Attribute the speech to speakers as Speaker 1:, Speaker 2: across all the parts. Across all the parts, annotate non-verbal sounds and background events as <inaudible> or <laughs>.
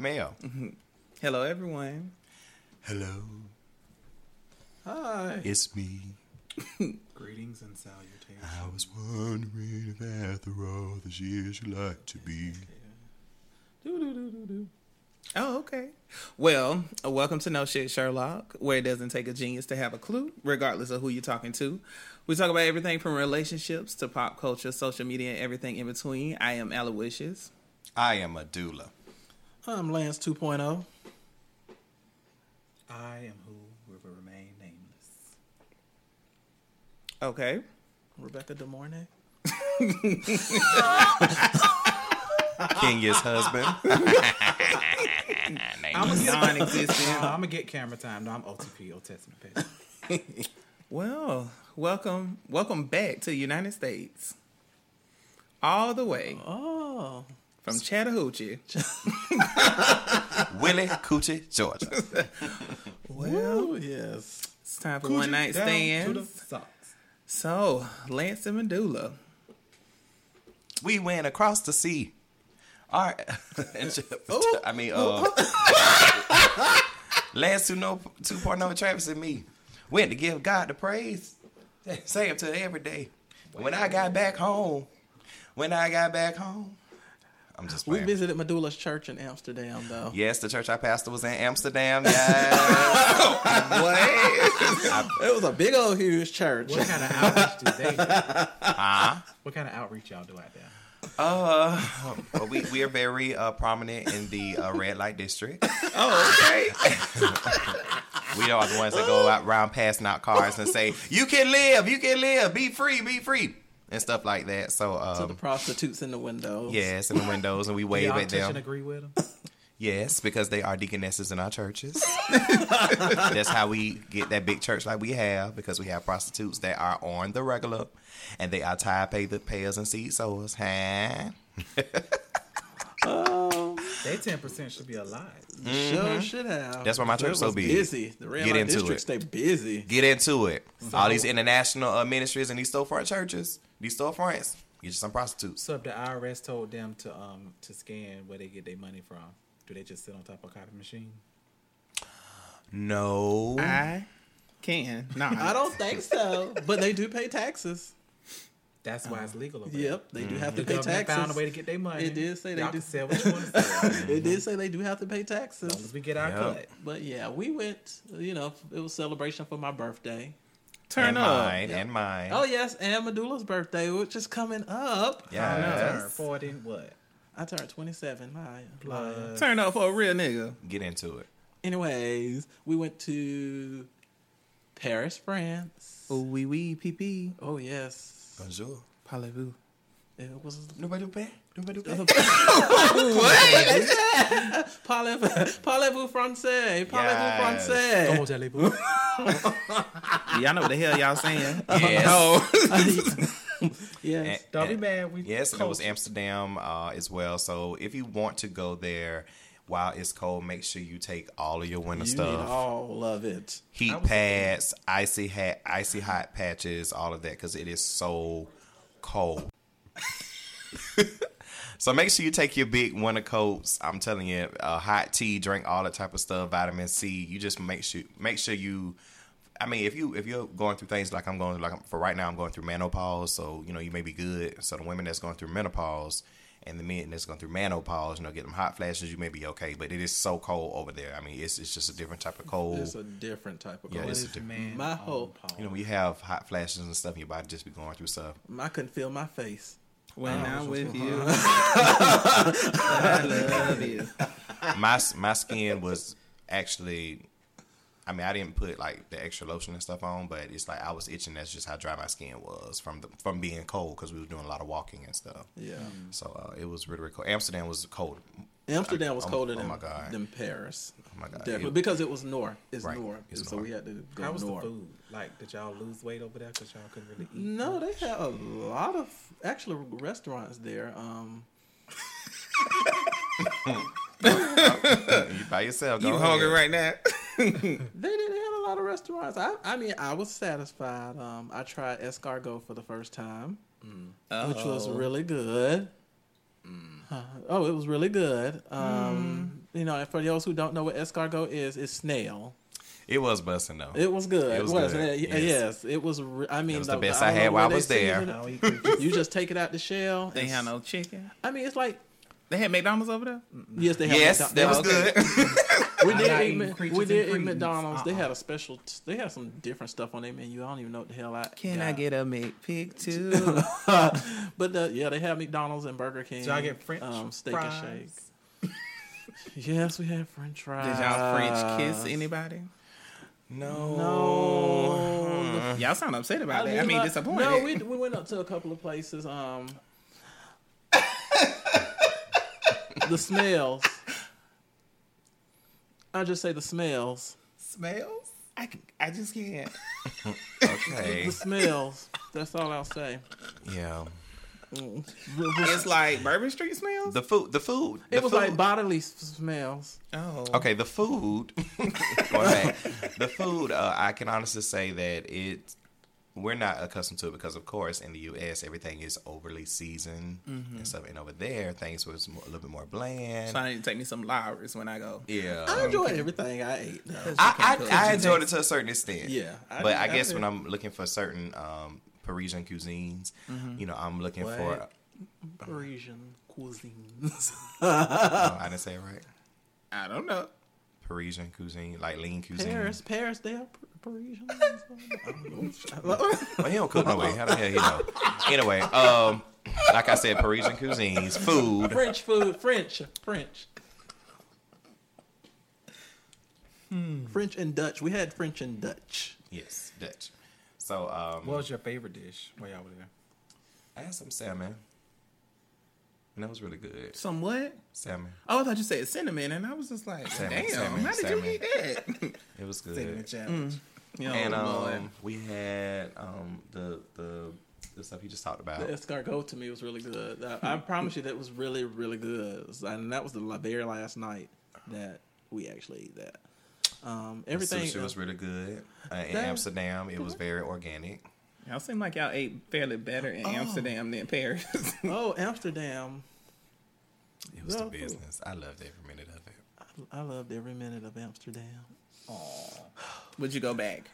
Speaker 1: Welcome.
Speaker 2: You've got mail.
Speaker 1: Hello, everyone.
Speaker 2: Hello,
Speaker 3: Hi.
Speaker 2: it's me. <laughs>
Speaker 3: Greetings and salutations.
Speaker 2: I was wondering if after all the years you'd like to be.
Speaker 1: Oh, okay. Well, uh, welcome to No Shit Sherlock, where it doesn't take a genius to have a clue, regardless of who you're talking to. We talk about everything from relationships to pop culture, social media, and everything in between. I am Aloysius.
Speaker 2: I am a doula.
Speaker 3: I'm Lance 2.0. I am who will remain nameless.
Speaker 1: Okay.
Speaker 3: Rebecca De Mornay. <laughs>
Speaker 2: Kenya's husband. <laughs>
Speaker 3: I'm
Speaker 1: Non-existent.
Speaker 3: I'm gonna get camera time. No, I'm OTP, Old Testament page. <laughs>
Speaker 1: Well, welcome, welcome back to the United States. All the way
Speaker 3: Oh.
Speaker 1: From Chattahoochee. <laughs>
Speaker 2: Willie Coochie, Georgia. <laughs>
Speaker 1: Well,
Speaker 3: Oh, yes.
Speaker 1: it's time for one night
Speaker 3: Down to
Speaker 1: stands.
Speaker 3: the socks.
Speaker 1: So, Lance and Medulla.
Speaker 2: We went across the sea. All right. <laughs> I mean, uh, Lance 2.0 2.0 Travis and me went to give God the praise. Say him to every day. When I got back home, when I got back home, I'm just
Speaker 3: We visited Medulla's church in Amsterdam, though.
Speaker 2: Yes, the church I pastor was in Amsterdam. <laughs> Yes.
Speaker 1: What?
Speaker 3: It was a big old huge church.
Speaker 4: What kind of outreach do they? Do? <laughs>
Speaker 2: huh?
Speaker 4: What kind of outreach y'all do out there?
Speaker 2: Uh, well, we we are very uh, prominent in the uh, red light district. <laughs>
Speaker 1: oh, okay.
Speaker 2: We are the ones that go out around passing out cards and say, "You can live, you can live, be free, be free," and stuff like that. So,
Speaker 3: to the
Speaker 2: um,
Speaker 3: prostitutes in the windows.
Speaker 2: yes, in the windows, and we wave
Speaker 4: y'all
Speaker 2: at them.
Speaker 4: agree with them?
Speaker 2: Yes, because they are deaconesses in our churches. <laughs> That's how we get that big church like we have because we have prostitutes that are on the regular, and they are tithe pay the payers and seed sowers. Huh?
Speaker 3: Um, <laughs>
Speaker 4: They ten percent should be alive.
Speaker 3: Sure should have.
Speaker 2: Mm-hmm. That's why my
Speaker 3: It
Speaker 2: church so
Speaker 3: was
Speaker 2: big.
Speaker 3: busy. The red
Speaker 2: Get
Speaker 3: light
Speaker 2: into
Speaker 3: district
Speaker 2: it.
Speaker 3: stay busy.
Speaker 2: Get into it. All these international uh, ministries and these storefront churches, these storefronts, get you some prostitutes.
Speaker 4: So if the IRS told them to um to scan where they get their money from, do they just sit on top of a copy machine?
Speaker 2: No.
Speaker 1: I can. No, <laughs>
Speaker 3: I don't think so, but they do pay taxes.
Speaker 4: That's why it's um, legal. Over.
Speaker 3: Yep, they do have
Speaker 4: The
Speaker 3: to pay
Speaker 4: government
Speaker 3: taxes.
Speaker 4: found a way to get their money.
Speaker 3: It did say they
Speaker 4: Y'all
Speaker 3: do-
Speaker 4: can sell what you want to sell. <laughs>
Speaker 3: It did mm-hmm. say they do have to pay taxes.
Speaker 4: as we get our
Speaker 2: Yep.
Speaker 4: cut.
Speaker 3: But yeah, we went. You know, it was celebration for my birthday.
Speaker 1: Turn
Speaker 2: and
Speaker 1: up.
Speaker 2: mine, and mine.
Speaker 3: Oh yes, and Medulla's birthday, which is coming up.
Speaker 2: Yes.
Speaker 4: Turn forty what?
Speaker 3: I turned twenty seven. My
Speaker 4: Plus,
Speaker 1: Turn up for a real nigga.
Speaker 2: Get into it.
Speaker 3: Anyways, we went to Paris, France.
Speaker 1: Oh, wee wee, pee pee.
Speaker 3: Oh yes,
Speaker 2: Bonjour.
Speaker 1: Parlez-vous.
Speaker 3: it was.
Speaker 2: Nobody do bad. Nobody do bad.
Speaker 3: Parlez- Parlez-vous français? Parlez-vous
Speaker 2: Yes.
Speaker 3: français?
Speaker 4: oh, jelly boo.
Speaker 1: Y'all know what the hell y'all saying?
Speaker 2: Yes.
Speaker 1: Oh. <laughs>
Speaker 3: yes.
Speaker 2: And-
Speaker 4: Don't be mad. We
Speaker 2: Yes, and it was. Amsterdam uh, as well. So if you want to go there while it's cold, make sure you take all of your winter
Speaker 3: You
Speaker 2: stuff.
Speaker 3: need all of it.
Speaker 2: heat pads, icy hat, icy hot patches, all of that because it is so cold. <laughs> so make sure you take your big winter coats. I'm telling you, uh, hot tea, drink all that type of stuff, vitamin C. You just make sure make sure you. I mean, if you if you're going through things like I'm going through, like for right now, I'm going through menopause, so you know you may be good. So the women that's going through menopause and the men that's going through menopause, you know, get them hot flashes, you may be okay. But it is so cold over there. I mean, it's it's just a different type of cold.
Speaker 3: It's a different type of cold.
Speaker 2: Yeah,
Speaker 3: cold.
Speaker 2: it's a
Speaker 4: What is
Speaker 2: different-
Speaker 4: man
Speaker 3: My
Speaker 4: on
Speaker 3: whole-
Speaker 2: You know, when you have hot flashes and stuff, your body just be going through stuff.
Speaker 3: I couldn't feel my face.
Speaker 1: When
Speaker 3: Oh,
Speaker 1: I'm with you, <laughs> <laughs> I love you.
Speaker 2: My my skin was actually, I mean, I didn't put like the extra lotion and stuff on, but it's like I was itching. That's just how dry my skin was from the from being cold because we were doing a lot of walking and stuff.
Speaker 3: Yeah.
Speaker 2: So uh, it was really, really cold. Amsterdam was cold.
Speaker 3: Amsterdam was
Speaker 2: Oh,
Speaker 3: colder
Speaker 2: oh
Speaker 3: than,
Speaker 2: my God.
Speaker 3: than Paris.
Speaker 2: Oh my god,
Speaker 3: Definitely.
Speaker 2: It-
Speaker 3: because it was north. It's
Speaker 2: Right.
Speaker 3: north.
Speaker 2: It's
Speaker 3: so
Speaker 2: north.
Speaker 3: we had to go
Speaker 4: How was
Speaker 3: north.
Speaker 4: the food? Like, did y'all lose weight over there because y'all couldn't really eat?
Speaker 3: No, they had a lot of actually restaurants there. Um, <laughs>
Speaker 2: you by yourself. Go
Speaker 1: You
Speaker 2: ahead.
Speaker 1: hungry right now? <laughs> <laughs>
Speaker 3: they didn't have a lot of restaurants. I, I mean, I was satisfied. Um, I tried escargot for the first time, which was
Speaker 1: Uh-oh.
Speaker 3: really good. Oh, it was really good. Um,
Speaker 1: Mm.
Speaker 3: You know, and for those who don't know what escargot is, it's snail.
Speaker 2: It was busting though.
Speaker 3: It was good.
Speaker 2: It was
Speaker 3: wasn't
Speaker 2: good,
Speaker 3: it?
Speaker 2: yes.
Speaker 3: Yes. it was. Re- I mean,
Speaker 2: was the best
Speaker 3: I
Speaker 2: I had while I was there.
Speaker 3: seasoned
Speaker 4: I
Speaker 3: it.
Speaker 4: don't eat creatures.
Speaker 3: You just take it out the shell.
Speaker 1: They
Speaker 3: and
Speaker 1: had no chicken.
Speaker 3: I mean, it's like
Speaker 1: They had McDonald's over there.
Speaker 3: yes, they had.
Speaker 2: yes, that was
Speaker 1: Okay.
Speaker 2: good.
Speaker 3: We did
Speaker 4: not
Speaker 3: eat.
Speaker 4: eating
Speaker 3: We did eat. McDonald's. They
Speaker 4: Uh-uh.
Speaker 3: had a special. They had some different stuff on their menu. I don't even know what the hell I.
Speaker 1: Can
Speaker 3: got.
Speaker 1: I get a McPick <laughs> too? <laughs>
Speaker 3: but uh, yeah, they have McDonald's and Burger King.
Speaker 4: So I get French
Speaker 3: um, steak
Speaker 4: fries.
Speaker 3: and shake. <laughs> Yes, we had French fries.
Speaker 1: Did y'all French kiss anybody?
Speaker 2: no.
Speaker 3: No.
Speaker 1: Y'all sound upset about it. I
Speaker 3: did
Speaker 1: mean,
Speaker 3: not-
Speaker 1: disappointed.
Speaker 3: No, we we went up to a couple of places. Um, the smells. I just say the smells.
Speaker 1: smells. I, I just can't.
Speaker 2: Okay.
Speaker 3: The smells. That's all I'll say.
Speaker 2: Yeah.
Speaker 1: It's like Bourbon Street smells.
Speaker 2: The food. The food.
Speaker 3: It was
Speaker 2: food.
Speaker 3: like bodily smells.
Speaker 1: oh,
Speaker 2: Okay, the food. <laughs> the food. Uh, I can honestly say that it. We're not accustomed to it because, of course, in the U.S. everything is overly seasoned and stuff, and over there things was more, a little bit more bland.
Speaker 1: So I need to take me some Lawry's when I go.
Speaker 2: Yeah,
Speaker 3: I enjoyed everything I ate. though.
Speaker 2: I,
Speaker 1: cook.
Speaker 2: I, I enjoyed it to a certain extent.
Speaker 3: Yeah, I
Speaker 2: but
Speaker 3: did-
Speaker 2: I
Speaker 3: I
Speaker 2: guess
Speaker 3: did.
Speaker 2: when I'm looking for certain um, Parisian cuisines, you know, I'm looking for.
Speaker 3: Parisian cuisines.
Speaker 2: No, I didn't <laughs> say it right.
Speaker 1: I don't know.
Speaker 2: Parisian cuisine, like lean cuisine.
Speaker 3: Paris, Paris, they are Par- Parisian. <laughs> <laughs>
Speaker 2: Well, he don't cook no way. How the hell he know? Anyway, um, like I said, Parisian cuisines, food.
Speaker 3: French food, French, French. French and Dutch. We had French and Dutch.
Speaker 2: Yes, Dutch. So, um,
Speaker 4: What was your favorite dish while y'all were there?
Speaker 2: I had some salmon, and that was really good.
Speaker 1: Some what?
Speaker 2: Salmon.
Speaker 1: Oh, I thought you said cinnamon, and I was just like,
Speaker 2: Salmon,
Speaker 1: damn,
Speaker 2: salmon,
Speaker 1: how did
Speaker 2: salmon.
Speaker 1: you eat that?
Speaker 2: It was
Speaker 4: Cinnamon
Speaker 2: good.
Speaker 4: challenge.
Speaker 1: You know,
Speaker 2: And um, we had um the the the stuff you just talked about.
Speaker 3: The escargot to me was really good. I, I promise you that was really, really good. And that was the la- very last night that we actually ate that. Um,
Speaker 2: The
Speaker 3: everything.
Speaker 2: sushi was really good. Uh, in
Speaker 3: That-
Speaker 2: Amsterdam, it was very organic.
Speaker 1: y'all seem like y'all ate fairly better in Amsterdam than Paris. <laughs>
Speaker 3: oh, Amsterdam.
Speaker 2: It was
Speaker 3: Well,
Speaker 2: the business. I loved every minute of it.
Speaker 3: I loved every minute of Amsterdam.
Speaker 1: Would you go back?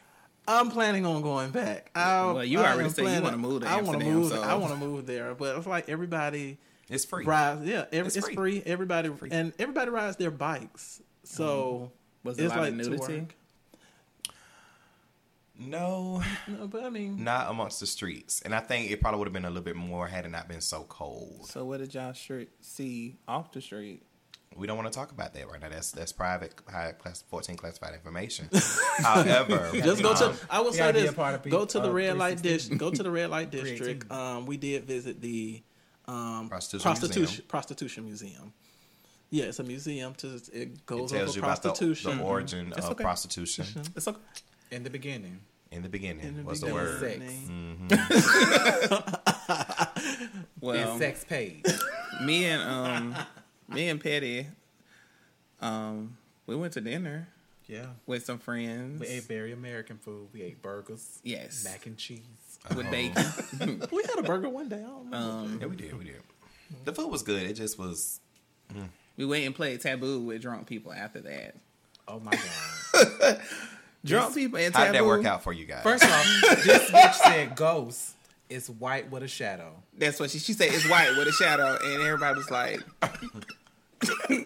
Speaker 3: I'm planning on going back. I,
Speaker 1: Well, you already said you wanna move to
Speaker 3: I wanna move.
Speaker 1: so-
Speaker 3: I want to move there, but it's like everybody
Speaker 2: It's free.
Speaker 3: rides. Yeah, every,
Speaker 2: It's
Speaker 3: it's,
Speaker 2: free.
Speaker 3: free. Everybody
Speaker 2: Free.
Speaker 3: and everybody rides their bikes. So mm-hmm.
Speaker 1: Was it
Speaker 3: it's
Speaker 1: lot
Speaker 3: like
Speaker 1: of nudity?
Speaker 2: No,
Speaker 3: No, but I mean,
Speaker 2: not amongst the streets. And I think it probably would have been a little bit more had it not been so cold.
Speaker 1: So what did y'all see off the street?
Speaker 2: We don't want to talk about that right now. That's that's private, high class, fourteen classified information. <laughs> However, <laughs>
Speaker 3: just go to.
Speaker 2: um,
Speaker 3: I will say this:
Speaker 4: a part of
Speaker 3: go to the
Speaker 4: uh,
Speaker 3: red light
Speaker 4: 316.
Speaker 3: district. Go to the red light <laughs> district. Um, we did visit the um,
Speaker 2: Prostitution
Speaker 3: prostitution
Speaker 2: Museum.
Speaker 3: prostitution museum. Yeah, it's a museum. To it
Speaker 2: it
Speaker 3: goes
Speaker 2: tells
Speaker 3: over
Speaker 2: you about the,
Speaker 3: prostitution.
Speaker 2: the origin
Speaker 1: It's
Speaker 2: of
Speaker 1: okay.
Speaker 2: prostitution.
Speaker 1: It's okay.
Speaker 4: In the beginning,
Speaker 2: In the beginning
Speaker 3: In the
Speaker 2: was
Speaker 3: beginning.
Speaker 2: the word.
Speaker 4: Sex.
Speaker 1: Well,
Speaker 4: and sex paid.
Speaker 1: me and um, me and Petty, um, we went to dinner
Speaker 4: yeah.
Speaker 1: with some friends.
Speaker 4: We ate very American food. We ate burgers.
Speaker 1: Yes.
Speaker 4: Mac and cheese.
Speaker 1: with bacon. <laughs>
Speaker 3: we had a burger one day. I don't
Speaker 1: um,
Speaker 2: Yeah, we did. We did. The food was good. It just was.
Speaker 1: we went and played taboo with drunk people after that.
Speaker 4: Oh my god. <laughs>
Speaker 1: Drunk people and
Speaker 2: How
Speaker 1: taboo.
Speaker 2: did that work out for you guys?
Speaker 4: First off, this bitch said ghost is white with a shadow.
Speaker 1: That's what she she said. It's white with a shadow, and everybody was like. <laughs> <laughs>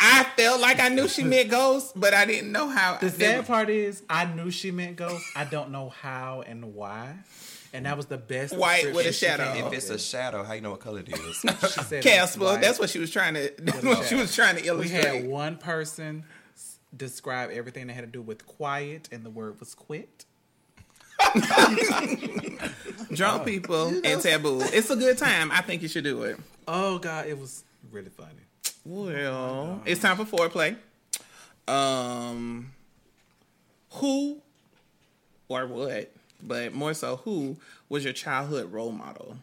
Speaker 1: I felt like I knew she meant ghost, but I didn't know how.
Speaker 4: The sad part is, I knew she meant ghost. I don't know how and why. And that was the best.
Speaker 1: White with a shadow.
Speaker 2: if it's a shadow, how you know what color it is? <laughs>
Speaker 4: she said
Speaker 1: Casper. That's what she was trying to. <laughs> She was trying to illustrate.
Speaker 4: we had one person describe everything that had to do with quiet, and the word was quit.
Speaker 1: Drunk oh. people and taboo. It's a good time. I think you should do it.
Speaker 4: Oh god, it was really funny.
Speaker 1: Well, it's time for foreplay. Um, who or what, but more so, who was your childhood role model?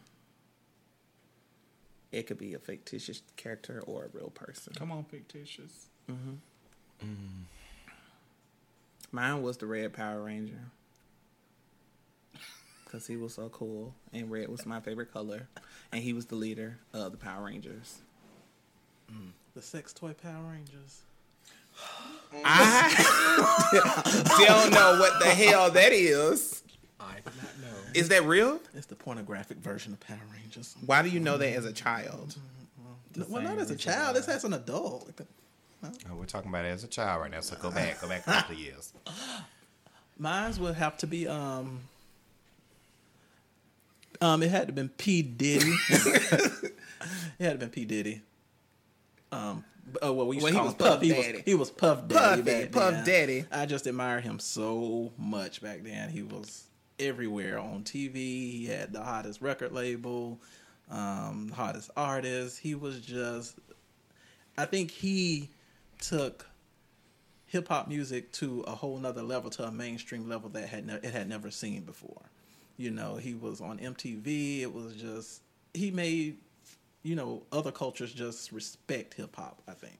Speaker 1: It could be a fictitious character or a real person.
Speaker 4: Come on, fictitious.
Speaker 1: mm-hmm Mine was the Red Power Ranger. because he was so cool, and red was my favorite color, and he was the leader of the Power Rangers.
Speaker 3: The sex toy Power Rangers.
Speaker 1: I <laughs> don't know what the hell that is.
Speaker 4: I do not know.
Speaker 1: Is that real?
Speaker 3: It's the pornographic version of Power Rangers.
Speaker 1: Why do you know that as a child?
Speaker 3: well, not as a child.
Speaker 4: why.
Speaker 3: It's as an adult.
Speaker 2: Oh, we're talking about it as a child right now, so go back, go back a couple of years. <gasps>
Speaker 3: Mine would have to be um. Um, it had to been P Diddy. <laughs> it had to been P Diddy. Um, oh well, we used
Speaker 1: Well,
Speaker 3: to
Speaker 1: he
Speaker 3: call
Speaker 1: was
Speaker 3: him Puff.
Speaker 1: Puff
Speaker 3: He
Speaker 1: Daddy.
Speaker 3: was he was Puff Daddy.
Speaker 1: Puffy,
Speaker 3: back
Speaker 1: Puff. Daddy.
Speaker 3: I just admire him so much back then. He was everywhere on TV. He had the hottest record label, um, hottest artist. He was just. I think he took hip hop music to a whole nother level, to a mainstream level that had ne- it had never seen before. You know, he was on MTV. It was just he made you know other cultures just respect hip hop. I think.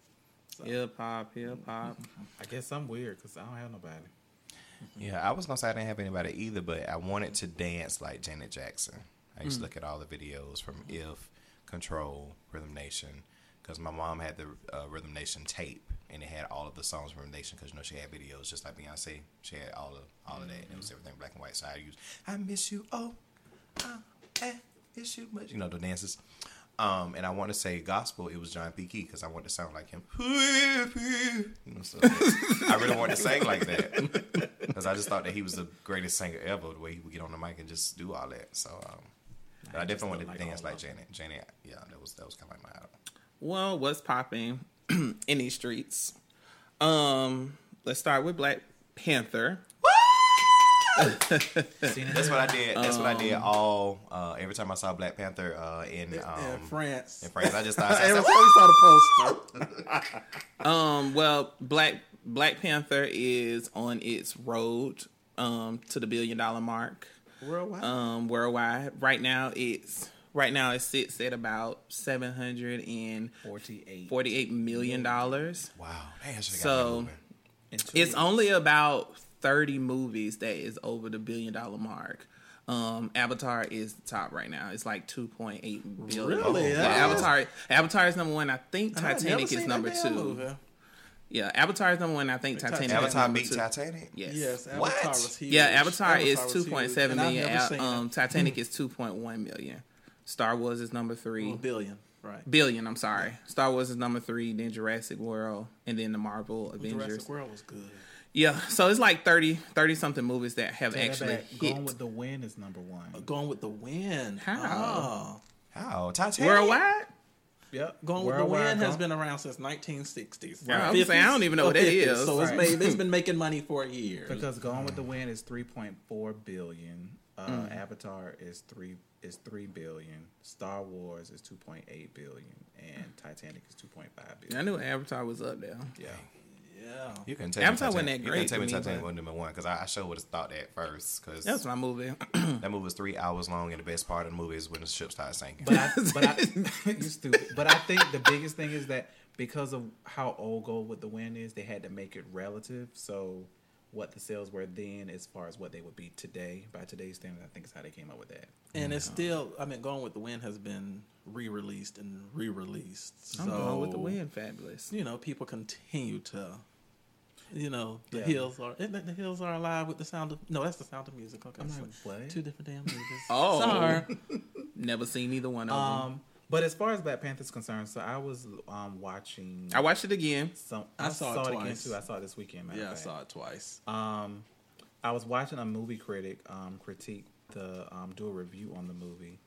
Speaker 3: So,
Speaker 1: Hip hop, hip hop.
Speaker 4: I guess I'm weird because I don't have nobody. Mm-hmm.
Speaker 2: Yeah, I was gonna say I didn't have anybody either, but I wanted to dance like Janet Jackson. I used to mm. look at all the videos from If, Control, Rhythm Nation, because my mom had the uh, Rhythm Nation tape, and it had all of the songs from Rhythm Nation. Because you know she had videos just like Beyonce. She had all of all of that. And it was mm-hmm. everything black and white. So I used I miss you. Oh, oh I miss you much. You know the dances. Um, and I want to say gospel. It was John P. Kee because I want to sound like him. <laughs> You know, so I really wanted to sing like that <laughs> because I just thought that he was the greatest singer ever. The way he would get on the mic and just do all that. So, um, but I,
Speaker 4: I
Speaker 2: definitely wanted to
Speaker 4: like
Speaker 2: dance like. Janet. Janet, yeah, that was that was kind of like my idol.
Speaker 1: Well, what's popping <clears throat> in these streets? Um, let's start with Black Panther.
Speaker 2: That's what I did. That's what I did
Speaker 1: Um,
Speaker 2: all. Uh, every time I saw Black Panther uh, in um,
Speaker 3: in France.
Speaker 2: in France, I just thought. I <laughs>
Speaker 3: Every time we saw the poster. <laughs>
Speaker 1: Um, well, Black Black Panther is on its road um to the billion dollar mark
Speaker 3: Worldwide.
Speaker 1: um worldwide. Right now, it's right now it sits at about seven hundred and
Speaker 4: 48.
Speaker 1: forty eight million dollars.
Speaker 2: "Wow, man, I should have
Speaker 1: So-
Speaker 2: got that moving."
Speaker 4: In two
Speaker 1: It's only about 30 movies that is over the billion dollar mark. Um, Avatar is the top right now. It's like 2.8 billion.
Speaker 3: Really?
Speaker 1: Yeah, Avatar Avatar is number one. I think Titanic
Speaker 3: seen
Speaker 1: is number two.
Speaker 3: movie.
Speaker 1: Yeah, Avatar is number one. I think Titanic.
Speaker 3: Titanic.
Speaker 1: is
Speaker 2: Avatar
Speaker 1: number
Speaker 2: beat
Speaker 1: two.
Speaker 2: Titanic.
Speaker 1: Yes.
Speaker 3: Yes, Avatar
Speaker 2: What?
Speaker 3: was huge.
Speaker 1: Yeah, Avatar, is
Speaker 3: was
Speaker 1: two
Speaker 3: huge,
Speaker 1: point seven
Speaker 3: and I've
Speaker 1: million.
Speaker 3: never
Speaker 1: A-
Speaker 3: seen
Speaker 1: Um,
Speaker 3: it.
Speaker 1: Titanic is two point one million. Star Wars is number three.
Speaker 3: Well, billion, right?
Speaker 1: Billion. I'm sorry. Star Wars is number three. Then Jurassic World, and then the Marvel
Speaker 3: Jurassic
Speaker 1: Avengers.
Speaker 3: Jurassic World was good.
Speaker 1: Yeah, so it's like 30, 30 something movies that have
Speaker 4: Take
Speaker 1: actually
Speaker 4: back.
Speaker 1: hit
Speaker 4: Gone with the Wind is number one.
Speaker 3: Going with the wind.
Speaker 1: How?
Speaker 3: Oh.
Speaker 2: How Titanic?
Speaker 1: worldwide.
Speaker 4: Yep.
Speaker 3: Going with
Speaker 4: Worldwide
Speaker 3: the Wind has been around since 1960s.
Speaker 1: Yeah, I
Speaker 3: Or
Speaker 1: saying, I don't even know what that
Speaker 3: 50s,
Speaker 1: is.
Speaker 3: So it's made, it's <laughs> been making money for years.
Speaker 4: Because Gone with the Wind is 3.4 billion. Uh,
Speaker 1: Mm.
Speaker 4: Avatar is three is three billion. Star Wars is 2.8 billion, and Titanic is 2.5 billion.
Speaker 1: I knew Avatar was up there.
Speaker 4: Yeah.
Speaker 3: Yeah.
Speaker 2: You can tell
Speaker 1: Avatar
Speaker 2: me
Speaker 1: wasn't
Speaker 2: Titanic.
Speaker 1: that
Speaker 2: You
Speaker 1: great
Speaker 2: can tell me Titanic wasn't number one because I, I sure would have thought that first because
Speaker 1: That's my movie. <clears throat>
Speaker 2: that movie was three hours long and the best part of the movie is when the ship starts sinking.
Speaker 4: But I, but I, <laughs> you stupid. But I think the biggest thing is that because of how old Go with the Wind is, they had to make it relative. So what the sales were then, as far as what they would be today, by today's standards I think is how they came up with that.
Speaker 3: And it's still, I mean, Going with the Wind has been re-released and re-released.
Speaker 1: I'm
Speaker 3: so,
Speaker 1: going with the wind. Fabulous.
Speaker 3: You know, people continue to, you know, the
Speaker 4: Yeah.
Speaker 3: hills are it the hills are alive with the sound of no, that's the sound of music. Okay,
Speaker 4: I'm
Speaker 3: so
Speaker 4: like, what?
Speaker 3: two different damn movies. <laughs>
Speaker 1: Oh.
Speaker 3: sorry. <laughs>
Speaker 1: Never seen either one of them.
Speaker 4: Um, but as far as Black Panther's concerned, so I was um watching.
Speaker 1: I watched it again.
Speaker 4: some.
Speaker 3: I saw it
Speaker 4: again
Speaker 3: twice.
Speaker 4: too. I saw it this weekend.
Speaker 3: Yeah, I
Speaker 4: fact.
Speaker 3: saw it twice.
Speaker 4: Um, I was watching a movie critic um, critique the um, do a review on the movie,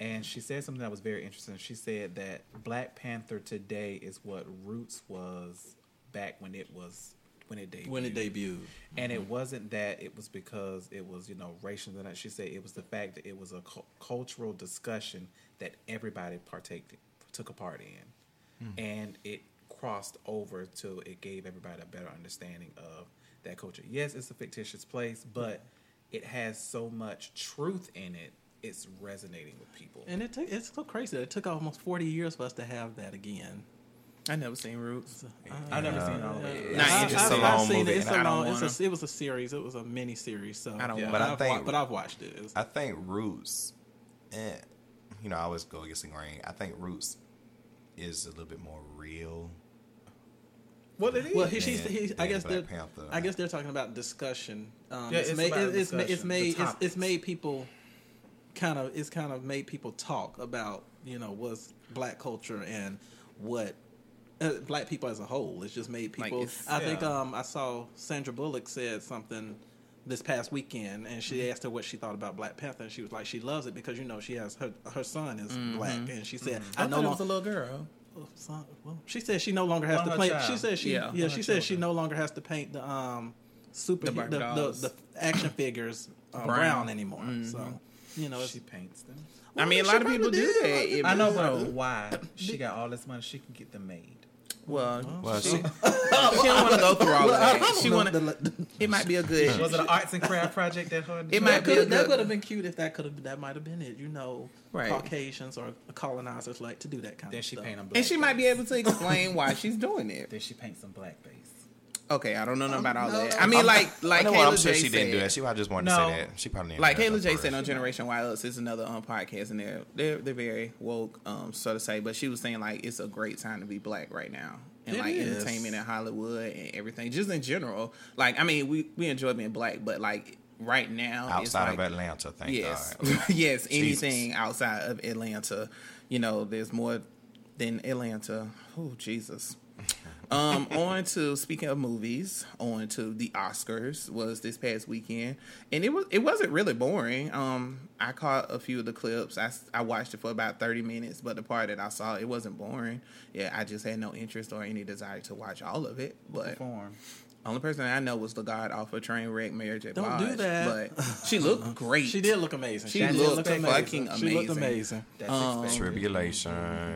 Speaker 4: and she said something that was very interesting. She said that Black Panther today is what Roots was back when it was when it debuted.
Speaker 3: When it debuted,
Speaker 4: and it mm-hmm. wasn't that it was because it was you know racial and that she said it was the fact that it was a cu- cultural discussion that everybody partake took a part in. Mm-hmm. And it crossed over till it gave everybody a better understanding of that culture. Yes it's a fictitious place mm-hmm. but it has so much truth in it it's resonating with people.
Speaker 3: And it took it's so crazy. It took almost forty years for us to have that again.
Speaker 1: I never seen Roots.
Speaker 4: I've never seen all of it.
Speaker 1: Not
Speaker 3: I-
Speaker 1: interested.
Speaker 3: I've-
Speaker 2: It's a
Speaker 3: I've seen
Speaker 2: movie,
Speaker 3: It. It's
Speaker 1: and
Speaker 3: a
Speaker 1: I don't
Speaker 3: long. It's
Speaker 1: wanna-
Speaker 3: a, it was a series. It was a mini series. So
Speaker 1: I don't
Speaker 3: yeah.
Speaker 2: But I
Speaker 3: I've
Speaker 2: think-
Speaker 3: wa- but I've watched it. It's-
Speaker 2: I think Roots, eh, you know, I always go against the grain. I think Roots is a little bit more real.
Speaker 4: Well, it is.
Speaker 3: well, he, she's,
Speaker 2: than-
Speaker 3: he, I guess
Speaker 2: Black
Speaker 3: they're.
Speaker 2: Panther.
Speaker 3: I guess they're talking about discussion. Um,
Speaker 4: Yeah,
Speaker 3: it's,
Speaker 4: it's
Speaker 3: made,
Speaker 4: about
Speaker 3: it's, ma- it's made
Speaker 4: the
Speaker 3: it's, it's made people kind of it's kind of made people talk about you know what's black culture and what uh, black people as a whole. It's just made people.
Speaker 1: it's-
Speaker 3: I think um I saw Sandra Bullock said something this past weekend, and she asked her what she thought about Black Panther, and she was like, she loves it because you know she has her her son is black, and she said,
Speaker 1: I
Speaker 3: I no
Speaker 1: thought it was a little girl.
Speaker 3: Son, well, she said she no longer has
Speaker 4: One
Speaker 3: to paint.
Speaker 4: child.
Speaker 3: She said she
Speaker 1: Yeah,
Speaker 3: yeah. she said she no longer has to paint the um super
Speaker 1: The
Speaker 3: the the, the, action figures uh,
Speaker 1: Brown.
Speaker 3: brown. anymore. So you know,
Speaker 4: she paints them.
Speaker 1: I mean, a lot of people do that.
Speaker 4: I know,
Speaker 1: well,
Speaker 4: but why? She got all this money. She can get them made.
Speaker 1: Well,
Speaker 2: Well,
Speaker 1: she,
Speaker 2: she, <laughs>
Speaker 1: she don't want to go through all of that. She want to.
Speaker 3: to.
Speaker 1: It might be a good.
Speaker 4: Was it an arts and craft project that her?
Speaker 1: It might be
Speaker 3: that
Speaker 1: good-
Speaker 3: could have been cute if that could have that might have been it. You know,
Speaker 1: Right.
Speaker 3: Caucasians or colonizers like to do that kind
Speaker 4: Then
Speaker 3: of
Speaker 4: she
Speaker 3: stuff.
Speaker 4: paint them. Black
Speaker 1: And she might be able to explain why she's doing it.
Speaker 4: Then she paints some black blackface.
Speaker 1: Okay, I don't know nothing about all
Speaker 3: no,
Speaker 1: that. I mean, like, like
Speaker 2: I know what, I'm
Speaker 1: Kayla
Speaker 2: sure
Speaker 1: J
Speaker 2: she didn't do that. She probably just wanted
Speaker 4: No.
Speaker 2: to say that. She probably didn't
Speaker 1: like
Speaker 2: do that
Speaker 1: Kayla J
Speaker 2: for
Speaker 1: said on Generation Y Us is another um, podcast, and they're they're they're very woke, um, so to say. But she was saying like it's a great time to be black right now, and
Speaker 3: It
Speaker 1: like
Speaker 3: is.
Speaker 1: entertainment in Hollywood and everything, just in general. Like, I mean, we we enjoy being black, but like right now, it's
Speaker 2: outside
Speaker 1: like,
Speaker 2: of Atlanta. Thank
Speaker 1: yes,
Speaker 2: God. <laughs>
Speaker 1: yes,
Speaker 2: Jesus.
Speaker 1: anything outside of Atlanta, you know, there's more than Atlanta. Oh Jesus. <laughs> Um, on to speaking of movies, on to the Oscars was this past weekend, and it was it wasn't really boring. Um, I caught a few of the clips. I watched it for about thirty minutes, but the part that I saw it wasn't boring. Yeah, I just had no interest or any desire to watch all of it. But
Speaker 4: Perform.
Speaker 1: only person I know was the god off of Trainwreck, Mary J.
Speaker 3: Don't do that.
Speaker 1: But <laughs> she looked great.
Speaker 3: She did look amazing.
Speaker 1: She
Speaker 3: did
Speaker 1: looked
Speaker 3: look
Speaker 1: fucking
Speaker 3: She looked
Speaker 1: amazing.
Speaker 3: amazing.
Speaker 4: That's
Speaker 1: Um.
Speaker 2: Tribulation.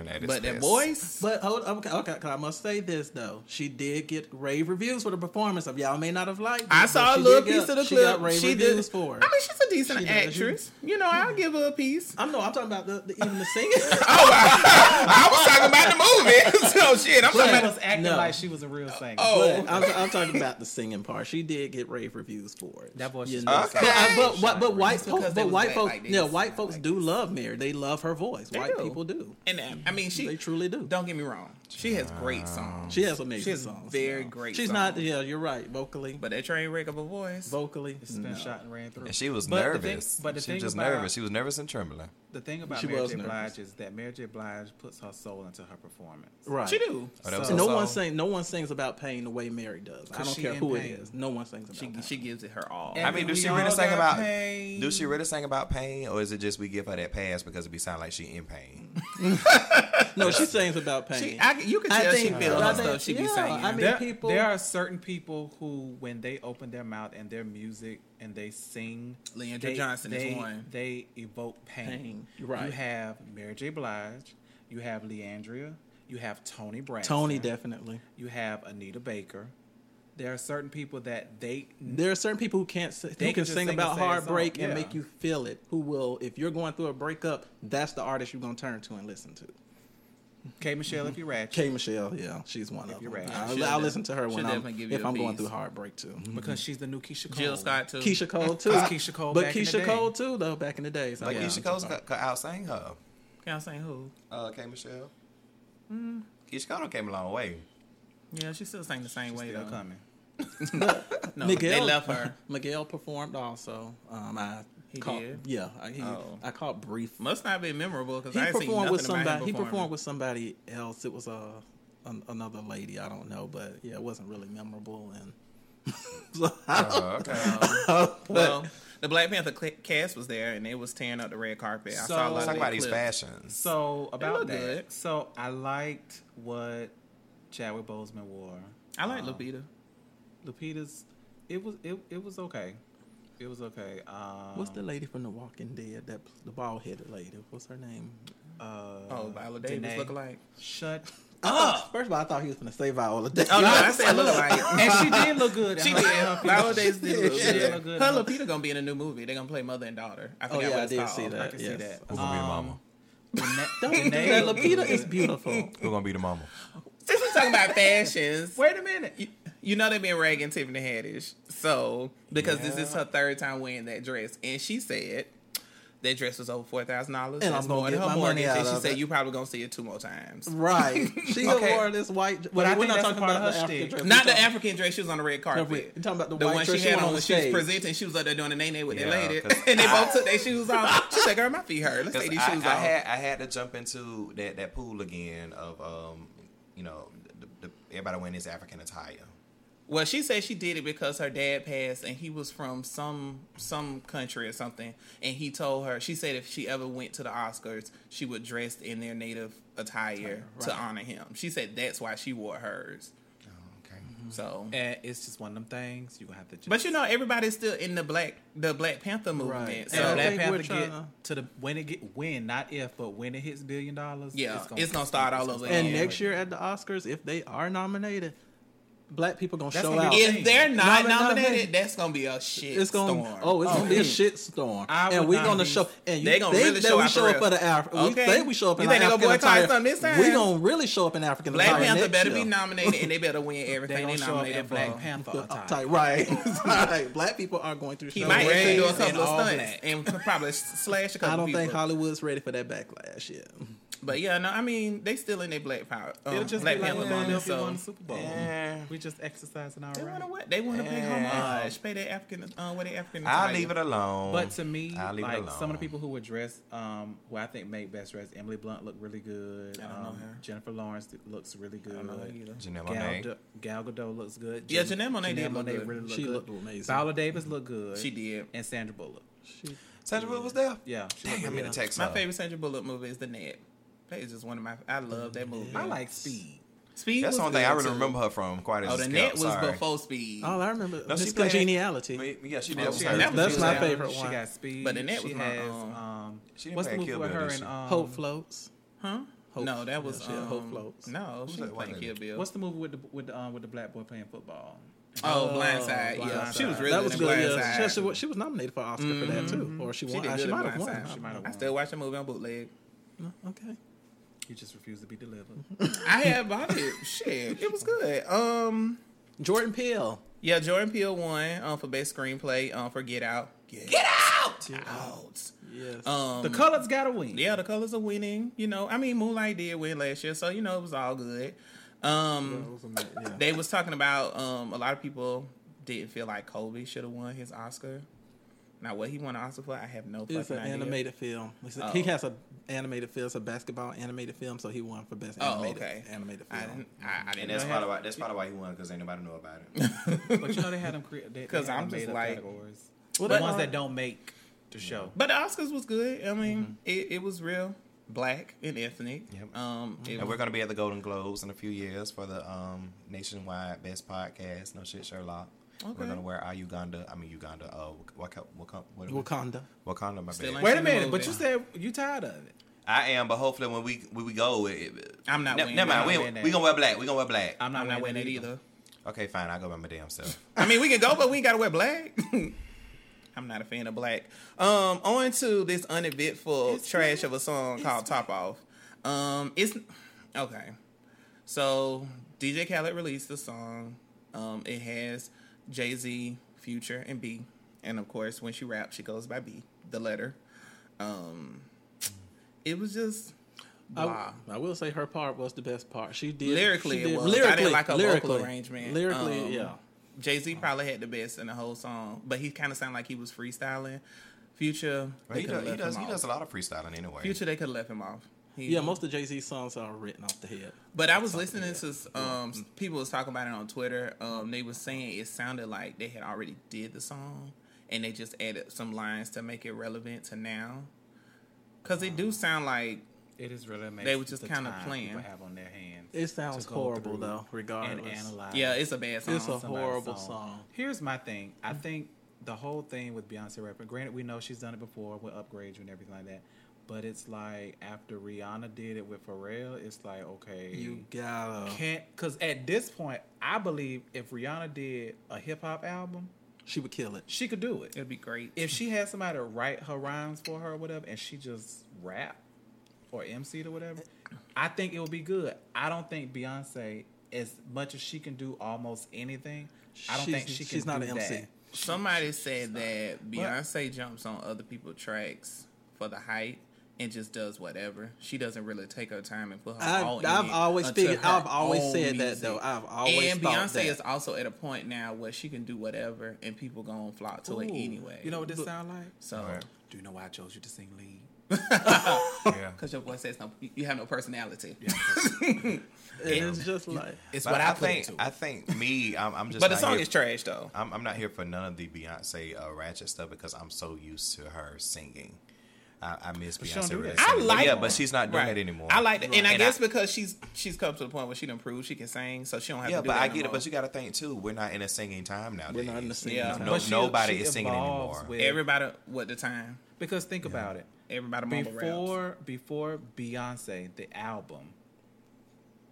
Speaker 2: At its
Speaker 1: But that voice,
Speaker 3: But hold okay, okay, 'cause I must say this though. She did get rave reviews for the performance of y'all may not have liked it.
Speaker 1: I saw a
Speaker 3: she
Speaker 1: little piece
Speaker 3: get-
Speaker 1: of the
Speaker 3: she
Speaker 1: clip.
Speaker 3: got rave
Speaker 1: she
Speaker 3: reviews
Speaker 1: did.
Speaker 3: for it.
Speaker 1: I mean, she's a decent
Speaker 3: She did.
Speaker 1: actress. You know, I'll give her a piece.
Speaker 3: I'm no, I'm talking about the, the even the singing. <laughs>
Speaker 1: Oh, I was talking about the movie. <laughs> so shit, I'm talking about.
Speaker 4: was acting
Speaker 3: No.
Speaker 4: like she was a real singer.
Speaker 1: Oh.
Speaker 3: But I'm, I'm talking about the singing part. She did get rave reviews for it.
Speaker 4: That voice
Speaker 3: You know?
Speaker 2: Okay.
Speaker 3: But, I- but, but, but white folks,
Speaker 1: they
Speaker 3: but white folks,
Speaker 1: like
Speaker 3: yeah, white folks
Speaker 1: like
Speaker 3: do love Mary. They love her voice.
Speaker 1: They
Speaker 3: white
Speaker 1: do.
Speaker 3: people do.
Speaker 1: And I mean, she
Speaker 3: They truly do.
Speaker 1: Don't get me wrong. She has great songs.
Speaker 3: She has amazing
Speaker 1: She has
Speaker 3: songs.
Speaker 1: very
Speaker 3: No.
Speaker 1: great
Speaker 3: She's
Speaker 1: songs.
Speaker 3: not. Yeah, you're right. Vocally,
Speaker 1: But that train wreck of a voice.
Speaker 3: vocally,
Speaker 4: It's been
Speaker 3: no.
Speaker 4: shot and ran through.
Speaker 2: And she was
Speaker 4: But the
Speaker 2: nervous.
Speaker 4: thing- but the
Speaker 2: she
Speaker 4: thing
Speaker 2: was just
Speaker 4: about-
Speaker 2: nervous. She was nervous and trembling.
Speaker 4: The thing about
Speaker 3: She
Speaker 4: Mary
Speaker 3: was
Speaker 4: J.
Speaker 3: nervous.
Speaker 4: Blige is that Mary J. Blige puts her soul into her performance.
Speaker 3: Right.
Speaker 1: She do.
Speaker 2: Oh,
Speaker 4: So-
Speaker 3: No one sings. No one sings about pain the way Mary does. I don't care who
Speaker 4: pain.
Speaker 3: it is. No one sings about
Speaker 1: She
Speaker 3: pain.
Speaker 1: she gives it her all.
Speaker 4: And
Speaker 2: I mean, do she
Speaker 4: all
Speaker 2: really sing about?
Speaker 4: pain.
Speaker 2: Do she really sing about pain, or is it just we give her that pass because it be sound like she in pain? <laughs>
Speaker 3: no, she sings about pain.
Speaker 1: She, I, you can
Speaker 3: I
Speaker 1: tell
Speaker 3: think-
Speaker 1: she feel
Speaker 3: I
Speaker 1: her
Speaker 3: think-
Speaker 1: stuff. She be
Speaker 3: yeah,
Speaker 1: singing.
Speaker 3: I mean,
Speaker 4: there,
Speaker 3: people-
Speaker 4: there are certain people who, when they open their mouth and their music and they sing,
Speaker 1: Leandria
Speaker 4: they,
Speaker 1: Johnson is
Speaker 4: they,
Speaker 1: one.
Speaker 4: They evoke pain.
Speaker 3: Pain, you're right.
Speaker 4: You have Mary J. Blige, you have Leandria, you have Toni Braxton,
Speaker 3: Toni definitely.
Speaker 4: you have Anita Baker. There are certain people that they
Speaker 3: There are certain people who can't s- who
Speaker 4: They
Speaker 3: can,
Speaker 4: can
Speaker 3: sing
Speaker 4: sing
Speaker 3: about heartbreak
Speaker 4: song,
Speaker 3: and
Speaker 4: yeah.
Speaker 3: make you feel it. Who will, if you're going through a breakup, that's the artist you're gonna turn to and listen to.
Speaker 4: K. Michelle, if you're ratchet,
Speaker 3: K. Michelle, yeah, she's one of
Speaker 4: you're
Speaker 3: them.
Speaker 4: right.
Speaker 3: I'll,
Speaker 1: She'll
Speaker 3: I'll
Speaker 1: def-
Speaker 3: listen to her
Speaker 1: she'll
Speaker 3: when I'm
Speaker 1: definitely give you
Speaker 3: if
Speaker 1: a
Speaker 3: I'm going
Speaker 1: piece.
Speaker 3: through heartbreak too.
Speaker 4: because she's the new Keyshia Cole.
Speaker 1: Jill Scott too.
Speaker 3: Keyshia Cole <laughs> too.
Speaker 4: That's Keyshia Cole
Speaker 3: but
Speaker 4: back in the
Speaker 3: Keyshia
Speaker 4: day.
Speaker 3: Cole too, though back in the days.
Speaker 2: Like
Speaker 3: Yeah.
Speaker 2: Keyshia Cole's could, could outsing her.
Speaker 1: Can I sing who?
Speaker 2: Uh, K Michelle. Keyshia Cole done came a long way.
Speaker 1: Yeah, she still sang the same way
Speaker 4: Still
Speaker 1: though.
Speaker 4: coming. <laughs> <laughs>
Speaker 1: No,
Speaker 3: Miguel,
Speaker 1: they left her.
Speaker 3: Miguel performed also. Um, I
Speaker 1: He
Speaker 3: caught,
Speaker 1: did?
Speaker 3: Yeah, I, he,
Speaker 1: Oh.
Speaker 3: I caught brief.
Speaker 1: Must not be memorable because
Speaker 3: He
Speaker 1: I ain't seen
Speaker 3: performed
Speaker 1: nothing
Speaker 3: with
Speaker 1: about him
Speaker 3: somebody. He performed with somebody else. It was a an, another lady. I don't know, but yeah, it wasn't really memorable. And <laughs> so, I don't-
Speaker 2: Uh. <laughs>
Speaker 1: Well, the Black Panther cl- cast was there and they was tearing up the red carpet. I
Speaker 4: So-
Speaker 1: saw a lot
Speaker 2: Let's
Speaker 1: of
Speaker 2: about these fashions.
Speaker 4: So about that,
Speaker 1: good.
Speaker 4: so I liked what Chadwick Boseman wore.
Speaker 1: I like
Speaker 4: Um,
Speaker 1: Lupita.
Speaker 4: Lupita's. It was it, it was okay. It was okay. Um,
Speaker 3: What's the lady from The Walking Dead? That the bald headed lady. What's her name?
Speaker 4: Uh,
Speaker 1: Oh, Viola Davis
Speaker 4: Danai.
Speaker 1: look alike.
Speaker 4: Shut.
Speaker 3: Oh, first of all, I thought he was going to say Viola Davis.
Speaker 1: Oh no, I said look alike. <laughs>
Speaker 4: and she did look good.
Speaker 1: She did. Viola Davis did look
Speaker 4: She did
Speaker 1: good.
Speaker 4: look good.
Speaker 1: Her Lupita gonna be in a new movie. They're gonna play mother and daughter. I
Speaker 3: Oh yeah,
Speaker 1: what
Speaker 3: I did
Speaker 1: called.
Speaker 3: see that.
Speaker 4: I can see that.
Speaker 2: Who gonna be the
Speaker 4: Um,
Speaker 2: mama?
Speaker 4: Danai-
Speaker 3: Don't do that. Lupita is beautiful.
Speaker 2: Who gonna be the mama?
Speaker 1: Just talking about fashions.
Speaker 4: Wait a minute.
Speaker 1: You, you know they've been ragging Tiffany Haddish, so because this is her third time wearing that dress, and she said that dress was over four thousand dollars.
Speaker 3: And I'm gonna get my money out
Speaker 1: And she said
Speaker 3: it.
Speaker 1: you probably gonna see it two more times.
Speaker 3: Right. She <laughs>
Speaker 4: Okay.
Speaker 3: wore this white.
Speaker 4: But
Speaker 3: But
Speaker 4: I
Speaker 3: we're not talking about
Speaker 4: her
Speaker 3: African dress.
Speaker 1: Not the African dress. She was on the red carpet.
Speaker 3: we- you talking about the
Speaker 1: the
Speaker 3: white
Speaker 1: one she had on when she was presenting. She was up there doing the nene with that
Speaker 2: Yeah,
Speaker 1: lady,
Speaker 2: 'cause <laughs>
Speaker 1: and they both took their shoes off. She said, "Girl, my feet hurt. Let's take these
Speaker 2: I,
Speaker 1: shoes
Speaker 2: I
Speaker 1: off."
Speaker 2: had I had to jump into that, that pool again of um, you know, the, the, everybody wearing this African attire.
Speaker 1: Well, she said she did it because her dad passed, and he was from some some country or something. And he told her, she said if she ever went to the Oscars, she would dress in their native attire to honor him. She said that's why she wore hers.
Speaker 2: Oh, okay. Mm-hmm.
Speaker 1: So,
Speaker 4: And it's just one of them things you're gonna have to. Just,
Speaker 1: but you know, everybody's still in the black the Black Panther movement.
Speaker 3: Right.
Speaker 1: So
Speaker 3: And I
Speaker 4: Black
Speaker 3: think
Speaker 4: Panther
Speaker 3: we're
Speaker 4: get to the when it get when not if but when it hits billion dollars.
Speaker 1: Yeah, it's gonna start all over
Speaker 3: And next year at the Oscars, if they are nominated, black people gonna
Speaker 4: That's
Speaker 3: show
Speaker 4: gonna
Speaker 3: out.
Speaker 1: if they're not
Speaker 3: Nomin-
Speaker 1: nominated,
Speaker 3: nominated.
Speaker 1: that's gonna be a shit
Speaker 3: It's gonna
Speaker 1: storm.
Speaker 3: oh, it's oh, gonna be a
Speaker 4: Oh,
Speaker 3: shit storm, and
Speaker 4: we're
Speaker 3: gonna
Speaker 4: be-
Speaker 3: show. And you
Speaker 1: They gonna
Speaker 3: think
Speaker 1: really
Speaker 3: that
Speaker 1: show
Speaker 3: we show up for the Af- We
Speaker 1: Okay.
Speaker 3: think we show up in
Speaker 1: You think they
Speaker 3: African
Speaker 1: gonna
Speaker 3: attire.
Speaker 1: something this time?
Speaker 3: We gonna really show up in African
Speaker 1: Black
Speaker 3: attire.
Speaker 1: Panther better
Speaker 3: year.
Speaker 1: be nominated, and they better win everything
Speaker 4: gonna
Speaker 1: they
Speaker 4: show
Speaker 1: nominated
Speaker 4: in
Speaker 1: for.
Speaker 4: Black uh, Panther attire.
Speaker 3: Attire, Right, <laughs> right. Black people are going through.
Speaker 1: He might do a
Speaker 4: and
Speaker 1: couple of stunts and <laughs> probably slash a couple
Speaker 3: I don't think Hollywood's ready for that backlash yet.
Speaker 1: But yeah, no, I mean they still in their black power. Um,
Speaker 4: It'll just
Speaker 1: black
Speaker 4: be like
Speaker 1: Panther
Speaker 4: when
Speaker 1: movement.
Speaker 4: Philadelphia
Speaker 1: So
Speaker 4: won the Super Bowl.
Speaker 2: Yeah.
Speaker 4: We just exercising our
Speaker 1: they
Speaker 4: right.
Speaker 1: want to what? They want to pay
Speaker 2: Yeah.
Speaker 1: homage, pay their African, uh, what they African.
Speaker 2: I'll leave it alone.
Speaker 4: But to me,
Speaker 2: I'll leave it
Speaker 4: like
Speaker 2: alone.
Speaker 4: some of the people who were dressed, um, who I think make best dressed, Emily Blunt looked really good.
Speaker 1: I don't know
Speaker 4: um,
Speaker 1: her.
Speaker 4: Jennifer Lawrence looks really good.
Speaker 1: I don't know her either.
Speaker 2: Janelle
Speaker 4: Gal,
Speaker 2: Monáe.
Speaker 4: Gadot- Gal Gadot looks good.
Speaker 1: Yeah, Janelle Monáe did
Speaker 4: Janelle
Speaker 1: look good.
Speaker 4: really looked
Speaker 3: She
Speaker 4: good.
Speaker 3: looked amazing.
Speaker 4: Viola Davis looked good.
Speaker 1: She did.
Speaker 4: And Sandra Bullock.
Speaker 3: She,
Speaker 2: Sandra Bullock was there.
Speaker 4: Yeah, she
Speaker 2: Dang, I
Speaker 4: really
Speaker 2: meant to
Speaker 4: good.
Speaker 2: text
Speaker 1: My favorite Sandra Bullock movie is The Net. That is just one of my. I love that movie.
Speaker 4: I like Speed.
Speaker 1: Speed.
Speaker 2: That's the only thing I really
Speaker 1: too.
Speaker 2: remember her from. Quite as
Speaker 1: Oh,
Speaker 2: a
Speaker 1: The
Speaker 2: skip,
Speaker 1: Net was
Speaker 2: sorry.
Speaker 1: before Speed.
Speaker 3: all I remember
Speaker 2: No, she
Speaker 3: Miss
Speaker 2: played-
Speaker 3: Congeniality.
Speaker 2: Wait, Yeah, she did.
Speaker 1: Oh,
Speaker 2: was
Speaker 1: she
Speaker 2: her.
Speaker 1: had-
Speaker 3: That's my favorite one.
Speaker 4: She got Speed.
Speaker 1: But the net
Speaker 4: she
Speaker 1: was my,
Speaker 4: has,
Speaker 1: um,
Speaker 4: um,
Speaker 2: She didn't
Speaker 4: what's the movie
Speaker 2: Kill
Speaker 4: with
Speaker 2: Bill,
Speaker 4: her
Speaker 2: did
Speaker 4: and um,
Speaker 3: Hope floats.
Speaker 1: Huh?
Speaker 3: Hope-
Speaker 1: no, that was
Speaker 3: yeah, she
Speaker 1: um,
Speaker 3: Hope Floats.
Speaker 1: No,
Speaker 2: Who's
Speaker 1: she
Speaker 2: that
Speaker 1: didn't play
Speaker 2: white
Speaker 1: Kill? Bill.
Speaker 4: What's the movie with the with the, um, with the black boy playing football?
Speaker 1: oh,
Speaker 3: Oh,
Speaker 1: Blindside. Yeah, she was really
Speaker 3: that was
Speaker 1: in
Speaker 3: good.
Speaker 1: Blindside.
Speaker 3: Yeah. She, was- she was nominated for Oscar for that too, or she
Speaker 1: She
Speaker 3: won.
Speaker 1: did
Speaker 3: uh, She might have won.
Speaker 4: She might have
Speaker 1: I still watch the movie on bootleg.
Speaker 3: Okay.
Speaker 4: You just refused to be delivered. <laughs>
Speaker 1: I had bought it. Shit, it was good. Um,
Speaker 3: Jordan Peele.
Speaker 1: yeah, Jordan Peele won um, for best screenplay um, for Get Out. Get, out! Out.
Speaker 3: Yes.
Speaker 1: Um,
Speaker 4: the colors gotta win.
Speaker 1: yeah, the colors are winning. You know, I mean, Moonlight did win last year, so you know it was all good. Um,
Speaker 3: That was yeah.
Speaker 1: they was talking about um, a lot of people didn't feel like Kobe should have won his Oscar. Now, what he won an Oscar for, I have no
Speaker 3: It's
Speaker 1: fucking
Speaker 3: an
Speaker 1: idea.
Speaker 3: animated film. It's a-
Speaker 1: Oh.
Speaker 3: He has an animated film. It's a basketball animated film, so he won for best
Speaker 1: Oh,
Speaker 3: animated
Speaker 1: okay.
Speaker 3: animated
Speaker 1: I
Speaker 3: film.
Speaker 1: didn't. I, I
Speaker 2: And
Speaker 1: didn't
Speaker 2: that's
Speaker 1: know
Speaker 2: probably why. That's probably why he won because ain't nobody know about it. <laughs>
Speaker 4: But you know they had them create. they- they <laughs>
Speaker 1: 'Cause
Speaker 4: had
Speaker 1: I'm just like-
Speaker 4: categories.
Speaker 3: Well,
Speaker 4: the
Speaker 3: they
Speaker 4: ones
Speaker 3: are-
Speaker 4: that don't make the show.
Speaker 1: But the Oscars was good. I mean, it, it was real black and ethnic.
Speaker 2: Yep.
Speaker 1: Um,
Speaker 2: And
Speaker 1: was-
Speaker 2: we're gonna be at the Golden Globes in a few years for the um, nationwide best podcast. No shit, Sherlock.
Speaker 1: Okay.
Speaker 2: We're gonna wear our Uganda. I mean Uganda. Oh, what? What? What? what
Speaker 3: Wakanda.
Speaker 2: Wakanda. My
Speaker 1: Still
Speaker 2: bad.
Speaker 4: Wait a minute, but you said you tired of it.
Speaker 2: I am, but hopefully when we when we go, it, it-
Speaker 1: I'm not
Speaker 2: Ne-
Speaker 1: wearing
Speaker 2: Never mind.
Speaker 4: Not
Speaker 2: We
Speaker 4: wearing
Speaker 2: we gonna wear black. We gonna wear black.
Speaker 4: I'm not,
Speaker 1: I'm not wearing
Speaker 4: wearing
Speaker 1: it
Speaker 4: it
Speaker 1: either.
Speaker 2: Okay, fine. I'll go by my damn self.
Speaker 1: I mean, we can go, but we ain't gotta wear black. <laughs> I'm not a fan of black. Um, on to this uneventful trash of a song called "Top Off." Um, it's okay. So DJ Khaled released the song. Um, it has Jay Z, Future, and B, and of course, when she raps, she goes by B, the letter. Um, it was just blah.
Speaker 3: I, I will say her part was the best part. She did
Speaker 1: Lyrically,
Speaker 3: she
Speaker 1: it
Speaker 3: did,
Speaker 1: was. I didn't like her vocal arrangement.
Speaker 3: Lyrically,
Speaker 1: Um,
Speaker 3: yeah.
Speaker 1: Jay Z probably had the best in the whole song, but he kind of sounded like he was freestyling. Future,
Speaker 2: But
Speaker 1: they
Speaker 2: he
Speaker 1: coulda
Speaker 2: does. He does.
Speaker 1: him
Speaker 2: He does a lot of freestyling anyway.
Speaker 1: Future, they could have left him off. He-
Speaker 3: Yeah, most of Jay Z's songs are written off the head.
Speaker 1: But I was listening to um, people was talking about it on Twitter. Um, they were saying it sounded like they had already did the song, and they just added some lines to make it relevant to now. Cause it do sound like
Speaker 4: It is really amazing.
Speaker 1: They were just
Speaker 4: the
Speaker 1: kinda
Speaker 4: time
Speaker 1: playing.
Speaker 4: have on their hands.
Speaker 3: It sounds horrible
Speaker 4: through
Speaker 3: though,
Speaker 4: and
Speaker 3: regardless.
Speaker 4: analyze.
Speaker 1: yeah, it's a bad song.
Speaker 3: It's a horrible song.
Speaker 4: Here's my thing. I think the whole thing with Beyonce rapping. Granted, we know she's done it before with upgrades and everything like that. But it's like after Rihanna did it with Pharrell, it's like okay,
Speaker 3: You gotta.
Speaker 4: can't because at this point, I believe if Rihanna did a hip hop album,
Speaker 3: She would kill it.
Speaker 4: she could do it.
Speaker 1: It'd be great.
Speaker 4: If she had somebody to write her rhymes for her or whatever, and she just rap or MC or whatever, I think it would be good. I don't think Beyonce as much as she can do almost anything, I don't
Speaker 3: She's-
Speaker 4: think she can.
Speaker 3: she's not
Speaker 4: do
Speaker 3: an MC.
Speaker 4: that.
Speaker 1: Somebody said that Beyonce jumps on other people's tracks for the hype and just does whatever. She doesn't really take her time and put her
Speaker 3: I've-
Speaker 1: all
Speaker 3: I've
Speaker 1: it
Speaker 3: always figured-
Speaker 1: her
Speaker 3: I've always
Speaker 1: own
Speaker 3: said that, though. I've always
Speaker 1: and Beyonce
Speaker 3: that.
Speaker 1: is also at a point now where she can do whatever and people gonna flock to it anyway.
Speaker 4: You know what this sound like?
Speaker 1: so
Speaker 2: Right.
Speaker 4: Do you know why I chose you to sing lead? <laughs> <laughs>
Speaker 2: Yeah.
Speaker 1: because your voice says no, you have no personality. <laughs>
Speaker 3: And it's just like
Speaker 4: It's
Speaker 2: But
Speaker 4: what I,
Speaker 2: I
Speaker 4: put
Speaker 2: think
Speaker 4: into it.
Speaker 2: I think me, I'm, I'm just.
Speaker 1: But the song
Speaker 2: here-
Speaker 1: is trash though.
Speaker 2: I'm, I'm not here for none of the Beyonce uh, ratchet stuff because I'm so used to her singing. I, I miss
Speaker 4: she
Speaker 2: Beyonce. really.
Speaker 1: I
Speaker 2: singing. But
Speaker 1: like-
Speaker 2: yeah, but she's not doing
Speaker 1: Right.
Speaker 2: it anymore.
Speaker 1: I like that, and I
Speaker 2: And
Speaker 1: guess
Speaker 2: I-
Speaker 1: because she's she's come to the point where she done proved she can sing, so she don't have
Speaker 2: Yeah,
Speaker 1: to do
Speaker 2: but
Speaker 1: that
Speaker 2: I
Speaker 1: no
Speaker 2: get it. But you got to think too. We're not in a singing time nowadays.
Speaker 3: we're not in the singing
Speaker 1: Yeah.
Speaker 3: time.
Speaker 2: No,
Speaker 4: she-
Speaker 2: nobody
Speaker 4: she
Speaker 2: is singing anymore.
Speaker 4: with-
Speaker 1: everybody what the time
Speaker 4: because think about it.
Speaker 1: everybody mumble raps.
Speaker 4: before before Beyonce the album,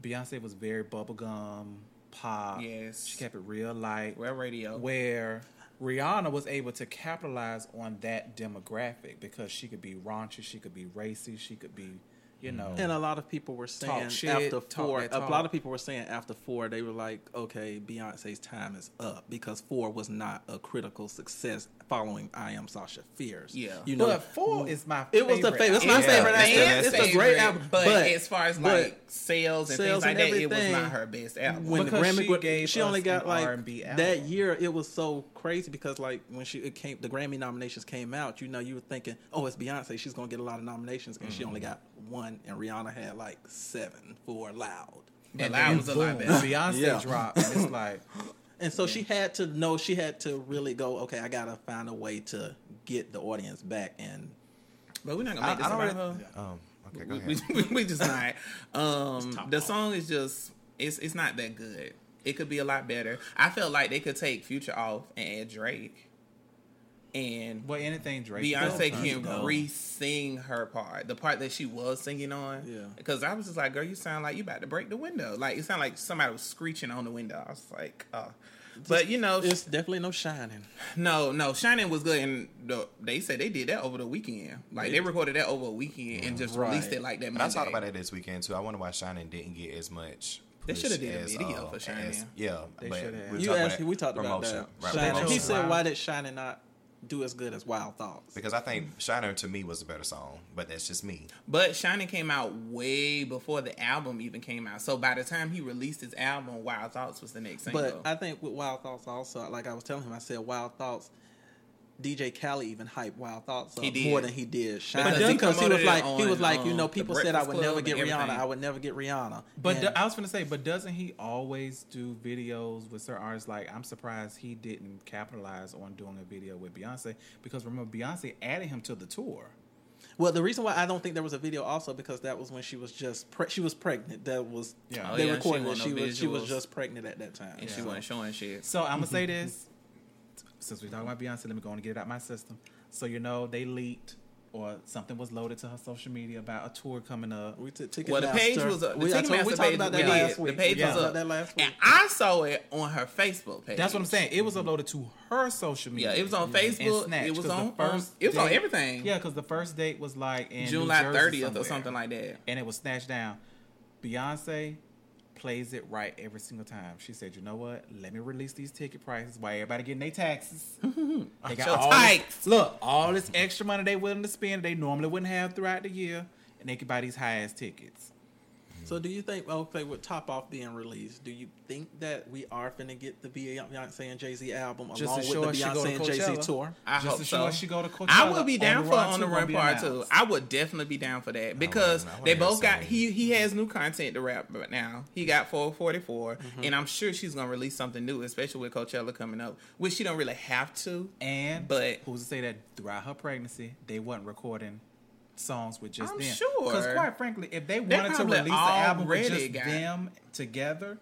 Speaker 4: Beyonce was very bubblegum pop.
Speaker 1: Yes.
Speaker 4: she kept it real light.
Speaker 1: Well, radio.
Speaker 4: Where Rihanna was able to capitalize on that demographic because she could be raunchy, she could be racy, she could be, you know,
Speaker 3: And a lot of people were saying
Speaker 4: shit,
Speaker 3: after
Speaker 4: talk
Speaker 3: four.
Speaker 4: that
Speaker 3: A
Speaker 4: talk.
Speaker 3: lot of people were saying after four, they were like, "Okay, Beyonce's time is up," because four was not a critical success following "I Am Sasha Fierce."
Speaker 1: Yeah.
Speaker 3: you know,
Speaker 4: but four is my. Favorite.
Speaker 3: It was the
Speaker 4: favorite
Speaker 3: favorite. It's my.
Speaker 2: Yeah,
Speaker 3: favorite.
Speaker 2: that's
Speaker 3: album. It's,
Speaker 2: that's
Speaker 3: a
Speaker 2: the-
Speaker 3: great album,
Speaker 1: but,
Speaker 3: but,
Speaker 1: as far as
Speaker 3: but
Speaker 1: like sales and
Speaker 3: sales
Speaker 1: things like
Speaker 3: and
Speaker 1: that, it was not her best album.
Speaker 3: when the Grammy,
Speaker 4: she gave
Speaker 3: she only got like
Speaker 4: R&B
Speaker 3: that
Speaker 4: album.
Speaker 3: year. It was so crazy because like when she it came, the Grammy nominations came out. You know, you were thinking, "Oh, it's Beyonce. She's gonna get a lot of nominations," and she only
Speaker 4: Mm-hmm.
Speaker 3: got one, and Rihanna had like seven for Loud.
Speaker 1: but
Speaker 4: And
Speaker 1: Loud
Speaker 4: then
Speaker 1: was a lot
Speaker 4: boom,
Speaker 1: better.
Speaker 4: Beyonce <laughs>
Speaker 3: Yeah.
Speaker 4: dropped, and it's like, <laughs>
Speaker 3: And so she had to know she had to really go, okay, I gotta find a way to get the audience back and
Speaker 1: But we're not gonna
Speaker 2: I,
Speaker 1: make this
Speaker 2: I don't
Speaker 1: about
Speaker 2: really.
Speaker 1: her.
Speaker 2: Um, okay, go
Speaker 1: We,
Speaker 2: ahead.
Speaker 1: we, we just not. <laughs> Um, the
Speaker 3: off.
Speaker 1: song is just it's it's not that good. It could be a lot better. I felt like they could take Future off and add Drake, and
Speaker 4: well, anything Drake.
Speaker 1: Beyonce can re-sing her part, the part that she was singing on.
Speaker 3: Yeah.
Speaker 1: Because I was just like, girl, you sound like you about to break the window. Like it sounded like somebody was screeching on the window. I was like, oh. But you know,
Speaker 3: it's definitely no shining.
Speaker 1: no, no, Shining was good, and the, they said they did that over the weekend. Like they recorded that over a weekend and just
Speaker 3: Right.
Speaker 1: released it like that.
Speaker 2: But I
Speaker 1: Monday.
Speaker 2: talked about it this weekend too. I wonder why Shining didn't get as much.
Speaker 1: They shoulda did a
Speaker 2: as,
Speaker 1: video
Speaker 2: uh,
Speaker 1: for Shining.
Speaker 2: as- yeah,
Speaker 4: They
Speaker 2: but
Speaker 4: shoulda.
Speaker 2: we
Speaker 3: You
Speaker 2: talked
Speaker 3: asked we talked about that.
Speaker 2: right,
Speaker 3: Shining.
Speaker 2: promotion.
Speaker 3: He said, why did Shining not do as good as Wild Thoughts?
Speaker 2: Because I think Shiner to me was a better song, but that's just me.
Speaker 1: But Shining came out way before the album even came out. So by the time he released his album, Wild Thoughts was the next single.
Speaker 3: But I think with Wild Thoughts also, like I was telling him, I said Wild Thoughts. DJ Khaled even hyped Wild Thoughts up
Speaker 1: He did.
Speaker 3: more than he did Shining
Speaker 1: Because he
Speaker 3: because he was
Speaker 1: promoted it
Speaker 3: like he was like you
Speaker 1: um,
Speaker 3: know people said I
Speaker 1: Breakfast
Speaker 3: would never get
Speaker 1: and
Speaker 3: Rihanna. I would never get Rihanna
Speaker 4: But
Speaker 3: And-
Speaker 4: do- I was going to say, but doesn't he always do videos with certain artists? Like, I'm surprised he didn't capitalize on doing a video with Beyonce because remember, Beyonce added him to the tour.
Speaker 3: Well, the reason why I don't think there was a video also because that was when she was just pre- she was pregnant. That was
Speaker 4: Yeah.
Speaker 1: Oh,
Speaker 3: they
Speaker 1: yeah,
Speaker 3: recorded
Speaker 1: she
Speaker 3: it.
Speaker 1: wasn't
Speaker 3: She
Speaker 1: no
Speaker 3: was she was just pregnant at that time.
Speaker 1: and she
Speaker 3: So-
Speaker 1: wasn't showing shit.
Speaker 4: So I'm gonna say <laughs> this, since we're talking about Beyonce, let me go on and get it out my system. So you know, they leaked or something was loaded to her social media about a tour coming up.
Speaker 3: We took
Speaker 1: Well, the page was up. The
Speaker 3: we, told- we talked about that
Speaker 1: last
Speaker 3: last
Speaker 1: The page
Speaker 3: we
Speaker 1: was up.
Speaker 3: that last week.
Speaker 1: And I saw it on her Facebook page.
Speaker 4: That's what I'm saying. It was uploaded to her social media.
Speaker 1: Yeah, it was on
Speaker 4: and
Speaker 1: Facebook.
Speaker 4: Snatch,
Speaker 1: It was on. um, it was on everything.
Speaker 4: Yeah, because the first date was like in
Speaker 1: July
Speaker 4: Jersey
Speaker 1: 30th or something like that.
Speaker 4: and it was snatched down. Beyonce plays it right every single time. She said, "You know what? Let me release these ticket prices while everybody getting their taxes. <laughs> they got all this, look all this extra money they willing to spend. They normally wouldn't have throughout the year, and they can buy these high ass tickets.
Speaker 3: So do you think okay with Top Off being released, do you think that we are finna get the Beyonce and Jay Z album along
Speaker 4: to
Speaker 3: with
Speaker 4: show
Speaker 3: the
Speaker 4: us she go to
Speaker 3: Beyonce and Jay Z tour?
Speaker 1: I
Speaker 4: Just
Speaker 1: hope
Speaker 4: to
Speaker 1: so.
Speaker 4: show us she go to Coachella
Speaker 1: I would be down
Speaker 4: on the
Speaker 1: for on the run
Speaker 4: gonna
Speaker 1: part two.
Speaker 4: announced.
Speaker 1: I would definitely be down for that because
Speaker 2: I wanna
Speaker 1: they both got he he has new content to rap right now. He got 444,
Speaker 4: Mm-hmm.
Speaker 1: and I'm sure she's gonna release something new, especially with Coachella coming up, which she don't really have to.
Speaker 4: And
Speaker 1: But-
Speaker 4: who's to say that throughout her pregnancy they wasn't recording songs with just
Speaker 1: I'm
Speaker 4: them?
Speaker 1: sure.
Speaker 4: Because quite frankly, if they
Speaker 1: They
Speaker 4: wanted to release the album with just
Speaker 1: got-
Speaker 4: them together,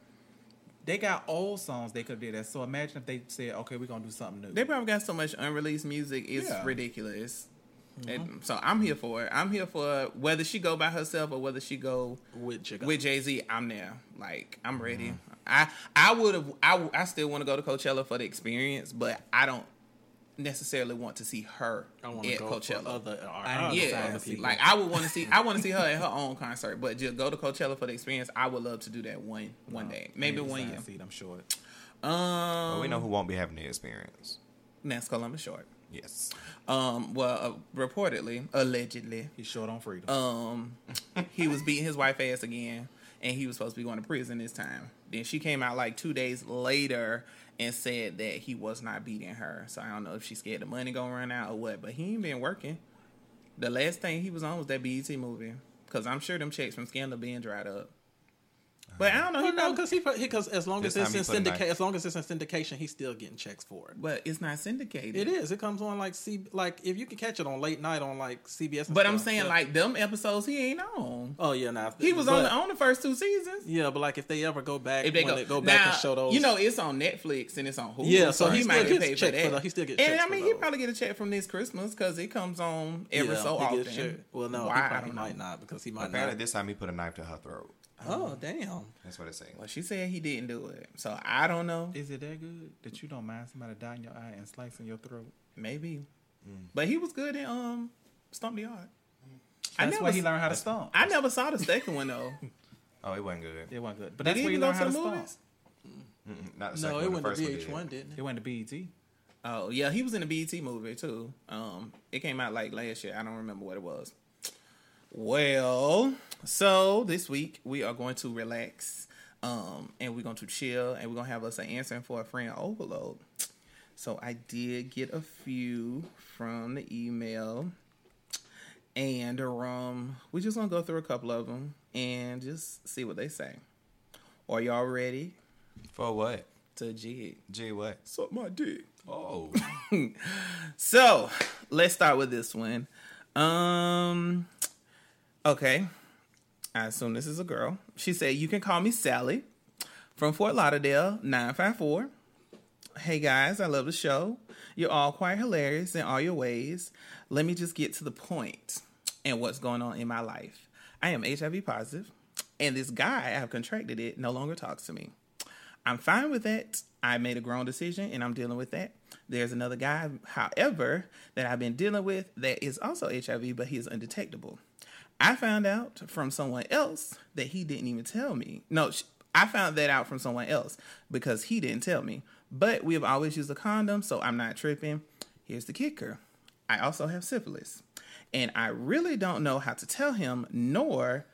Speaker 4: they got old songs they could do that. So imagine if they said, "Okay, we're gonna do something new."
Speaker 1: They probably got so much unreleased music, it's
Speaker 4: Yeah.
Speaker 1: ridiculous. Mm-hmm. And so I'm here for it. I'm here for whether she go by herself or whether she go
Speaker 3: With Jay
Speaker 1: with Jay Z. I'm there. Like I'm ready. Mm-hmm. I I would have. I I still want to go to Coachella for the experience, but I don't. Necessarily want to see her
Speaker 3: I want to
Speaker 1: at
Speaker 3: go
Speaker 1: Coachella.
Speaker 3: for other.
Speaker 4: I ain't
Speaker 1: yeah,
Speaker 3: other
Speaker 1: like I would want to see. I want to see her at her own concert, but just go to Coachella for the experience. I would love to do that one one day, maybe
Speaker 4: Need a
Speaker 1: one
Speaker 4: sign
Speaker 1: year.
Speaker 4: Seat, I'm short.
Speaker 1: Um,
Speaker 2: But we know who won't be having the experience.
Speaker 1: that's Columbus Short.
Speaker 2: Yes.
Speaker 1: Um, well, uh, reportedly, allegedly,
Speaker 4: He's short on freedom.
Speaker 1: um, he was beating his wife ass again, and he was supposed to be going to prison this time. Then she came out like two days later and said that he was not beating her. So I don't know if she's scared the money gonna run out or what. But he ain't been working. The last thing he was on was that BET movie, because I'm sure them checks from Scandal being dried up. But I don't know. He
Speaker 3: Well, no, because he because as long as it's in
Speaker 2: put
Speaker 3: syndication, as long as it's in syndication, he's still getting checks for it.
Speaker 1: but it's not syndicated.
Speaker 3: It is. It comes on like C, like if you can catch it on late night on like CBS. and
Speaker 1: But I'm saying
Speaker 3: yeah.
Speaker 1: like them episodes he ain't on.
Speaker 3: oh yeah, now
Speaker 1: He was
Speaker 3: but,
Speaker 1: on the, on the first two seasons.
Speaker 3: Yeah, but like if they ever go back,
Speaker 1: If they
Speaker 3: when
Speaker 1: go,
Speaker 3: they go back
Speaker 1: now,
Speaker 3: and show those,
Speaker 1: you know, it's on Netflix and it's on Hulu.
Speaker 3: Yeah, so
Speaker 1: he,
Speaker 3: he
Speaker 1: might
Speaker 3: still
Speaker 1: get paid for that.
Speaker 3: for the- he still gets
Speaker 1: and
Speaker 3: checks
Speaker 1: I mean, he probably get a check from this Christmas because it comes on every
Speaker 3: yeah,
Speaker 1: so often.
Speaker 3: Well, no,
Speaker 1: Why?
Speaker 3: he
Speaker 1: I
Speaker 3: probably might not because he might
Speaker 2: Apparently, this time he put a knife to her throat.
Speaker 3: Oh damn!
Speaker 2: That's what it saying.
Speaker 1: Well, she said he didn't do it, so I don't know.
Speaker 4: Is it that good that you don't mind somebody dyeing your eye and slicing your throat?
Speaker 1: Maybe, but he was good at um Stomp the Yard. I
Speaker 4: That's
Speaker 1: never,
Speaker 4: why he learned how to stomp.
Speaker 1: I never saw the second one though. <laughs>
Speaker 2: Oh, it wasn't good.
Speaker 4: It wasn't good, but
Speaker 1: Did
Speaker 4: that's
Speaker 1: he
Speaker 4: where he
Speaker 1: even go
Speaker 4: learned
Speaker 1: to
Speaker 4: how
Speaker 1: the
Speaker 4: to stomp.
Speaker 1: movies?
Speaker 2: Mm-mm, Not the
Speaker 3: No,
Speaker 2: second
Speaker 3: it
Speaker 2: one.
Speaker 3: went
Speaker 2: The
Speaker 3: to
Speaker 2: first one
Speaker 3: VH1,
Speaker 2: did.
Speaker 3: didn't
Speaker 4: It
Speaker 3: it?
Speaker 4: went to BET.
Speaker 1: Oh yeah, he was in a BET movie too. Um, it came out like last year. I don't remember what it was. Well, so this week we are going to relax, um, and we're going to chill, and we're gonna have us an answering for a friend overload. So I did get a few from the email, and um, we just gonna go through a couple of them and just see what they say. Are y'all ready
Speaker 2: For what?
Speaker 1: to jig?
Speaker 2: Gee, what?
Speaker 1: Suck my dick.
Speaker 2: Oh. <laughs>
Speaker 1: So let's start with this one. Um, okay. I assume this is a girl. She said, You can call me Sally from Fort Lauderdale, 954. Hey guys, I love the show. You're all quite hilarious in all your ways. Let me just get to the point and what's going on in my life. I am HIV positive, and this guy I have contracted it no longer talks to me. I'm fine with that. I made a grown decision and I'm dealing with that. There's another guy, however, that I've been dealing with that is also HIV, but he is undetectable. I found out from someone else that he didn't even tell me. No, I found that out from someone else because he didn't tell me. But we have always used a condom, so I'm not tripping. Here's the kicker I also have syphilis. And I really don't know how to tell him, nor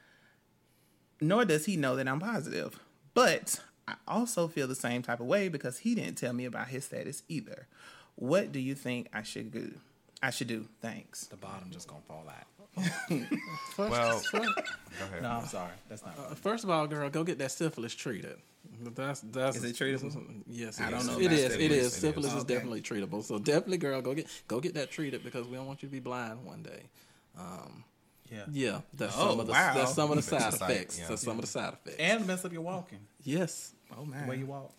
Speaker 1: nor does he know that I'm positive. But I also feel the same type of way because he didn't tell me about his status either. What do you think I should do? I should do. Thanks.
Speaker 4: The bottom just gonna fall out.
Speaker 3: First,
Speaker 2: Well,
Speaker 3: first,
Speaker 2: go ahead.
Speaker 4: No, I'm sorry. That's not.
Speaker 3: uh, first of all, girl, go get that syphilis treated. That's that's
Speaker 1: Is it treatable?
Speaker 3: Yes,
Speaker 1: I
Speaker 3: it
Speaker 1: don't
Speaker 3: is.
Speaker 1: know
Speaker 3: It
Speaker 1: about
Speaker 3: is.
Speaker 1: syphilis.
Speaker 3: It is.
Speaker 2: It is.
Speaker 3: Syphilis is definitely treatable. So definitely, girl, go get go get that treated because we don't want you to be blind one day. Um,
Speaker 4: yeah.
Speaker 3: yeah, that's
Speaker 1: Oh,
Speaker 3: some of the
Speaker 1: wow.
Speaker 3: that's some of the <laughs> side
Speaker 2: It's like,
Speaker 3: effects.
Speaker 2: yeah.
Speaker 3: That's some of the side effects.
Speaker 4: And mess up your walking.
Speaker 3: yes,
Speaker 1: Oh
Speaker 4: The
Speaker 1: man.
Speaker 4: way you walk.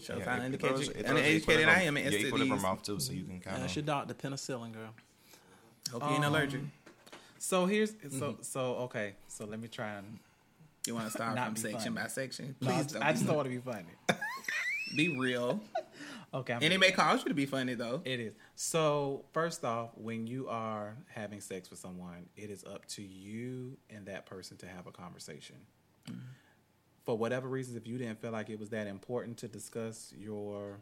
Speaker 1: Show
Speaker 2: Yeah,
Speaker 1: how
Speaker 2: it- it
Speaker 1: uneducated,
Speaker 2: throws- it throws
Speaker 1: uneducated
Speaker 2: equilibrium-
Speaker 1: I am in
Speaker 2: Yeah, equilibrium
Speaker 1: STDs.
Speaker 2: off too, so you can kind of.
Speaker 3: that's your doctor penicillin, girl.
Speaker 1: Hope you ain't allergic.
Speaker 4: So here's so mm-hmm. so okay. So let me try and.
Speaker 1: You want to start from section
Speaker 4: funny.
Speaker 1: by section? Please don't.
Speaker 4: I just don't want to be funny. <laughs>
Speaker 1: be real.
Speaker 4: Okay. I'm
Speaker 1: And it may cause you to be funny though.
Speaker 4: It is. So, first off, when you are having sex with someone, it is up to you and that person to have a conversation. Mm-hmm. For whatever reasons, if you didn't feel like it was that important to discuss your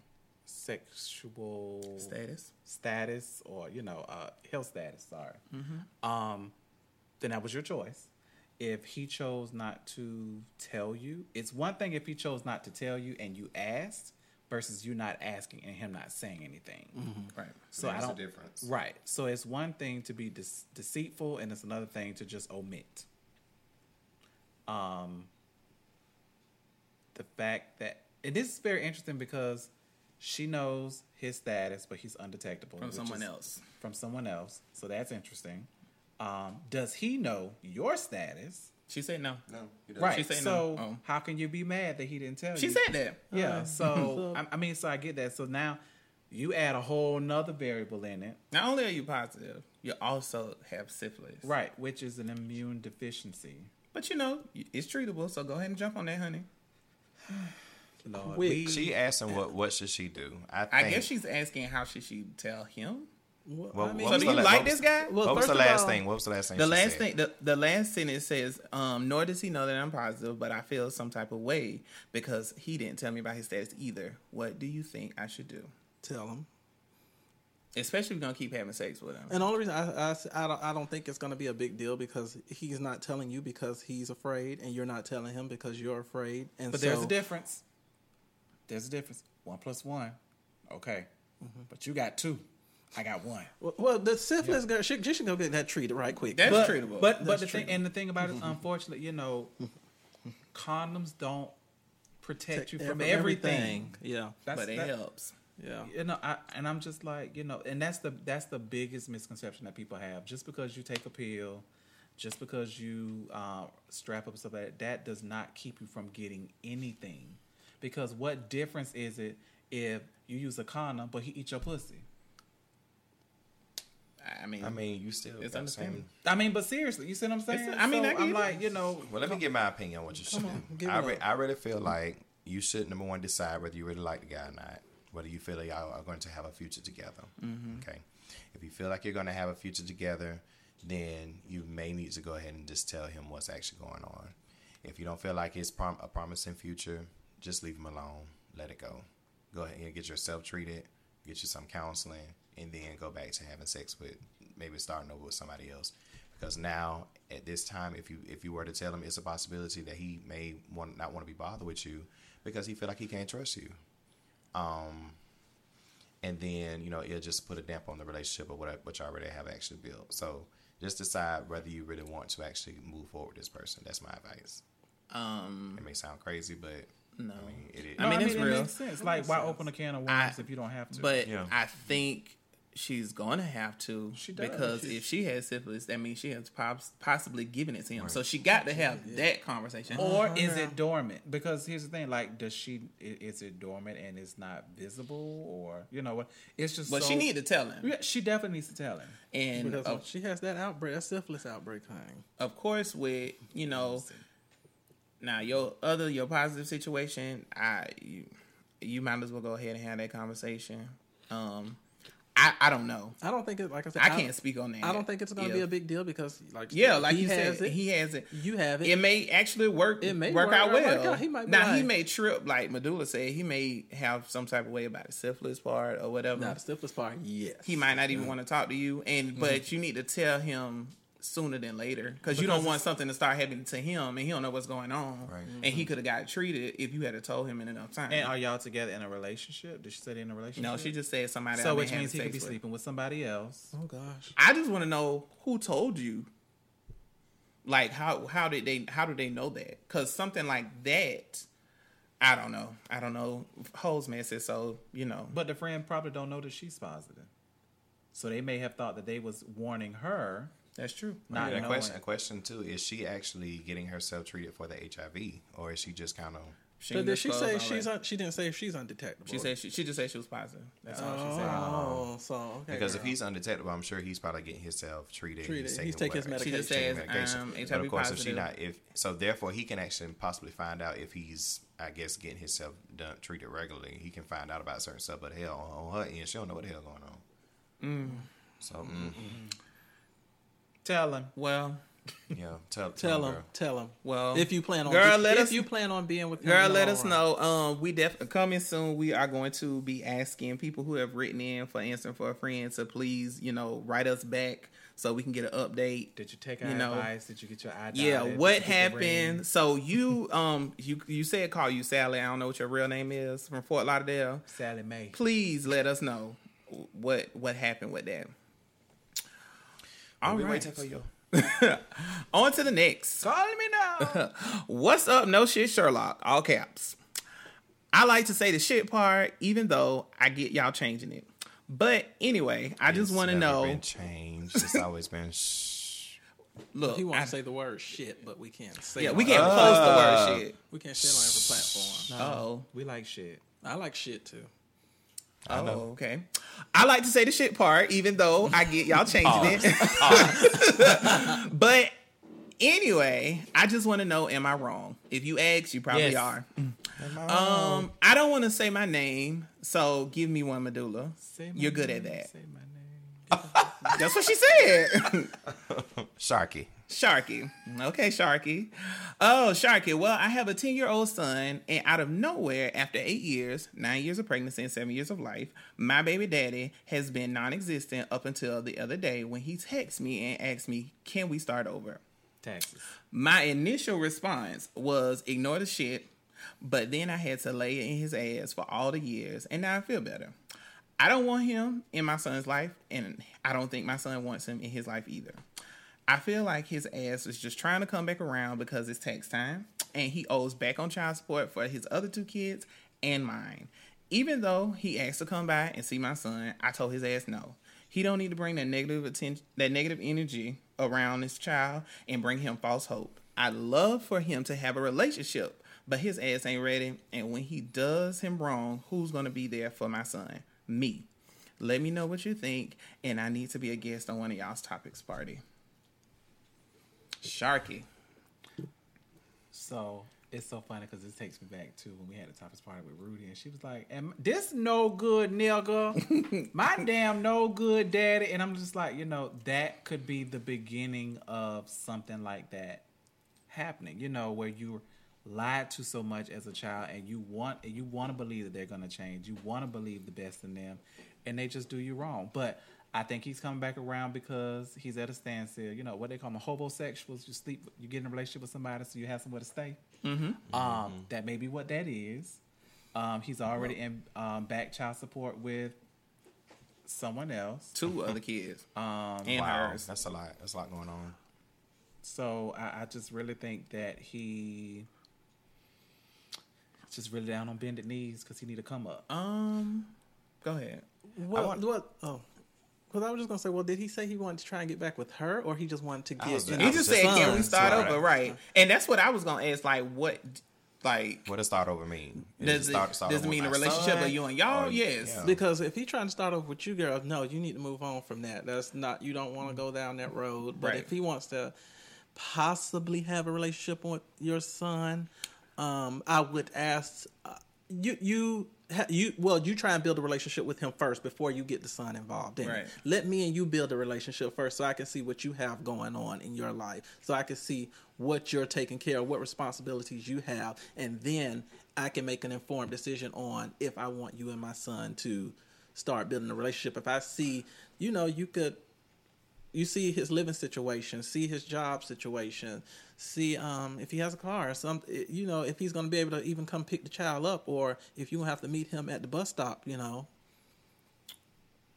Speaker 4: sexual
Speaker 1: Status.
Speaker 4: status or you know uh, health status, sorry, um, then that was your choice. If he chose not to tell you, it's one thing if he chose not to tell you and you asked versus you not asking and him not saying anything.
Speaker 1: Right.
Speaker 4: So I
Speaker 2: There's a
Speaker 4: don't
Speaker 2: difference.
Speaker 4: Right. So it's one thing to be dece- deceitful, and it's another thing to just omit. Um, the fact that and this is very interesting because she knows his status, but he's undetectable
Speaker 1: From someone
Speaker 4: is-
Speaker 1: else.
Speaker 4: From someone else. So that's interesting. Um, does he know your status?
Speaker 1: She said no.
Speaker 2: No, he doesn't.
Speaker 4: Right.
Speaker 1: She said
Speaker 4: so
Speaker 1: no. Oh.
Speaker 4: how can you be mad that he didn't tell
Speaker 1: She
Speaker 4: you?
Speaker 1: She said that.
Speaker 4: Yeah.
Speaker 3: Uh,
Speaker 4: So <laughs> I, I mean, so I get that. So now you add a whole nother variable in it.
Speaker 1: Not only are you positive, you also have syphilis.
Speaker 4: Right, which is an immune deficiency.
Speaker 1: But you know, it's treatable, so go ahead and jump on that, honey. <sighs> <sighs> <sighs>
Speaker 4: Lord,
Speaker 3: Wig.
Speaker 4: we-
Speaker 2: She asked him what what should she do. I,
Speaker 1: I guess she's asking how should she tell him.
Speaker 3: Well,
Speaker 2: Well,
Speaker 3: I mean,
Speaker 1: So
Speaker 2: was
Speaker 1: do you
Speaker 2: la-
Speaker 1: like
Speaker 2: was-
Speaker 1: this guy?
Speaker 3: well,
Speaker 2: what was the last
Speaker 3: all-
Speaker 2: thing? What was the last thing?
Speaker 1: The
Speaker 2: she
Speaker 1: last
Speaker 2: said?
Speaker 1: thing, the, the last sentence says, um, "Nor does he know that I'm positive, but I feel some type of way because he didn't tell me about his status either. What do you think I should do,
Speaker 3: tell him.
Speaker 1: especially if you're gonna keep having sex with him?"
Speaker 3: And the only reason I, I, I, don't, I don't think it's going to be a big deal because he's not telling you because he's afraid, and you're not telling him because you're afraid. And
Speaker 4: But
Speaker 3: so,
Speaker 4: there's a difference. There's a difference. One plus one. Okay.
Speaker 3: Mm-hmm.
Speaker 4: But you got two. I got one.
Speaker 3: Well, well, the syphilis girl, she, she should go get that treated right quick.
Speaker 1: That's
Speaker 4: but,
Speaker 1: treatable.
Speaker 4: But but
Speaker 3: That's
Speaker 4: the thing and the thing about it, unfortunately, you know, <laughs> condoms don't protect you from
Speaker 3: Every-
Speaker 4: everything.
Speaker 3: Yeah,
Speaker 4: That's,
Speaker 1: but it
Speaker 4: that-
Speaker 1: helps.
Speaker 3: yeah.
Speaker 4: You know, I, and I'm just like, you know, and that's the that's the biggest misconception that people have. Just because you take a pill, just because you uh, strap up stuff like that, that does not keep you from getting anything. Because what difference is it if you use a condom but he eat your pussy?
Speaker 1: I mean,
Speaker 2: I mean, you still.
Speaker 1: It's
Speaker 2: got the
Speaker 1: understandable.
Speaker 2: same-
Speaker 4: I mean, but seriously, you see what I'm saying?
Speaker 1: It's- I mean, I get
Speaker 4: I'm
Speaker 1: it.
Speaker 4: like, you know,
Speaker 2: Well, let me get my opinion on what you should
Speaker 3: on,
Speaker 2: do. I, re- I really feel like you should number one decide whether you really like the guy or not. Whether you feel like y'all are going to have a future together. Mm-hmm. Okay. If you feel like you're going to have a future together, then you may need to go ahead and just tell him what's actually going on. If you don't feel like it's prom- a promising future, just leave him alone. Let it go. Go ahead and get yourself treated, get you some counseling, and then go back to having sex with maybe starting over with somebody else. Because now at this time, if you if you were to tell him, it's a possibility that he may want not want to be bothered with you because he feel like he can't trust you. Um, and then you know it'll just put a damp on the relationship or what what you already have actually built. So just decide whether you really want to actually move forward with this person. That's my advice.
Speaker 1: um,
Speaker 2: It may sound crazy, but
Speaker 1: No.
Speaker 2: I mean it is.
Speaker 1: I mean, it's
Speaker 4: it
Speaker 1: real.
Speaker 4: makes sense. Like, why open a can of worms
Speaker 1: I-
Speaker 4: if you don't have to?
Speaker 1: but
Speaker 2: Yeah.
Speaker 1: I think she's gonna have to
Speaker 4: She does.
Speaker 1: because
Speaker 4: She's-
Speaker 1: if she has syphilis, that means she has pos- possibly given it to him. So she got to have that conversation.
Speaker 4: or oh, is it dormant? Because here's the thing: like, does she? i- Is it dormant and it's not visible, or you know what? It's just.
Speaker 1: but
Speaker 4: so,
Speaker 1: she need to tell him.
Speaker 4: Yeah, she definitely needs to tell him.
Speaker 1: And
Speaker 3: Because
Speaker 1: of,
Speaker 3: she has that outbreak, that syphilis outbreak thing.
Speaker 1: of course, with you know, now your other your positive situation, I you, you might as well go ahead and have that conversation. Um, I I don't know.
Speaker 3: I don't think it. Like I said,
Speaker 1: I can't speak on that.
Speaker 3: I don't think it's going to
Speaker 1: Yeah.
Speaker 3: be a big deal because, like,
Speaker 1: Yeah, like
Speaker 3: he
Speaker 1: you
Speaker 3: has
Speaker 1: said,
Speaker 3: it.
Speaker 1: he has it.
Speaker 3: you have it.
Speaker 1: It may actually work.
Speaker 3: It may
Speaker 1: work,
Speaker 3: work
Speaker 1: out
Speaker 3: out,
Speaker 1: well.
Speaker 3: work out. He might
Speaker 1: now he may trip, like Medulla said. He may have some type of way about the syphilis part or whatever.
Speaker 3: Now the syphilis part, yes.
Speaker 1: he might not even want to talk to you, and but you need to tell him sooner than later because you don't want something to start happening to him, and he don't know what's going on,
Speaker 2: Right.
Speaker 1: and mm-hmm. he could have got treated if you had told him in enough time.
Speaker 4: And are y'all together in a relationship? Did she say in a relationship?
Speaker 1: no, she just said somebody.
Speaker 4: So which means he could be
Speaker 1: with.
Speaker 4: sleeping with somebody else.
Speaker 3: Oh gosh.
Speaker 1: I just want to know who told you. Like how how did they how did they know that? Because something like that, I don't know. I don't know. Hoes messy, so you know.
Speaker 4: But the friend probably don't know that she's positive. So they may have thought that they was warning her.
Speaker 1: That's true.
Speaker 4: Not
Speaker 2: a
Speaker 4: knowing.
Speaker 2: question, a question too: Is she actually getting herself treated for the HIV, or is she just kind of?
Speaker 1: She
Speaker 3: But
Speaker 1: didn't
Speaker 3: she say she's un, she didn't say if she's undetectable?
Speaker 1: She said she, she just said she was positive. That's all she said.
Speaker 3: Oh, so okay.
Speaker 2: Because if he's undetectable, I'm sure he's probably getting himself treated.
Speaker 3: Treated. He's taking his
Speaker 2: whatever.
Speaker 1: She just
Speaker 3: medication.
Speaker 1: says
Speaker 2: medication.
Speaker 1: um,
Speaker 2: but of course,
Speaker 1: positive.
Speaker 2: if she not, if so, therefore he can actually possibly find out if he's, I guess, getting himself done treated regularly. He can find out about certain stuff, but hell, on her end, she don't know what the hell going on.
Speaker 1: Mm.
Speaker 2: So, mm,
Speaker 4: Tell him.
Speaker 1: well,
Speaker 2: yeah, tell, <laughs>
Speaker 3: tell him, tell him.
Speaker 1: well.
Speaker 3: If you plan on,
Speaker 1: girl,
Speaker 3: if
Speaker 1: let us
Speaker 3: you plan on being with him,
Speaker 1: Girl,
Speaker 3: in
Speaker 1: let us
Speaker 3: run.
Speaker 1: know. Um, we definitely coming soon. We are going to be asking people who have written in for answering for a friend to please, you know, write us back so we can get an update.
Speaker 4: Did you take our
Speaker 1: You know,
Speaker 4: advice? Did you get your eye
Speaker 1: Yeah,
Speaker 4: dotted?
Speaker 1: what
Speaker 4: Did you get the ring?
Speaker 1: happened? So you, um, you you said call you Sally. I don't know what your real name is from Fort Lauderdale.
Speaker 4: Sally May.
Speaker 1: Please let us know what what happened with that. All
Speaker 2: we
Speaker 1: right.
Speaker 2: wait for you. <laughs>
Speaker 1: On to the next.
Speaker 4: Call me now. <laughs>
Speaker 1: What's up, no shit, Sherlock? All caps. I like to say the shit part, even though I get y'all changing it. But anyway, I just want to know.
Speaker 2: Been changed. It's <laughs> always been. Shh.
Speaker 1: Look,
Speaker 3: He wants
Speaker 1: I-
Speaker 3: to say the word shit, but we can't say.
Speaker 1: yeah, we can't
Speaker 2: Uh,
Speaker 1: post the word shit.
Speaker 3: We can't say it on every platform.
Speaker 1: Oh,
Speaker 4: we like shit.
Speaker 3: I like shit too.
Speaker 2: I
Speaker 1: oh, okay. I like to say the shit part, even though I get y'all <laughs> changing it. <laughs> but Anyway, I just want to know: Am I wrong? If you ask, you probably
Speaker 4: Yes.
Speaker 1: are. Um, I don't want to say my name, so give me one medulla.
Speaker 4: Say my
Speaker 1: You're good
Speaker 4: name,
Speaker 1: at that.
Speaker 4: Say my name. <laughs>
Speaker 1: That's what she said.
Speaker 2: Sharky.
Speaker 1: Sharky. Okay, Sharky. Oh, Sharky. Well, I have a 10 year old son, and out of nowhere, after eight years, nine years of pregnancy, and seven years of life, my baby daddy has been non existent up until the other day when he texts me and asks me, Can we start over?
Speaker 4: Taxes.
Speaker 1: My initial response was ignore the shit, but then I had to lay it in his ass for all the years, and now I feel better. I don't want him in my son's life, and I don't think my son wants him in his life either. I feel like his ass is just trying to come back around because it's tax time, and he owes back on child support for his other two kids and mine. Even though he asked to come by and see my son, I told his ass no. He don't need to bring that negative attention, that negative energy around his child and bring him false hope. I'd love for him to have a relationship, but his ass ain't ready. And when he does him wrong, who's gonna be there for my son? Me. Let me know what you think, and I need to be a guest on one of y'all's topics party. Sharky.
Speaker 4: So it's so funny because this takes me back to when we had the toughest party with Rudy, and she was like, "Am this no good nigga? <laughs> My damn no good daddy." And I'm just like, you know, that could be the beginning of something like that happening. You know, where you're lied to so much as a child, and you want you want to believe that they're gonna change. You want to believe the best in them, and they just do you wrong. But I think he's coming back around because he's at a standstill. You know what they call them homosexuals. You sleep, you get in a relationship with somebody, so you have somewhere to stay.
Speaker 1: Mm-hmm.
Speaker 4: Um, that may be what that is. Um, he's already in um, back child support with someone else.
Speaker 1: Two <laughs> other kids.
Speaker 4: Um,
Speaker 1: And
Speaker 2: wow,
Speaker 1: hers.
Speaker 2: that's a lot. That's a lot going on.
Speaker 4: so I, I just really think that he just really down on bended knees because he need to come up.
Speaker 1: Um, go ahead.
Speaker 3: Well,
Speaker 2: want-
Speaker 3: what? Oh, because I was just gonna say, well, did he say he wanted to try and get back with her, or he just wanted to get?
Speaker 2: was-
Speaker 3: in
Speaker 2: I
Speaker 1: He
Speaker 3: his
Speaker 1: just said, "Can we start
Speaker 2: Right.
Speaker 1: over?" Right, and that's what I was gonna ask. Like, what, like,
Speaker 2: What does start over mean? Is
Speaker 1: does it,
Speaker 2: start- start
Speaker 1: does it mean a relationship
Speaker 2: son?
Speaker 1: of you and y'all?
Speaker 2: Or-
Speaker 1: yes.
Speaker 2: yeah.
Speaker 3: Because if he trying to start off with you, girl, no, you need to move on from that. That's not you don't want to go down that road. But
Speaker 1: Right.
Speaker 3: if he wants to possibly have a relationship with your son, um, I would ask uh, you you ha- you well you try and build a relationship with him first before you get the son involved. in it.
Speaker 1: Right.
Speaker 3: Let me and you build a relationship first, so I can see what you have going on in your life, so I can see what you're taking care of, what responsibilities you have, and then I can make an informed decision on if I want you and my son to start building a relationship. If I see, you know, you could you see his living situation, see his job situation, see um, if he has a car or some, you know, if he's going to be able to even come pick the child up, or if you have to meet him at the bus stop, you know.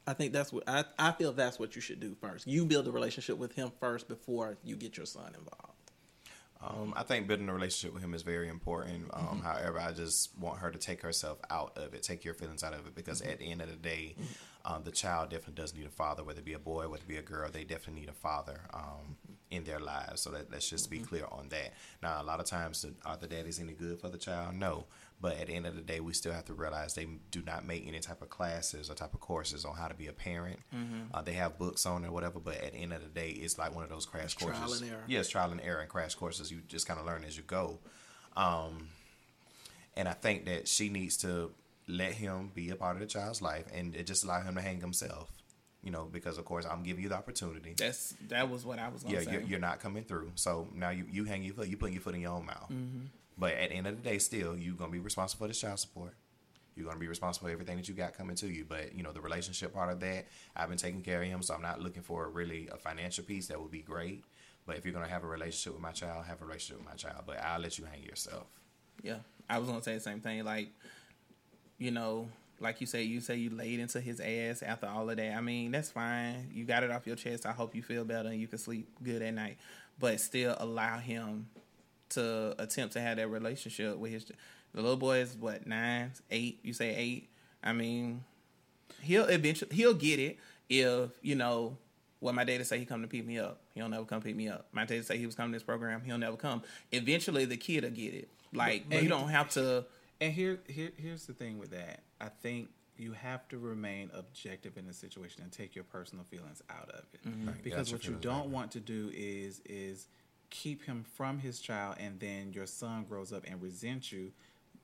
Speaker 3: I think that's what I, I feel. That's what you should do first. You build a relationship with him first before you get your son involved.
Speaker 2: Um, I think building a relationship with him is very important. Um, However, I just want her to take herself out of it, take your feelings out of it, because at the end of the day, um, the child definitely does need a father, whether it be a boy, whether it be a girl. They definitely need a father um, in their lives. So that, let's just be clear on that. Now, a lot of times, the are the daddies any good for the child? No. But at the end of the day, we still have to realize they do not make any type of classes or type of courses on how to be a parent. Uh, they have books on it or whatever, but at the end of the day, it's like one of those crash
Speaker 3: Trial
Speaker 2: courses.
Speaker 3: and error.
Speaker 2: Yeah, trial and error and crash courses. You just kind of learn as you go. Um, and I think that she needs to let him be a part of the child's life and it just allow him to hang himself. You know, because of course I'm giving you the opportunity.
Speaker 1: That's that was what I was gonna
Speaker 2: Yeah,
Speaker 1: say.
Speaker 2: you're, you're not coming through. So now you you hang your foot. You putting your foot in your own mouth.
Speaker 1: Mm-hmm.
Speaker 2: But at the end of the day, still you're gonna be responsible for this child support. You're gonna be responsible for everything that you got coming to you. But you know the relationship part of that, I've been taking care of him, so I'm not looking for really a financial piece. That would be great. But if you're gonna have a relationship with my child, have a relationship with my child. But I'll let you hang yourself.
Speaker 1: Yeah, I was gonna say the same thing. Like, you know, like you say, you say you laid into his ass after all of that. I mean, that's fine. You got it off your chest. I hope you feel better and you can sleep good at night. But still, allow him to attempt to have that relationship with his. The little boy is what nine, eight. You say eight. I mean, he'll eventually he'll get it if you know what my daddy say he come to pick me up. He'll never come pick me up. My daddy say he was coming to this program. He'll never come. Eventually, the kid will get it. Like
Speaker 4: And-
Speaker 1: you don't have to.
Speaker 4: And here, here, here's the thing with that. I think you have to remain objective in the situation and take your personal feelings out of it,
Speaker 2: Right,
Speaker 4: because what you don't want to do is is keep him from his child, and then your son grows up and resents you,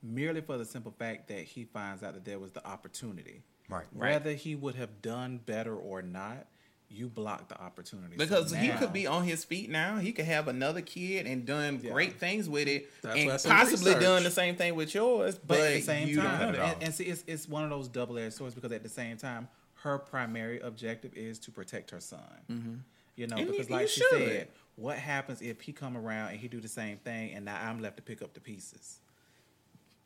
Speaker 4: merely for the simple fact that he finds out that there was the opportunity.
Speaker 2: Right.
Speaker 4: Whether he would have done better or not, you block the opportunity. So
Speaker 1: Because he could be on his feet now. He could have another kid and done
Speaker 4: Yeah.
Speaker 1: great things with it,
Speaker 3: That's
Speaker 1: and
Speaker 3: why I said
Speaker 1: possibly
Speaker 3: research.
Speaker 1: done the same thing with yours. But,
Speaker 4: But at the same
Speaker 1: you
Speaker 4: time,
Speaker 1: don't
Speaker 2: at
Speaker 1: know
Speaker 4: and, and see, it's it's one of those double edged swords because at the same time, her primary objective is to protect her son. Mm-hmm. You know,
Speaker 1: And
Speaker 4: because
Speaker 1: you
Speaker 4: like she
Speaker 1: should.
Speaker 4: said, what happens if he come around and he do the same thing, and now I'm left to pick up the pieces?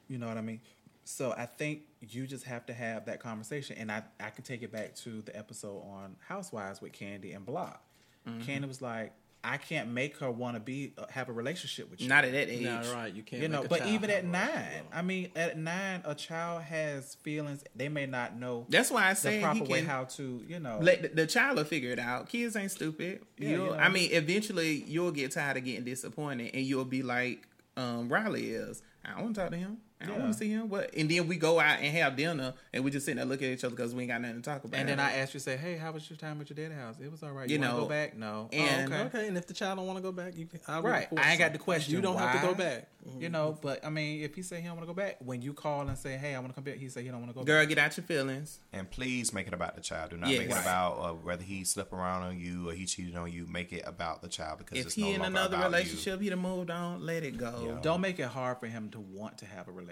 Speaker 4: You know what I mean? So I think you just have to have that conversation, and I I can take it back to the episode on Housewives with Kandi and Block.
Speaker 1: Mm-hmm.
Speaker 4: Kandi was like, I can't make her want to be uh, have a relationship with you.
Speaker 1: Not at that age.
Speaker 3: No, right. You can't.
Speaker 4: You know,
Speaker 3: make a
Speaker 4: but
Speaker 3: child
Speaker 4: even at nine, I mean, at nine, a child has feelings. They may not know
Speaker 1: That's why I
Speaker 4: the
Speaker 1: say
Speaker 4: proper
Speaker 1: he
Speaker 4: way how to, you know.
Speaker 1: let the, the child will figure it out. Kids ain't stupid.
Speaker 4: Yeah, you know.
Speaker 1: I mean, eventually you'll get tired of getting disappointed, and you'll be like um, Riley is. I don't want to talk to him. I don't
Speaker 4: Yeah.
Speaker 1: want to see him. What? And then we go out and have dinner, and we just sitting there looking at each other because we ain't got nothing to talk about.
Speaker 4: and then I asked you, say, "Hey, how was your time at your dad's house? It was all right.
Speaker 1: You
Speaker 4: You, want to
Speaker 1: know,
Speaker 4: go back? No.
Speaker 1: and-
Speaker 4: oh, okay.
Speaker 3: Okay, and if the child don't want to go back, you can. I will
Speaker 4: Right. I ain't got the question.
Speaker 3: You don't have to go back.
Speaker 4: You know, but I mean, if he say he don't want to go back, when you call and say, "Hey, I want to come back," he say he don't want to go
Speaker 1: girl,
Speaker 4: back.
Speaker 1: get out your feelings.
Speaker 2: And please make it about the child. Do not
Speaker 1: Yeah,
Speaker 2: make
Speaker 1: right.
Speaker 2: it about uh, whether he slept around on you or he cheated on you. Make it about the child because
Speaker 1: If
Speaker 2: it's
Speaker 1: he
Speaker 2: no
Speaker 1: in another
Speaker 2: about you.
Speaker 1: relationship, he'd have moved on. Let it go.
Speaker 2: Yeah.
Speaker 4: Don't make it hard for him to want to have a relationship.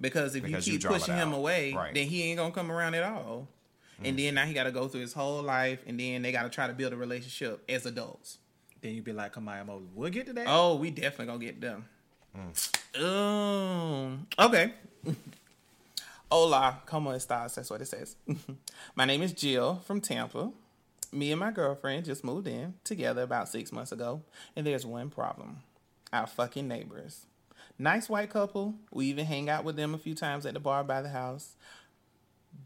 Speaker 1: Because if
Speaker 2: Because
Speaker 1: you
Speaker 2: you
Speaker 1: keep
Speaker 2: draw it
Speaker 1: pushing him away,
Speaker 2: Right.
Speaker 1: then he ain't gonna come around at all. And then now he got to go through his whole life, and then they got to try to build a relationship as adults.
Speaker 4: Then you'd be like, "Come on, Moses, we'll get to that."
Speaker 1: Oh, we definitely gonna get them. Um. Okay. <laughs> Hola, como estas? That's what it says. <laughs> my name is Jill from Tampa. Me and my girlfriend just moved in together about six months ago, and there's one problem: our fucking neighbors. Nice white couple. We even hang out with them a few times at the bar by the house.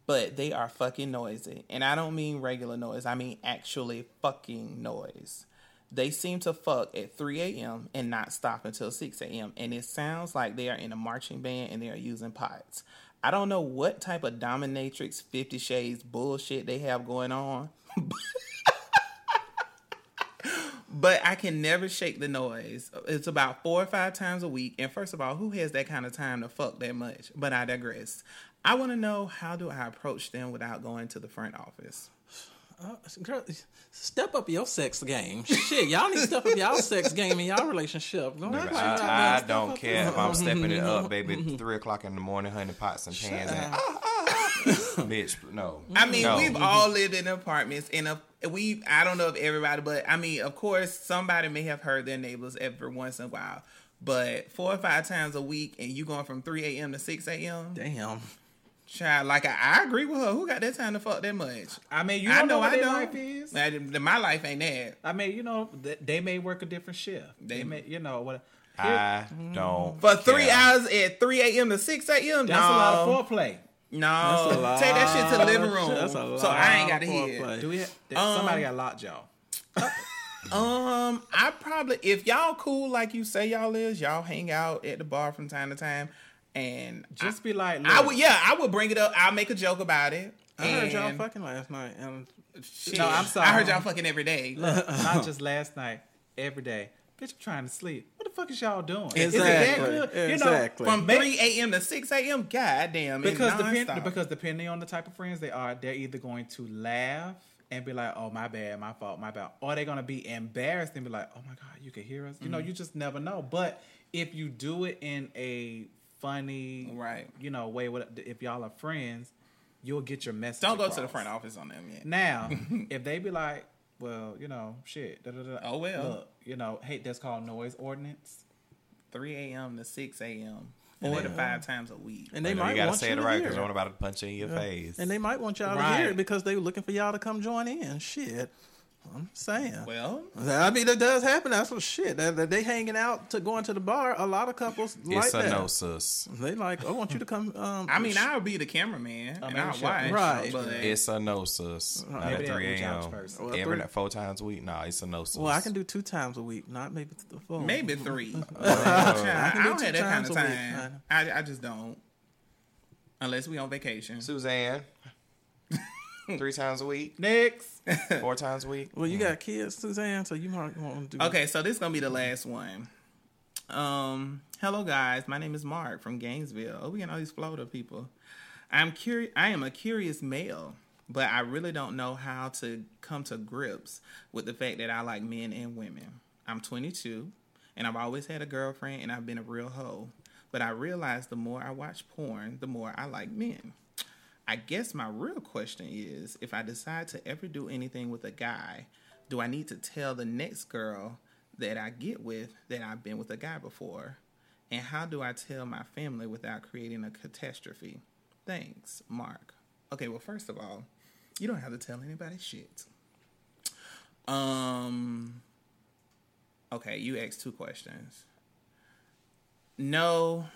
Speaker 1: But they are fucking noisy. And I don't mean regular noise, I mean actually fucking noise. They seem to fuck at 3 a.m. and not stop until 6 a.m. And it sounds like they are in a marching band and they are using pots. I don't know what type of dominatrix 50 shades bullshit they have going on. <laughs> but I can never shake the noise. It's about four or five times a week. And first of all, who has that kind of time to fuck that much? But I digress. I want to know how do I approach them without going to the front office?
Speaker 3: Uh, girl, step up your sex game. Shit, y'all need to step up y'all sex game in y'all relationship. Go ahead,
Speaker 2: Baby,
Speaker 3: right
Speaker 2: I, I don't care if I'm stepping it up, <laughs> baby. Three o'clock in the morning, honey pots and pans, and ah, ah, ah. <laughs> bitch. No,
Speaker 1: I mean,
Speaker 2: no.
Speaker 1: we've all lived in apartments, and if we, I don't know if everybody, but I mean, of course, somebody may have heard their neighbors every once in a while. But four or five times a week, and you going from 3 a.m. to 6 a.m.
Speaker 3: Damn.
Speaker 1: Child, like I, I agree with her. Who got that time to fuck that much?
Speaker 4: I mean, you
Speaker 1: I
Speaker 4: don't know,
Speaker 1: know,
Speaker 4: what
Speaker 1: I
Speaker 4: their
Speaker 1: know.
Speaker 4: life is.
Speaker 1: Man, My life ain't that.
Speaker 4: I mean, you know, th- they may work a different shift.
Speaker 1: They-
Speaker 4: They, may, you know, what?
Speaker 2: I don't.
Speaker 1: For three
Speaker 2: care.
Speaker 1: hours at 3 a.m. to 6 a.m.
Speaker 4: That's
Speaker 1: no.
Speaker 4: a lot of foreplay.
Speaker 1: No,
Speaker 3: That's a lot
Speaker 1: take that shit to the living room.
Speaker 3: That's a
Speaker 1: so I ain't
Speaker 3: lot
Speaker 1: got to
Speaker 3: of
Speaker 1: hear.
Speaker 3: foreplay.
Speaker 4: Do we? Have,
Speaker 1: Um,
Speaker 4: somebody got lockjaw. <laughs>
Speaker 1: Um, I probably if y'all cool like you say y'all is, y'all hang out at the bar from time to time, and
Speaker 4: Just be like,
Speaker 1: I would yeah, I would bring it up. I'll make a joke about it.
Speaker 3: I heard y'all fucking last night, and
Speaker 1: shit,
Speaker 4: No, I'm sorry.
Speaker 1: I heard y'all fucking every day. <laughs>
Speaker 4: not just last night, every day. Bitch, I'm trying to sleep. Fuck is y'all doing? Is it that good? You know,
Speaker 1: From three a.m. to six a.m. God damn,
Speaker 4: because depend, because depending on the type of friends they are, they're either going to laugh and be like, "Oh, my bad, my fault, my bad," or they're gonna be embarrassed and be like, "Oh my god, you can hear us." You
Speaker 1: Mm-hmm.
Speaker 4: know, you just never know. But if you do it in a funny,
Speaker 1: Right.
Speaker 4: you know, way, if y'all are friends, you'll get your message.
Speaker 1: don't go to the front office on them yet.
Speaker 4: Now, <laughs> if they be like, "Well, you know, shit," da, da, da,
Speaker 1: Oh, well.
Speaker 4: look, you know, hey, that's called noise ordinance.
Speaker 1: Three a.m. to six a.m. four to five times a week.
Speaker 3: and they
Speaker 2: You
Speaker 3: might
Speaker 2: you gotta
Speaker 3: want
Speaker 2: say
Speaker 3: you
Speaker 2: it
Speaker 3: to
Speaker 2: right because
Speaker 3: it.
Speaker 2: I'm about to punch you in your face.
Speaker 3: And they might want y'all to hear it because they were looking for y'all to come join in. Shit. I'm saying.
Speaker 1: Well,
Speaker 3: I mean, that does happen. That's some shit. That, that they hanging out to going to the bar. A lot of couples like
Speaker 2: it's a
Speaker 3: that.
Speaker 2: no, sis.
Speaker 3: They like, I want you to come. Um, <laughs>
Speaker 1: I mean, I'll be the cameraman and I'll watch.
Speaker 3: Right.
Speaker 1: But
Speaker 2: It's a no, sis. Not
Speaker 4: Maybe
Speaker 2: at 3 a.m.
Speaker 4: first.
Speaker 3: Well,
Speaker 2: Every
Speaker 3: three-
Speaker 2: four times a week. Nah, it's a no, sis.
Speaker 3: well, I can do two times a week, not maybe the four.
Speaker 1: maybe <laughs> three.
Speaker 3: I
Speaker 1: I,
Speaker 3: can do
Speaker 1: don't
Speaker 3: two
Speaker 1: have that kind of time. I, I just don't. Unless we on vacation.
Speaker 2: Suzanne. <laughs> three times a week,
Speaker 1: Next. <laughs>
Speaker 2: four times a week.
Speaker 3: Well, you got kids, Suzanne, so you might want to do.
Speaker 1: Okay, so this is gonna be the last one. Um, hello guys, my name is Mark from Gainesville. Oh, we got all these Florida people. I'm curious. I am a curious male, but I really don't know how to come to grips with the fact that I like men and women. I'm 22, and I've always had a girlfriend, and I've been a real hoe. But I realize the more I watch porn, the more I like men. I guess my real question is if I decide to ever do anything with a guy, do I need to tell the next girl that I get with that I've been with a guy before? And how do I tell my family without creating a catastrophe? Thanks, Mark. Okay, well, first of all, you don't have to tell anybody shit. Um, okay, you asked two questions. No,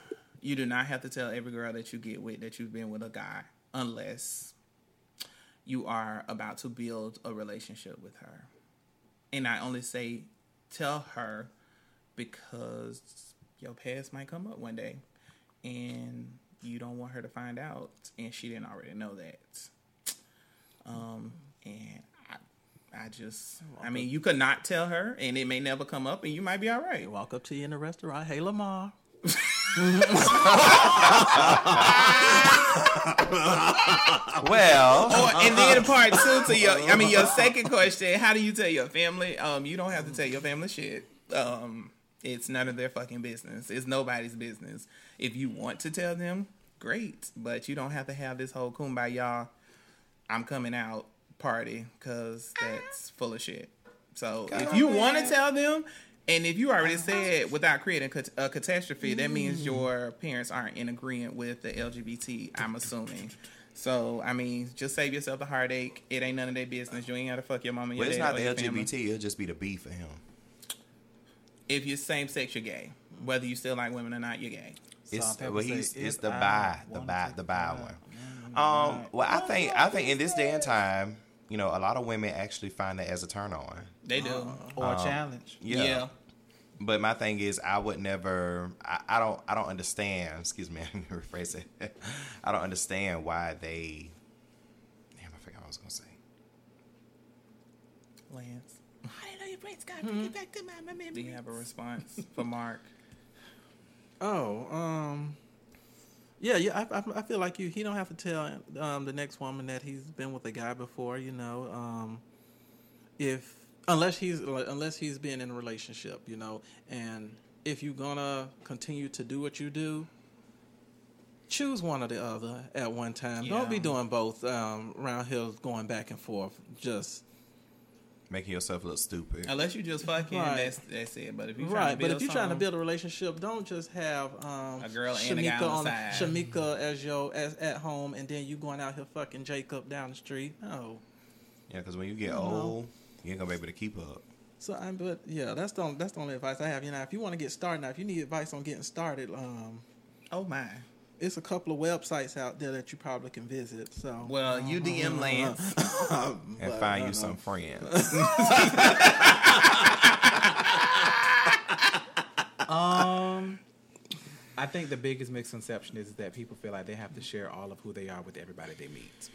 Speaker 1: you do not have to tell every girl that you get with that you've been with a guy unless you are about to build a relationship with her. And I only say tell her because your past might come up one day and you don't want her to find out and she didn't already know that. Um and I I just I mean you could not tell her and it may never come up and you might be all right.
Speaker 3: Walk up to you in the restaurant. Hey, Lamar. <laughs> <laughs>
Speaker 2: Well,
Speaker 1: Oh, and then part two to your, I mean, your second question: How do you tell your family? Um, you don't have to tell your family shit. Um, it's none of their fucking business. It's nobody's business. If you want to tell them, great, but you don't have to have this whole kumbaya. I'm coming out party because that's full of shit. So if you want to tell them, and if you already said without creating a cat- a catastrophe, that means your parents aren't in agreement with the LGBT. I'm assuming. So I mean, just save yourself the heartache. It ain't none of their business. You ain't gotta fuck your mama. Your
Speaker 2: well, it's
Speaker 1: dad,
Speaker 2: not the
Speaker 1: your family.
Speaker 2: LGBT. It'll just be the B for him.
Speaker 1: If you're same sex, you're gay. Whether you still like women or not, you're gay.
Speaker 2: It's
Speaker 4: Some people
Speaker 2: well,
Speaker 4: say
Speaker 2: he's it's the
Speaker 4: I
Speaker 2: bi, the
Speaker 4: wanted
Speaker 2: bi, the bi one.
Speaker 4: out,
Speaker 2: Um, well, I think I think in this day and time, you know, a lot of women actually find that as a turn on.
Speaker 1: They do.
Speaker 4: or a challenge.
Speaker 2: Yeah.
Speaker 1: yeah.
Speaker 2: But my thing is, I would never. I, I don't. I don't understand. Excuse me. Let me rephrase it. I don't understand why they. Damn, I forgot what I was gonna say.
Speaker 1: Lance. I didn't know your brain got get back to my memory. Do you have a response for Mark? <laughs>
Speaker 3: Oh, um, yeah, yeah. I, I, I feel like you. He don't have to tell um, the next woman that he's been with a guy before. You know, um, if unless he's unless he's been in a relationship. You know, and if you're gonna continue to do what you do, choose one or the other at one time. Don't be doing both um, round hills going back and forth. Just
Speaker 2: Making yourself look stupid.
Speaker 1: Unless you just fucking,
Speaker 3: Right.
Speaker 1: that's that's it. But if you
Speaker 3: right,
Speaker 1: to
Speaker 3: but if you're trying to build a relationship, don't just have um,
Speaker 1: A girl and a guy
Speaker 3: Shamika
Speaker 1: on the side.
Speaker 3: Shamika as your as at home, and then you going out here fucking Jacob down the street. No,
Speaker 2: Yeah, because when you get
Speaker 3: know.
Speaker 2: old, you ain't gonna be able to keep up.
Speaker 3: so I'm but yeah, that's the that's the only advice I have. You know, if you want to get started, now if you need advice on getting started, um,
Speaker 1: oh my.
Speaker 3: it's a couple of websites out there that you probably can visit. So
Speaker 1: Well, you DM <laughs> Lance.
Speaker 2: And
Speaker 3: But,
Speaker 2: find you some friends.
Speaker 4: Um, I think the biggest misconception is that people feel like they have to share all of who they are with everybody they meet.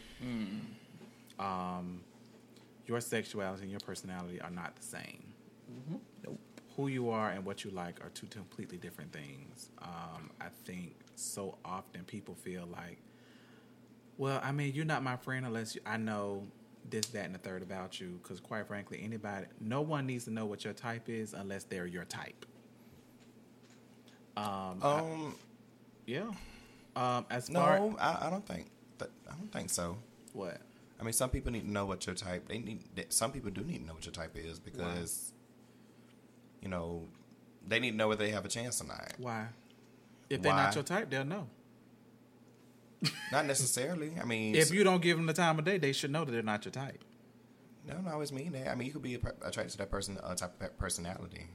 Speaker 4: Um, your sexuality and your personality are not the same.
Speaker 1: Nope.
Speaker 4: Who you are and what you like are two completely different things. Um, I think so often people feel like, well, I mean, you're not my friend unless you, I know this, that, and the third about you. Because quite frankly, anybody, no one needs to know what your type is unless they're your type. Um, I-
Speaker 2: Um,
Speaker 4: yeah. Um, as far
Speaker 2: no, I, I don't think. That, I don't think so.
Speaker 4: what?
Speaker 2: I mean, some people need to know what your type. They need. Some people do need to know what your type is because, you know, they need to know whether they have a chance or not.
Speaker 4: Why? If they're
Speaker 2: Why?
Speaker 4: not your type, they'll know.
Speaker 2: Not necessarily. I mean,
Speaker 4: If you don't give them the time of day, they should know that they're not your type.
Speaker 2: no, don't always mean that. I mean, you could be attracted to that person, uh, type of personality.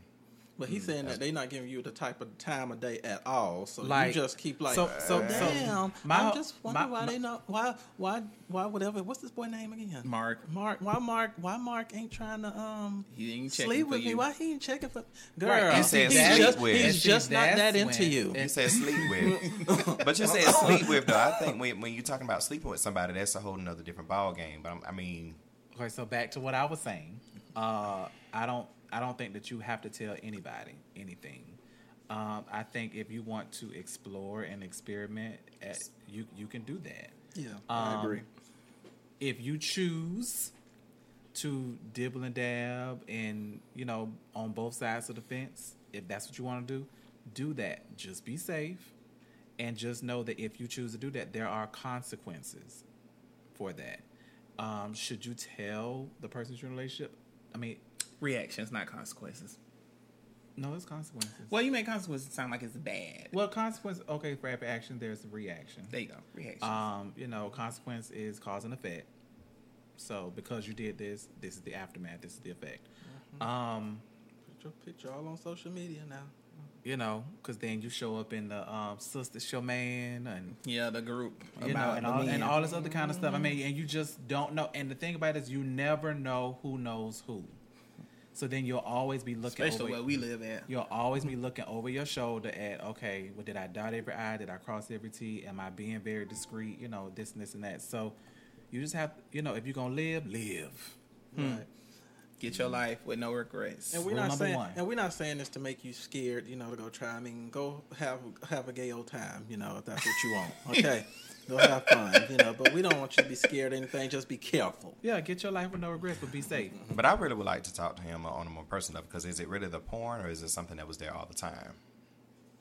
Speaker 3: But he's saying that they're not giving you the type of time of day at all. So
Speaker 4: Like-
Speaker 3: you just keep like,
Speaker 4: so- so- so
Speaker 3: damn.
Speaker 4: my-
Speaker 3: I'm just wondering
Speaker 4: my-
Speaker 3: why
Speaker 4: my-
Speaker 3: they not why why why whatever. What's this boy name again?
Speaker 1: Mark.
Speaker 3: Mark. Why Mark? Why Mark ain't trying to um
Speaker 1: He ain't
Speaker 3: sleep
Speaker 1: for
Speaker 3: with me? Why he ain't checking for girl?
Speaker 4: Right,
Speaker 2: you said
Speaker 3: he's
Speaker 2: sleep
Speaker 3: just
Speaker 2: with.
Speaker 3: he's just not that
Speaker 4: that's
Speaker 3: into
Speaker 4: when-
Speaker 3: you.
Speaker 2: You said sleep with, <laughs> but you said <laughs> sleep with though. I think when, when you're talking about sleeping with somebody, that's a whole nother different ball game. But I'm, I mean,
Speaker 4: Okay, so back to what I was saying. Uh, I don't I don't think that you have to tell anybody anything. Um, I think if you want to explore and experiment, at, you you can do that.
Speaker 3: Yeah,
Speaker 4: Um,
Speaker 3: I agree.
Speaker 4: If you choose to dibble and dab and you know on both sides of the fence, if that's what you want to do, do that. Just be safe, and just know that if you choose to do that, there are consequences for that. Um, should you tell the person you're in a relationship? I mean,
Speaker 1: Reactions, not consequences.
Speaker 4: no, it's consequences.
Speaker 1: Well, you make consequences sound like it's bad.
Speaker 4: Well, consequence. Okay, for every action, there's a reaction.
Speaker 1: There you go. Reactions.
Speaker 4: Um, you know, consequence is cause and effect. So because you did this, this is the aftermath. This is the effect. Um,
Speaker 3: Put your picture all on social media now.
Speaker 4: you know, because then you show up in the um, sister show man and
Speaker 1: yeah, the group
Speaker 4: you know and
Speaker 1: the
Speaker 4: all, and all this other kind of stuff. I mean, and you just don't know. And the thing about it is, you never know who knows who. So then you'll always be looking
Speaker 1: especially
Speaker 4: over.
Speaker 1: where we live at.
Speaker 4: You'll always be looking over your shoulder at, okay, well, did I dot every I? Did I cross every T? Am I being very discreet? You know, this and this and that. So you just have, you know, if you're going to live, live. Hmm.
Speaker 3: Right.
Speaker 1: Get your life with no regrets.
Speaker 3: And we're
Speaker 4: Rule
Speaker 3: not saying,
Speaker 4: one.
Speaker 3: and we're not saying this to make you scared, you know, to go try. I mean, go have have a gay old time, you know, if that's what you want. <laughs> Okay, go have fun, you know. But we don't want you to be scared of anything. Just be careful.
Speaker 4: Yeah, get your life with no regrets, but be safe. <laughs>
Speaker 2: but I really would like to talk to him on a more personal level because is it really the porn or is it something that was there all the time?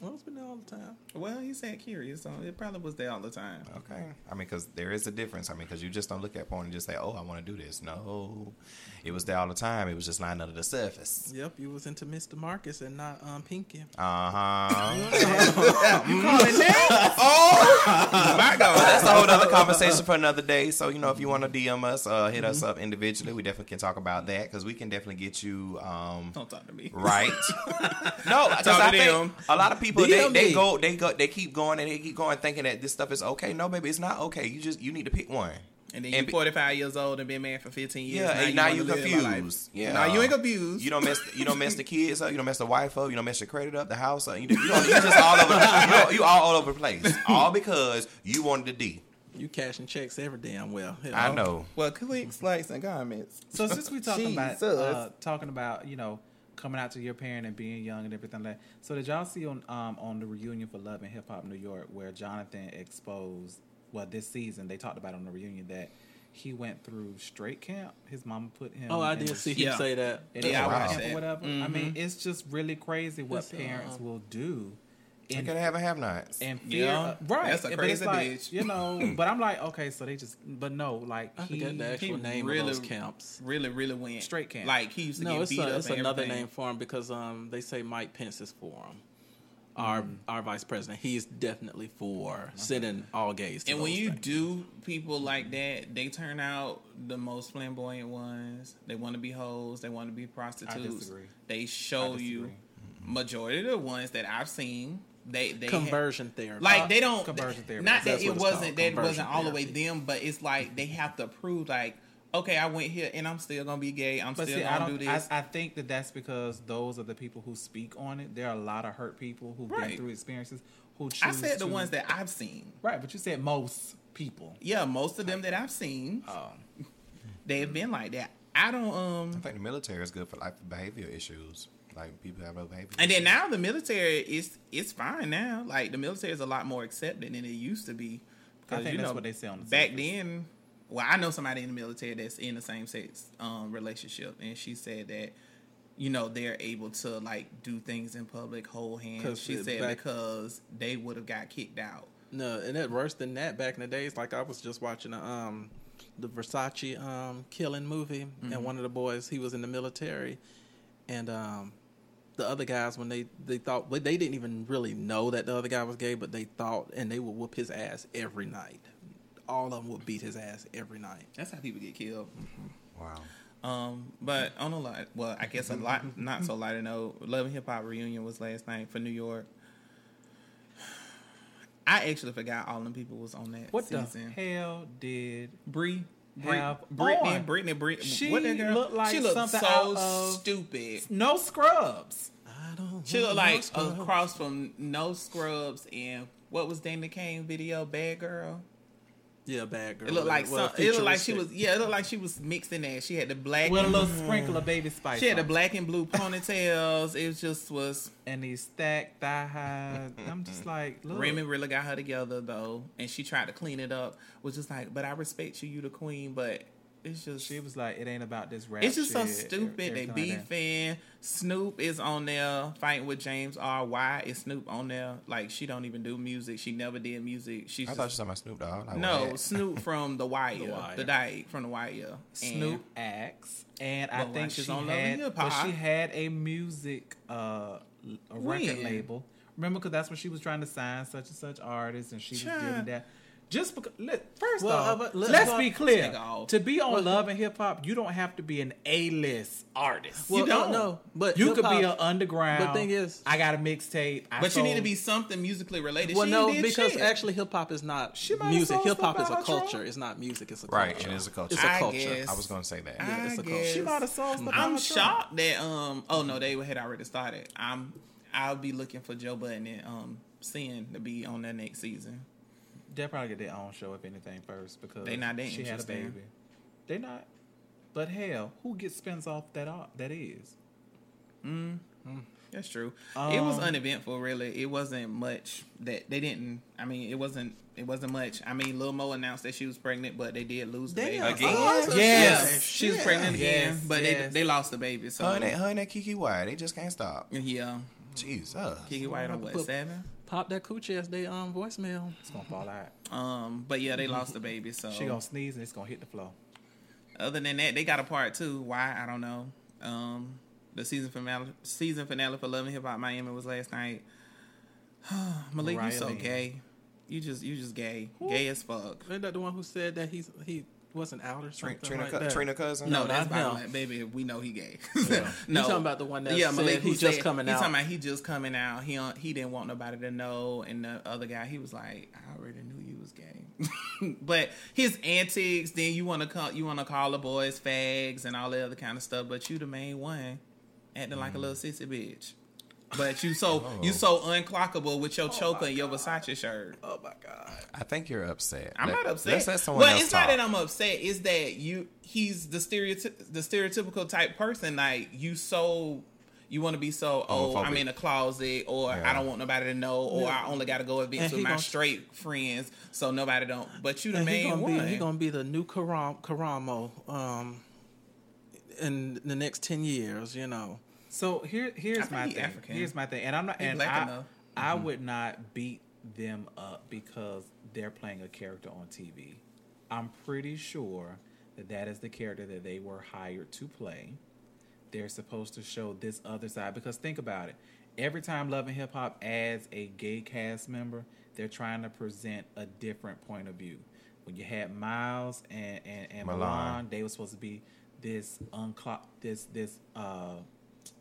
Speaker 3: Well, it's been there all the time.
Speaker 1: well, he said curious, so it probably was there all the time.
Speaker 2: Okay, I mean, because there is a difference. I mean, because you just don't look at porn and just say, "Oh, I want to do this." No, it was there all the time. It was just lying under the surface.
Speaker 3: Yep, you was into Mr. Marcus and not um Pinky.
Speaker 2: Uh huh. <laughs> You calling that? <laughs>
Speaker 1: Oh my God.
Speaker 2: That's a whole other conversation for another day. So you know, if you want to DM us, uh, hit us up individually. We definitely can talk about that because we can definitely get you um,
Speaker 1: Don't talk to me.
Speaker 2: right. <laughs> no, because I think
Speaker 1: them.
Speaker 2: a lot of people they, they go they go they keep going and they keep going thinking that this stuff is okay. No, baby, it's not okay. You just you need to pick one.
Speaker 1: And then
Speaker 2: And you're
Speaker 1: 45 years old and been married for 15 years.
Speaker 2: Yeah, and now
Speaker 1: wanna
Speaker 2: you
Speaker 1: live
Speaker 2: confused. Yeah,
Speaker 1: Now you ain't confused.
Speaker 2: You don't mess. You don't mess the <laughs> kids up. You don't mess the wife up. You don't mess your credit up, the house up. You, do, you don't. You just all over. You, know, you all, all over the place. All because you wanted the D.
Speaker 3: You cashing checks every damn well. you
Speaker 2: I know.
Speaker 1: Well, clicks, likes, and comments.
Speaker 4: So since we talking <laughs> about uh, talking about you know coming out to your parent and being young and everything like that. So did y'all see on um, on the reunion for Love and Hip Hop New York where Jonathan exposed well this season they talked about on the reunion that he went through straight camp. His mama put him.
Speaker 3: Oh, I did see him
Speaker 1: Yeah.
Speaker 3: say that.
Speaker 4: in
Speaker 1: Yeah,
Speaker 4: the
Speaker 1: I
Speaker 4: hour
Speaker 1: watched
Speaker 4: camp or
Speaker 1: that.
Speaker 4: whatever. I mean, it's just really crazy what
Speaker 3: It's, uh,
Speaker 4: parents will do.
Speaker 2: You
Speaker 4: in
Speaker 2: gotta have a have nots.
Speaker 4: and fear,
Speaker 1: Yeah,
Speaker 4: right?
Speaker 1: that's a
Speaker 4: but it's
Speaker 1: crazy
Speaker 4: like,
Speaker 1: bitch.
Speaker 4: you know. <clears throat> But I'm like, okay, so they just, but no, like
Speaker 3: I
Speaker 4: he,
Speaker 3: forget the actual
Speaker 1: he
Speaker 3: name
Speaker 1: really-
Speaker 3: of those camps.
Speaker 1: Really, really went
Speaker 4: Straight camp.
Speaker 1: Like he used to
Speaker 3: No,
Speaker 1: get
Speaker 3: it's,
Speaker 1: beat
Speaker 3: a,
Speaker 1: up.
Speaker 3: it's
Speaker 1: and
Speaker 3: another
Speaker 1: everything.
Speaker 3: name for him because um they say Mike Pence is for him. Our our vice president, he's definitely for sending all gays. To
Speaker 1: And when you
Speaker 3: things.
Speaker 1: do people like that, they turn out the most flamboyant ones. They want to be hoes. They want to be prostitutes.
Speaker 4: disagree.
Speaker 1: They show
Speaker 4: I
Speaker 1: you
Speaker 4: disagree.
Speaker 1: majority of the ones that I've seen. They they
Speaker 3: conversion therapy,
Speaker 1: like they uh, don't
Speaker 4: Conversion therapy.
Speaker 1: Not that
Speaker 3: That's
Speaker 1: it wasn't that it wasn't
Speaker 3: conversion
Speaker 1: all the way them, but it's like they have to prove like, okay, I went here and I'm still gonna be gay. I'm
Speaker 4: But
Speaker 1: still
Speaker 4: see, I
Speaker 1: gonna
Speaker 4: don't.
Speaker 1: do this.
Speaker 4: I think that that's because those are the people who speak on it. There are a lot of hurt people who've
Speaker 1: Right.
Speaker 4: been through experiences who choose.
Speaker 1: I said the ones that I've seen.
Speaker 4: right, but you said most people.
Speaker 1: Yeah, most of them that I've seen,
Speaker 4: Um,
Speaker 1: they've been like that. I don't
Speaker 2: I
Speaker 1: um.
Speaker 2: think the military is good for like behavior issues. Like people have no behavior.
Speaker 1: And then now the military is it's fine now. Like the military is a lot more accepted than it used to be.
Speaker 4: I
Speaker 1: 'Cause,
Speaker 4: think that's what they say on the
Speaker 1: back
Speaker 4: surface.
Speaker 1: then. Well, I know somebody in the military that's in the same sex um, relationship, and she said that you know they're able to like do things in public, hold hands. She said
Speaker 3: back-
Speaker 1: because they would have got kicked out.
Speaker 3: No, and it worse than that. Back in the days, like I was just watching a, um the Versace um killing movie, and one of the boys he was in the military, and um the other guys when they they thought they didn't even really know that the other guy was gay, but they thought and they would whoop his ass every night. All of them would beat his ass every night.
Speaker 1: That's how people get killed.
Speaker 2: wow.
Speaker 1: Um, but on a lot, well, I guess a lot, not so lighter note. Love and Hip Hop reunion was last night for New York. I actually forgot all them people was on that
Speaker 4: What
Speaker 1: season.
Speaker 4: the hell did
Speaker 1: Bree,
Speaker 4: Have
Speaker 1: Brittany,
Speaker 4: on?
Speaker 1: Brittany, Brittany.
Speaker 4: She
Speaker 1: what that girl?
Speaker 4: looked like
Speaker 1: she looked
Speaker 4: something
Speaker 1: so
Speaker 4: out of-
Speaker 1: stupid.
Speaker 4: no scrubs?
Speaker 3: I don't.
Speaker 1: She looked like
Speaker 3: no scrubs.
Speaker 1: a cross from No Scrubs and what was Danity Kane video? Bad Girl.
Speaker 3: Yeah, bad girl.
Speaker 1: It looked like
Speaker 3: Well,
Speaker 1: some. It looked like she was.
Speaker 3: futuristic.
Speaker 1: Yeah, it looked like she was mixed in there. She had the black.
Speaker 4: With a
Speaker 1: and-
Speaker 4: little mm-hmm. sprinkle of baby spice.
Speaker 1: She had the
Speaker 4: on it.
Speaker 1: black and blue ponytails. It just was.
Speaker 4: and these stacked thigh highs. <laughs> I'm just like, look.
Speaker 1: Remy really got her together though, and she tried to clean it up. Was just like, but I respect you, you the queen. But it's just,
Speaker 4: She was like, it ain't about this rap.
Speaker 1: it's just so stupid. They
Speaker 4: everything like
Speaker 1: beefing. Snoop is on there fighting with James R. Why is Snoop on there? Like she don't even do music. She never did music. She's
Speaker 2: I
Speaker 1: just,
Speaker 2: thought you were talking about Snoop Dogg. Like,
Speaker 1: no
Speaker 2: what?
Speaker 1: Snoop <laughs> from The Wire, the,
Speaker 3: Wire.
Speaker 1: Dyke from The Wire.
Speaker 4: Snoop acts, and I
Speaker 1: But why
Speaker 4: think
Speaker 1: she's
Speaker 4: she
Speaker 1: on Love and
Speaker 4: had,
Speaker 1: Hip
Speaker 4: but she had a music, uh, a record
Speaker 1: When?
Speaker 4: label. Remember, because that's when she was trying to sign such and such artists, and she was doing that. Just because, let, first
Speaker 3: Well,
Speaker 4: off,
Speaker 3: uh, but let-
Speaker 4: let's be clear: to be on
Speaker 3: Well,
Speaker 4: Love and Hip Hop, you don't have to be an A-list artist.
Speaker 3: Well,
Speaker 1: You don't.
Speaker 3: know, but
Speaker 4: you could be an underground.
Speaker 3: But thing is-
Speaker 4: I got a mixtape. I
Speaker 1: But you need to be something musically related.
Speaker 3: Well,
Speaker 1: she
Speaker 3: no, because
Speaker 1: shit.
Speaker 3: actually hip hop is not
Speaker 4: She
Speaker 3: music. Hip hop is a culture.
Speaker 4: trunk.
Speaker 3: It's not music. It's a culture.
Speaker 2: Right,
Speaker 3: culture.
Speaker 2: it is a culture.
Speaker 3: It's a
Speaker 1: I
Speaker 3: culture.
Speaker 1: guess.
Speaker 2: I was gonna say that.
Speaker 1: I
Speaker 3: it's a culture.
Speaker 1: guess.
Speaker 4: She might have sold stuff out
Speaker 1: I'm
Speaker 4: her trunk.
Speaker 1: shocked that um oh no they had already started. I'm I'll be looking for Joe Budden and um seeing to be on that next season.
Speaker 4: They'll probably get their own show if anything first because
Speaker 1: They not that
Speaker 4: she had a baby. They not. But hell, who gets spins off that? ar- That is.
Speaker 1: That's true. it was
Speaker 4: Um,
Speaker 1: uneventful, really. It wasn't much that they didn't. I mean, it wasn't. It wasn't much. I mean, Lil Mo announced that she was pregnant, but they did lose the baby
Speaker 2: Again?
Speaker 3: Oh, that's a
Speaker 1: Yes, she was
Speaker 3: Shit.
Speaker 1: pregnant again,
Speaker 4: Yes,
Speaker 1: but
Speaker 4: yes.
Speaker 1: they they lost the baby. So
Speaker 2: Her and, that, her and that Kiki Wyatt, they just can't stop.
Speaker 1: yeah,
Speaker 2: Jeez, uh.
Speaker 1: Kiki Wyatt on what seven?
Speaker 3: Pop that coochie as they um voicemail.
Speaker 4: It's gonna fall out.
Speaker 1: Um, but yeah, they lost the baby. So
Speaker 4: She gonna sneeze and it's gonna hit the floor.
Speaker 1: Other than that, they got a part two. Why I don't know. Um, the season finale, season finale for Love and Hip Hop Miami was last night. <sighs> Malik, you
Speaker 4: Mariah
Speaker 1: so gay. You just you just gay, gay as fuck.
Speaker 3: Isn't that the one who said that he's he wasn't out or
Speaker 2: Trina,
Speaker 3: something
Speaker 2: Trina,
Speaker 3: like that?
Speaker 2: Trina cousin?
Speaker 1: No,
Speaker 3: No,
Speaker 1: that's
Speaker 3: not him.
Speaker 1: violent, baby. We know he gay. <laughs>
Speaker 2: Yeah. <laughs>
Speaker 1: no,
Speaker 3: You talking about the one that
Speaker 1: yeah,
Speaker 3: said
Speaker 1: Malik,
Speaker 3: he
Speaker 1: who
Speaker 3: just coming
Speaker 1: he
Speaker 3: out.
Speaker 1: talking about he just coming out. He he didn't want nobody to know, and the other guy he was like, I already knew you was gay. <laughs> but his antics, then you want to call you want to call the boys fags and all the other kind of stuff, but you the main one acting like a mm. little sissy bitch. But you so you so unclockable with your choker and your Versace shirt.
Speaker 3: Oh my god.
Speaker 2: I think you're upset.
Speaker 1: I'm
Speaker 2: Let-
Speaker 1: not upset.
Speaker 2: Let's let someone
Speaker 1: well,
Speaker 2: else
Speaker 1: it's
Speaker 2: talk.
Speaker 1: not that I'm upset. It's that you he's the stereotyp the stereotypical type person. Like you so you want to be so oh I'm in a closet or
Speaker 2: Yeah.
Speaker 1: I don't want nobody to know or
Speaker 3: Yeah.
Speaker 1: I only got to go events
Speaker 3: And
Speaker 1: with
Speaker 3: he
Speaker 1: my
Speaker 3: gon-
Speaker 1: straight friends so nobody don't. But you the
Speaker 3: And he
Speaker 1: main
Speaker 3: gonna
Speaker 1: one.
Speaker 3: be he gonna be the new Karam, Karamo um in the next ten years. You know.
Speaker 4: So here, here's my
Speaker 1: he
Speaker 4: thing.
Speaker 1: African.
Speaker 4: Here's my thing, and I'm not.
Speaker 1: He
Speaker 4: and I,
Speaker 1: enough.
Speaker 4: I would not beat them up because they're playing a character on TV. I'm pretty sure that that is the character that they were hired to play. They're supposed to show this other side because think about it. Every time Love and Hip Hop adds a gay cast member, they're trying to present a different point of view. When you had Miles and and, and
Speaker 2: Milan.
Speaker 4: Milan, they were supposed to be this unclo- this this uh,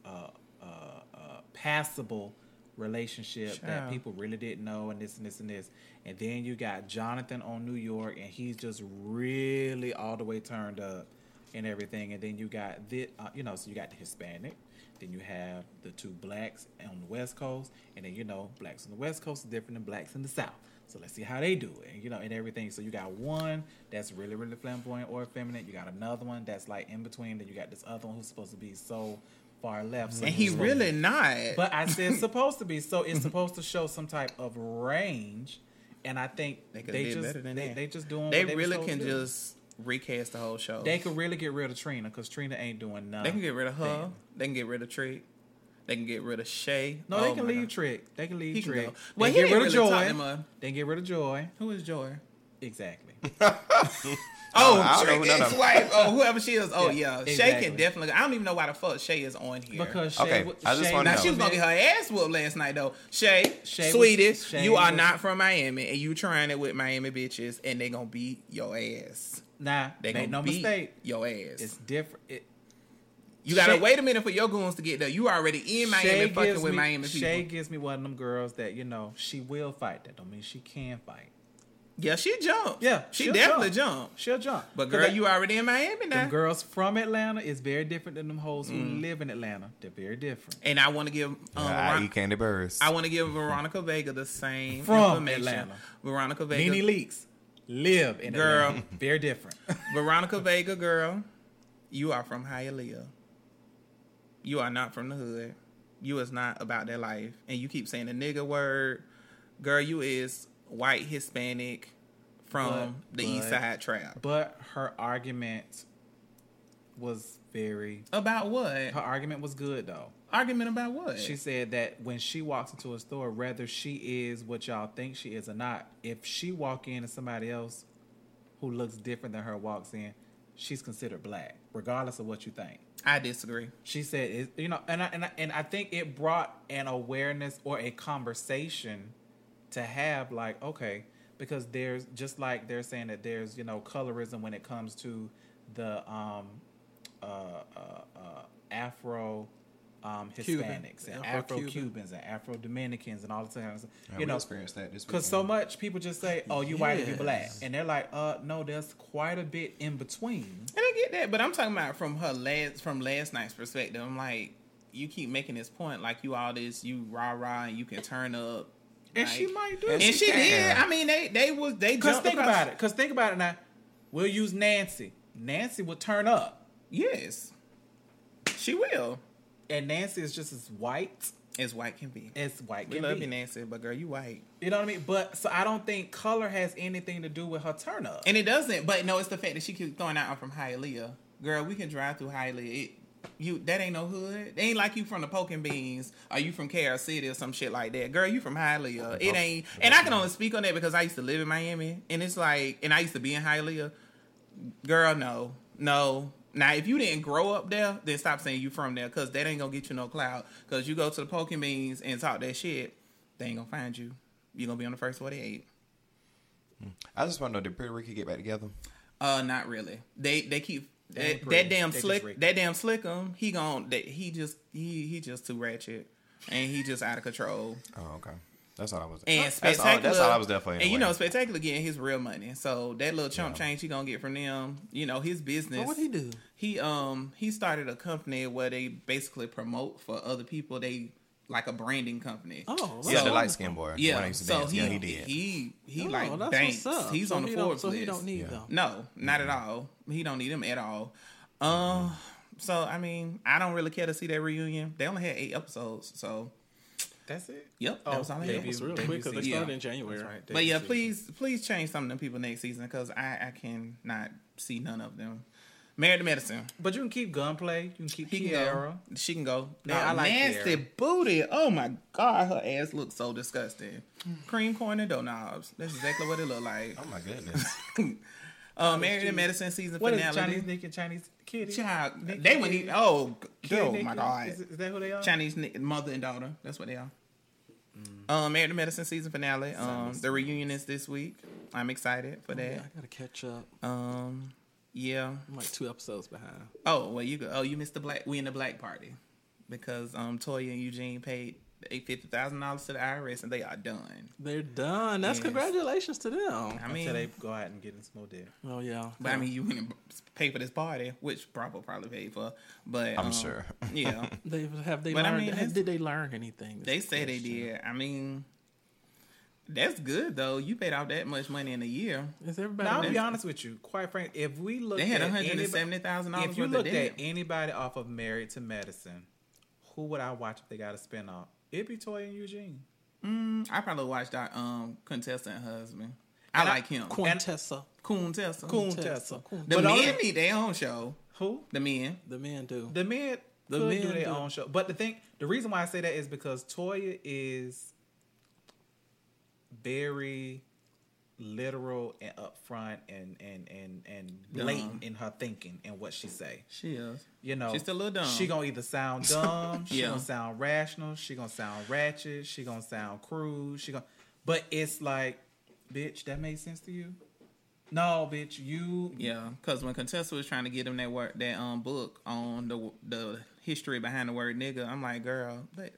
Speaker 4: uh, uh, uh, passable relationship that people really didn't know, and this and this and this. And then you got Jonathan on New York, and he's just really all the way turned up and everything. And then you got this, uh, you know, so you got the Hispanic. Then you have the two blacks on the West Coast, and then you know, blacks on the West Coast is different than blacks in the South. So let's see how they do it, and, you know, and everything. So you got one that's really, really flamboyant or effeminate. You got another one that's like in between. Then you got this other one who's supposed to be so far left. So
Speaker 1: and he really not.
Speaker 4: but I said <laughs> supposed to be. So it's supposed to show some type of range. And I think
Speaker 1: They
Speaker 4: they, just
Speaker 1: better than
Speaker 4: they,
Speaker 1: that.
Speaker 4: they just doing
Speaker 1: they
Speaker 4: what
Speaker 1: really can just recast the whole show.
Speaker 4: they could really get rid of Trina because Trina ain't doing nothing.
Speaker 1: They can get rid of her. They can get rid of Trick. They can get rid of Shay.
Speaker 4: No,
Speaker 1: Oh
Speaker 4: they can leave
Speaker 1: God.
Speaker 4: Trick. They can leave
Speaker 1: He can
Speaker 4: Trick. They
Speaker 1: Well, he
Speaker 4: get rid of
Speaker 1: really talk
Speaker 4: Joy.
Speaker 1: Uh,
Speaker 4: they get rid of Joy.
Speaker 1: Who is Joy?
Speaker 4: Exactly. <laughs>
Speaker 1: Oh, oh,
Speaker 2: I don't know
Speaker 1: Trick
Speaker 2: who none of them-
Speaker 1: ex-wife. Oh, whoever she is. Oh,
Speaker 4: Yeah,
Speaker 1: yeah. Shay can definitely. I don't even know why the fuck Shay is on here.
Speaker 4: Because Shay,
Speaker 2: Okay,
Speaker 4: w-
Speaker 2: I just
Speaker 4: Shay
Speaker 2: wanna
Speaker 1: now
Speaker 2: know.
Speaker 1: she was gonna get her ass whooped last night though. Shay,
Speaker 4: Shay
Speaker 1: sweetie,
Speaker 4: was- Shay
Speaker 1: you are
Speaker 4: was-
Speaker 1: not from Miami, and you trying it with Miami bitches, and they gonna beat your ass.
Speaker 4: Nah,
Speaker 1: They
Speaker 4: make
Speaker 1: gonna
Speaker 4: no
Speaker 1: beat
Speaker 4: mistake.
Speaker 1: your ass.
Speaker 4: It's different. It,
Speaker 1: you gotta
Speaker 4: Shay-
Speaker 1: wait a minute for your goons to get there. You already in Miami
Speaker 4: Shay
Speaker 1: fucking with
Speaker 4: me,
Speaker 1: Miami people.
Speaker 4: Shay gives me one of them girls that you know she will fight. That don't mean she can fight.
Speaker 1: Yeah, she jumped.
Speaker 4: Yeah,
Speaker 1: she definitely
Speaker 4: jump.
Speaker 1: jumped.
Speaker 4: She'll jump.
Speaker 1: But girl,
Speaker 4: that-
Speaker 1: you already in Miami now.
Speaker 4: them girls from Atlanta is very different than them hoes who
Speaker 1: Mm.
Speaker 4: live in Atlanta. They're very different.
Speaker 1: and I want to give um,
Speaker 2: I
Speaker 1: Veron-
Speaker 2: eat candy birds.
Speaker 1: I want to give Veronica Vega the same
Speaker 4: From
Speaker 1: information.
Speaker 4: Atlanta.
Speaker 1: Veronica Vega,
Speaker 4: NeNe Leakes live in
Speaker 1: Girl.
Speaker 4: Atlanta. <laughs> Very different. <laughs>
Speaker 1: Veronica Vega, girl, you are from Hialeah. You are not from the hood. You is not about that life, and you keep saying the nigga word. Girl, you is white Hispanic from
Speaker 4: But-
Speaker 1: the East Side Trap.
Speaker 4: but her argument was very.
Speaker 1: About what?
Speaker 4: Her argument was good though.
Speaker 1: Argument about what?
Speaker 4: She said that when she walks into a store, whether she is what y'all think she is or not, if she walk in and somebody else who looks different than her walks in, she's considered black, regardless of what you think.
Speaker 1: I disagree.
Speaker 4: She said, it, you know, and I, and I, and I think it brought an awareness or a conversation to have, like, okay, because there's just like they're saying that there's you know colorism when it comes to the um, uh, uh, uh, Afro. Um,
Speaker 3: Cuban.
Speaker 4: Hispanics and
Speaker 3: Afro-Cuban.
Speaker 4: Cubans and Afro Dominicans and all the time, you know,
Speaker 2: experienced that
Speaker 4: because so much people just say, "Oh, you white and you black," and they're like, "Uh, no, there's quite a bit in between."
Speaker 1: And I get that, but I'm talking about from her last from last night's perspective. I'm like, you keep making this point like you all this, you rah rah, and you can turn up.
Speaker 4: And
Speaker 1: like-
Speaker 4: she might do it.
Speaker 1: And
Speaker 4: it.
Speaker 1: she,
Speaker 2: can.
Speaker 1: did. I mean, they they was they
Speaker 4: Because think
Speaker 1: across-
Speaker 4: about it. Because think about it now. We'll use Nancy. Nancy would turn up,
Speaker 1: Yes, she will.
Speaker 4: and Nancy is just as white
Speaker 1: As white can be.
Speaker 4: as white
Speaker 1: We
Speaker 4: can
Speaker 1: love
Speaker 4: be.
Speaker 1: you, Nancy, but girl, you white.
Speaker 4: You know what I mean? But so I don't think color has anything to do with her turn up.
Speaker 1: And it doesn't. But no, it's the fact that she keeps throwing out from Hialeah. Girl, we can drive through Hialeah. It, you that ain't no hood. It ain't like you from the Pork and Beans or you from Carol City or some shit like that. Girl, you from Hialeah. It ain't. And I can only speak on that because I used to live in Miami, and it's like, and I used to be in Hialeah. Girl, no, no. Now, if you didn't grow up there, then stop saying you from there because that ain't gonna get you no clout. Because you go to the Pork and Beans and talk that shit, they ain't gonna find you. You're gonna be on the first 48.
Speaker 2: I just want to know did Pretty Ricky get back together?
Speaker 1: Uh, not really. They they keep that, that damn
Speaker 4: They
Speaker 1: slick that damn slickum. He gon' that he just he he just too ratchet, and he just out of control.
Speaker 2: Oh, okay. That's all I was.
Speaker 1: And
Speaker 2: that's
Speaker 1: spectacular.
Speaker 2: all, that's all I was there for.
Speaker 1: And you know, spectacular getting his real money. So that little chump
Speaker 2: Yeah.
Speaker 1: change he gonna get from them. You know, his business.
Speaker 3: What would he do?
Speaker 1: He um he started a company where they basically promote for other people. They like a branding company.
Speaker 3: Oh,
Speaker 2: yeah, the light skinned boy.
Speaker 1: Yeah,
Speaker 2: when I used to
Speaker 1: so
Speaker 2: dance.
Speaker 1: he,
Speaker 2: yeah, he did.
Speaker 1: He he
Speaker 3: Oh,
Speaker 1: like
Speaker 3: that's
Speaker 1: banks.
Speaker 3: what's up.
Speaker 1: He's
Speaker 3: So
Speaker 1: on the
Speaker 3: he don't-
Speaker 1: Forbes
Speaker 3: So he don't need
Speaker 2: Yeah.
Speaker 3: them.
Speaker 1: No, not at all. He don't need them at all. Uh, so I mean, I don't really care to see that reunion. They only had eight episodes, so
Speaker 4: That's it.
Speaker 1: yep, that
Speaker 4: Oh,
Speaker 1: was all I
Speaker 4: debut-
Speaker 1: had.
Speaker 3: It was real quick because they started
Speaker 1: Yeah.
Speaker 3: in January.
Speaker 4: That's right.
Speaker 1: But yeah,
Speaker 4: Debut
Speaker 1: please, please change some of them people next season because I I cannot see none of them. Married to Medicine,
Speaker 4: But you can keep gunplay. You can keep
Speaker 1: he can
Speaker 4: Kiara.
Speaker 1: go. She can go.
Speaker 4: Now,
Speaker 1: Nah,
Speaker 4: I like
Speaker 1: nasty
Speaker 4: Kiara.
Speaker 1: booty. Oh my god, her ass looks so disgusting. Cream corn and dough knobs. That's exactly what it looked like.
Speaker 2: oh my goodness. <laughs>
Speaker 1: Uh, Married to Medicine season
Speaker 4: What is
Speaker 1: finale.
Speaker 4: Chinese Nick and Chinese Kitty?
Speaker 1: Child,
Speaker 4: Nick
Speaker 1: they
Speaker 4: and
Speaker 1: wouldn't even. Oh,
Speaker 4: Kitty
Speaker 1: oh
Speaker 4: Nick
Speaker 1: my god.
Speaker 4: Is, is that who they are?
Speaker 1: Chinese ni- mother and daughter. That's what they are.
Speaker 4: Mm.
Speaker 1: Um, Married to Medicine season finale. Um, the reunion is this week. I'm excited for
Speaker 3: Yeah,
Speaker 1: that.
Speaker 3: I gotta catch up.
Speaker 1: Um, yeah.
Speaker 3: I'm like two episodes behind.
Speaker 1: Oh well, you go. Oh, you missed the black. We in the black party because um Toya and Eugene paid fifty thousand dollars to the IRS and they are done.
Speaker 3: They're done. That's
Speaker 1: Yes.
Speaker 3: congratulations to them.
Speaker 1: I
Speaker 4: Until
Speaker 1: mean,
Speaker 4: they go out and get in some more debt.
Speaker 3: Oh yeah.
Speaker 1: but I mean, you went and pay for this party, which Bravo probably paid for. But
Speaker 2: I'm
Speaker 1: um,
Speaker 2: sure.
Speaker 1: Yeah, <laughs>
Speaker 3: they have they
Speaker 1: But I mean,
Speaker 3: did they learn anything?
Speaker 1: they say they did. I mean, that's good though. You paid out that much money in a year.
Speaker 3: Is everybody?
Speaker 4: Now, I'll be honest with you. Quite frankly, if we look
Speaker 1: They had
Speaker 4: at
Speaker 1: one hundred and
Speaker 4: anybody,
Speaker 1: seventy thousand dollars.
Speaker 4: if you
Speaker 1: worth
Speaker 4: looked at anybody off of Married to Medicine, who would I watch if they got a spinoff? It'd be Toy and Eugene.
Speaker 1: Mm, I probably watched that um contestant husband. I
Speaker 4: And I-
Speaker 1: like him.
Speaker 3: Quintessa.
Speaker 1: Coon Tessa.
Speaker 4: Coon
Speaker 3: Tessa.
Speaker 4: Tessa.
Speaker 3: Coon-
Speaker 1: The
Speaker 4: But
Speaker 1: men
Speaker 4: only-
Speaker 1: need their own show.
Speaker 4: Who?
Speaker 1: The men.
Speaker 3: The men do.
Speaker 4: The men
Speaker 3: The men
Speaker 4: do their
Speaker 3: do.
Speaker 4: own show. But the thing, the reason why I say that is because Toya is very literal and upfront and and and and blatant
Speaker 1: Dumb.
Speaker 4: in her thinking and what she say.
Speaker 1: She is.
Speaker 4: You know,
Speaker 1: She's a little dumb.
Speaker 4: She gonna either sound <laughs> dumb, she
Speaker 1: Yeah.
Speaker 4: gonna sound rational, she gonna sound ratchet, she gonna sound crude, she gonna. But it's like, bitch, that made sense to you. No, bitch, you.
Speaker 1: Yeah, because when Contessa was trying to get him that word, that um book on the the history behind the word nigga, I'm like, girl, but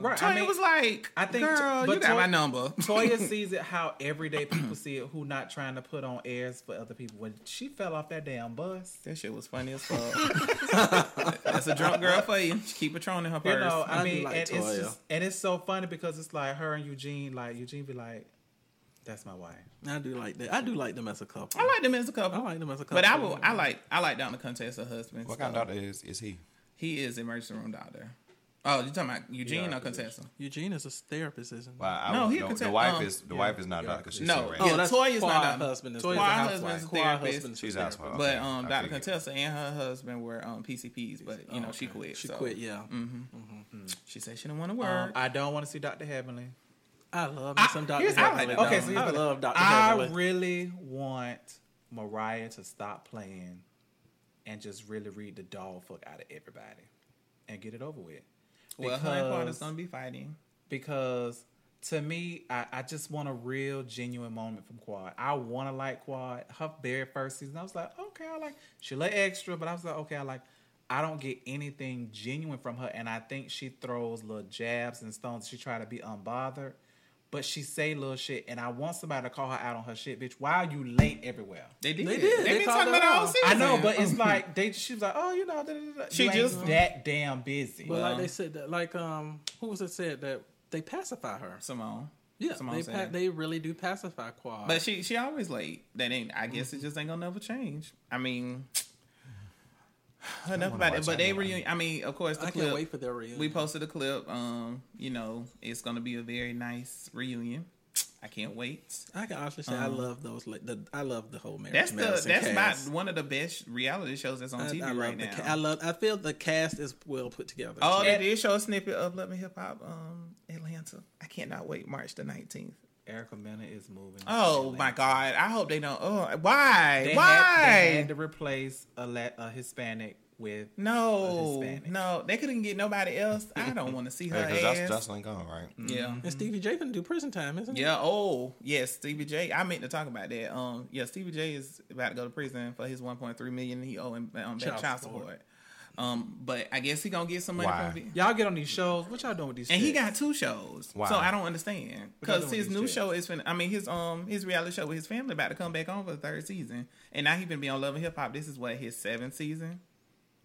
Speaker 4: Right.
Speaker 1: Toya
Speaker 4: I mean,
Speaker 1: was like,
Speaker 4: I think,
Speaker 1: girl,
Speaker 4: but
Speaker 1: you got
Speaker 4: Toya-
Speaker 1: my number.
Speaker 4: Toya <laughs> sees it how everyday people <clears throat> see it, who not trying to put on airs for other people. When she fell off that damn bus,
Speaker 1: that shit was funny as fuck. <laughs> That's a drunk girl for you. She keep Patron in her purse.
Speaker 4: you know, I,
Speaker 3: I
Speaker 4: mean,
Speaker 3: like
Speaker 4: and it's just, and it's so funny because it's like her and Eugene, like Eugene be like, "That's my wife."
Speaker 3: I do like that. I do like them as a couple.
Speaker 1: I like them as a couple.
Speaker 3: I like them as a couple.
Speaker 1: But I will. I like. I like Donna Contessa husband.
Speaker 2: What kind of doctor is is he?
Speaker 1: He is emergency room doctor. Oh, you talking about Eugene
Speaker 2: Yeah,
Speaker 1: or Contessa?
Speaker 3: Eugene is a therapist, isn't he?
Speaker 2: Well, I,
Speaker 1: No, he
Speaker 2: the,
Speaker 1: could
Speaker 2: the wife
Speaker 1: um,
Speaker 2: is the wife is not a doctor. 'cause she's
Speaker 1: No.
Speaker 2: still
Speaker 1: Oh,
Speaker 2: raped.
Speaker 1: Yeah, Toya's not a-
Speaker 3: husband. Is
Speaker 4: Toya's
Speaker 3: the
Speaker 4: a
Speaker 3: housewife.
Speaker 1: husband's a therapist.
Speaker 3: husband
Speaker 2: She's a housewife.
Speaker 1: But um, Dr.
Speaker 2: figured.
Speaker 1: Contessa and her husband were um PCPs, but you know she quit.
Speaker 3: She
Speaker 1: so.
Speaker 3: quit. Yeah,
Speaker 1: She said she didn't want to work.
Speaker 4: Um, I don't want to see Doctor Heavenly.
Speaker 3: I love me some Doctor
Speaker 1: here's- like
Speaker 3: Heavenly.
Speaker 4: Okay, so here's
Speaker 3: I love Doctor Heavenly.
Speaker 4: I
Speaker 3: Heavenly.
Speaker 4: really want Mariah to stop playing and just really read the dog fuck out of everybody and get it over with.
Speaker 1: Well, her and Quad is gonna be fighting.
Speaker 4: because to me, I, I just want a real genuine moment from Quad. I want to like Quad. Her very first season, I was like, okay, I like. She let extra, but I was like, okay, I like. I don't get anything genuine from her, and I think she throws little jabs and stones. She try to be unbothered, but she say little shit, and I want somebody to call her out on her shit, bitch. Why are you late everywhere?
Speaker 1: They did.
Speaker 3: They
Speaker 1: They
Speaker 3: did.
Speaker 1: did.
Speaker 3: They
Speaker 1: They been talking about it all season.
Speaker 4: I know, but it's <laughs> like they. She was like, oh, you know, da, da, da.
Speaker 1: She
Speaker 4: You
Speaker 1: just-
Speaker 4: that damn busy.
Speaker 3: But like they said that, like um, who was it said that they pacify her?
Speaker 1: Simone.
Speaker 3: Yeah,
Speaker 1: Simone
Speaker 3: they pa- they really do pacify Quad.
Speaker 1: But she she always late. That ain't. I guess it just ain't gonna never change. I mean, enough about it. But they
Speaker 2: one.
Speaker 1: reunion. I mean, of course, the
Speaker 3: I
Speaker 1: clip.
Speaker 3: can't wait for their reunion.
Speaker 1: We posted a clip. Um, you know, it's gonna be a very nice reunion. I can't wait.
Speaker 3: I can honestly say I love those. Like, the I love the whole marriage.
Speaker 1: That's the
Speaker 3: Madison
Speaker 1: that's
Speaker 3: cast.
Speaker 1: about one of the best reality shows that's on
Speaker 3: I,
Speaker 1: TV
Speaker 3: I love
Speaker 1: right
Speaker 3: the
Speaker 1: now.
Speaker 3: ca- I love. I feel the cast is well put together.
Speaker 1: Oh, they did show a snippet of Love and Hip Hop um Atlanta. I cannot wait March the nineteenth.
Speaker 4: Erica Mena is moving. to
Speaker 1: Oh
Speaker 4: Atlanta.
Speaker 1: my God! I hope they don't. Oh, why?
Speaker 4: They
Speaker 1: why?
Speaker 4: Had, they had to replace a, La- a Hispanic with
Speaker 1: no,
Speaker 4: a Hispanic.
Speaker 1: no, they couldn't get nobody else. I don't want to see <laughs> her
Speaker 2: Yeah, because
Speaker 1: ass.
Speaker 2: Jocelyn gone, right?
Speaker 1: yeah,
Speaker 3: and Stevie J can do prison time, isn't he?
Speaker 1: yeah. Oh, yes, Stevie J. I meant to talk about that. Um, yeah, Stevie J is about to go to prison for his 1.3 million he owed him um,
Speaker 3: Child
Speaker 1: child
Speaker 3: support.
Speaker 1: support. Um, but I guess he gonna get some money
Speaker 2: Why?
Speaker 1: from it.
Speaker 4: Y'all get on these shows. What y'all doing with these?
Speaker 1: And he got two shows,
Speaker 2: Why?
Speaker 1: so I don't understand because his new
Speaker 4: these
Speaker 1: show is. Fin- I mean, his um his reality show with his family about to come back on for the third season, and now he been be on Love and Hip Hop. This is what his seventh season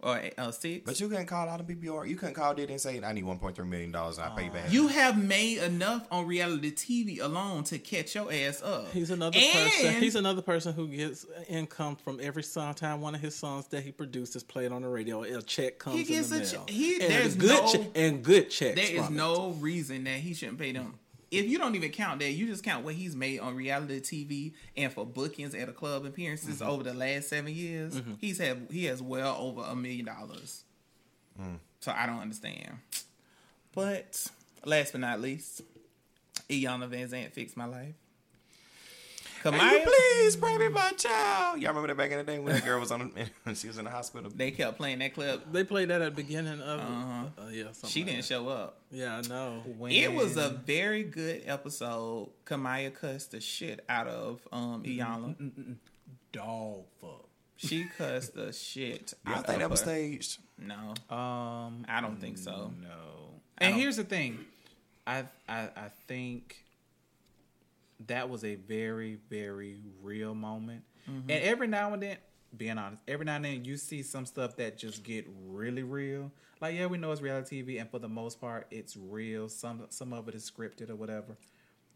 Speaker 1: or uh, six.
Speaker 2: But you couldn't call all the people you are. You couldn't call Diddy and say, "I need 1.3 million dollars and I pay you back."
Speaker 1: You have made enough on reality TV alone to catch your ass up.
Speaker 3: He's another
Speaker 1: And-
Speaker 3: person. He's another person who gets income from every song time one of his songs that he produces played on the radio. A check comes
Speaker 1: He gets
Speaker 3: in
Speaker 1: a
Speaker 3: the
Speaker 1: che- he-
Speaker 3: and
Speaker 1: there's
Speaker 3: good
Speaker 1: no-
Speaker 3: che- and good checks.
Speaker 1: There is
Speaker 3: from it.
Speaker 1: no reason that he shouldn't pay them. If you don't even count that, you just count what he's made on reality TV and for bookings at a club appearances
Speaker 3: Mm-hmm.
Speaker 1: over the last seven years. He's had he has well over a million dollars. So I don't understand. But last but not least, Iyanla Vanzant fixed my life.
Speaker 2: Can you
Speaker 1: Kamiyah,
Speaker 2: please pray me my child? Y'all remember that back in the day when the girl was on, <laughs> when she was in the hospital?
Speaker 1: they kept playing that clip.
Speaker 3: They played that at the beginning of. Uh, yeah, something
Speaker 1: She
Speaker 3: like
Speaker 1: didn't
Speaker 3: that.
Speaker 1: show up.
Speaker 3: Yeah, I know.
Speaker 4: When-
Speaker 1: It was a very good episode. Kamiyah cussed the shit out of um Iyanla.
Speaker 4: dog fuck.
Speaker 1: She cussed the shit <laughs>
Speaker 2: I
Speaker 1: out
Speaker 2: think
Speaker 1: of
Speaker 2: that was
Speaker 1: her.
Speaker 2: staged.
Speaker 1: No,
Speaker 4: Um,
Speaker 1: I don't think so.
Speaker 4: no. And here's the thing, I I I think that was a very very real moment.
Speaker 1: Mm-hmm.
Speaker 4: And every now and then, being honest, every now and then you see some stuff that just get really real. Like yeah, we know it's reality TV, and for the most part, it's real. Some some of it is scripted or whatever.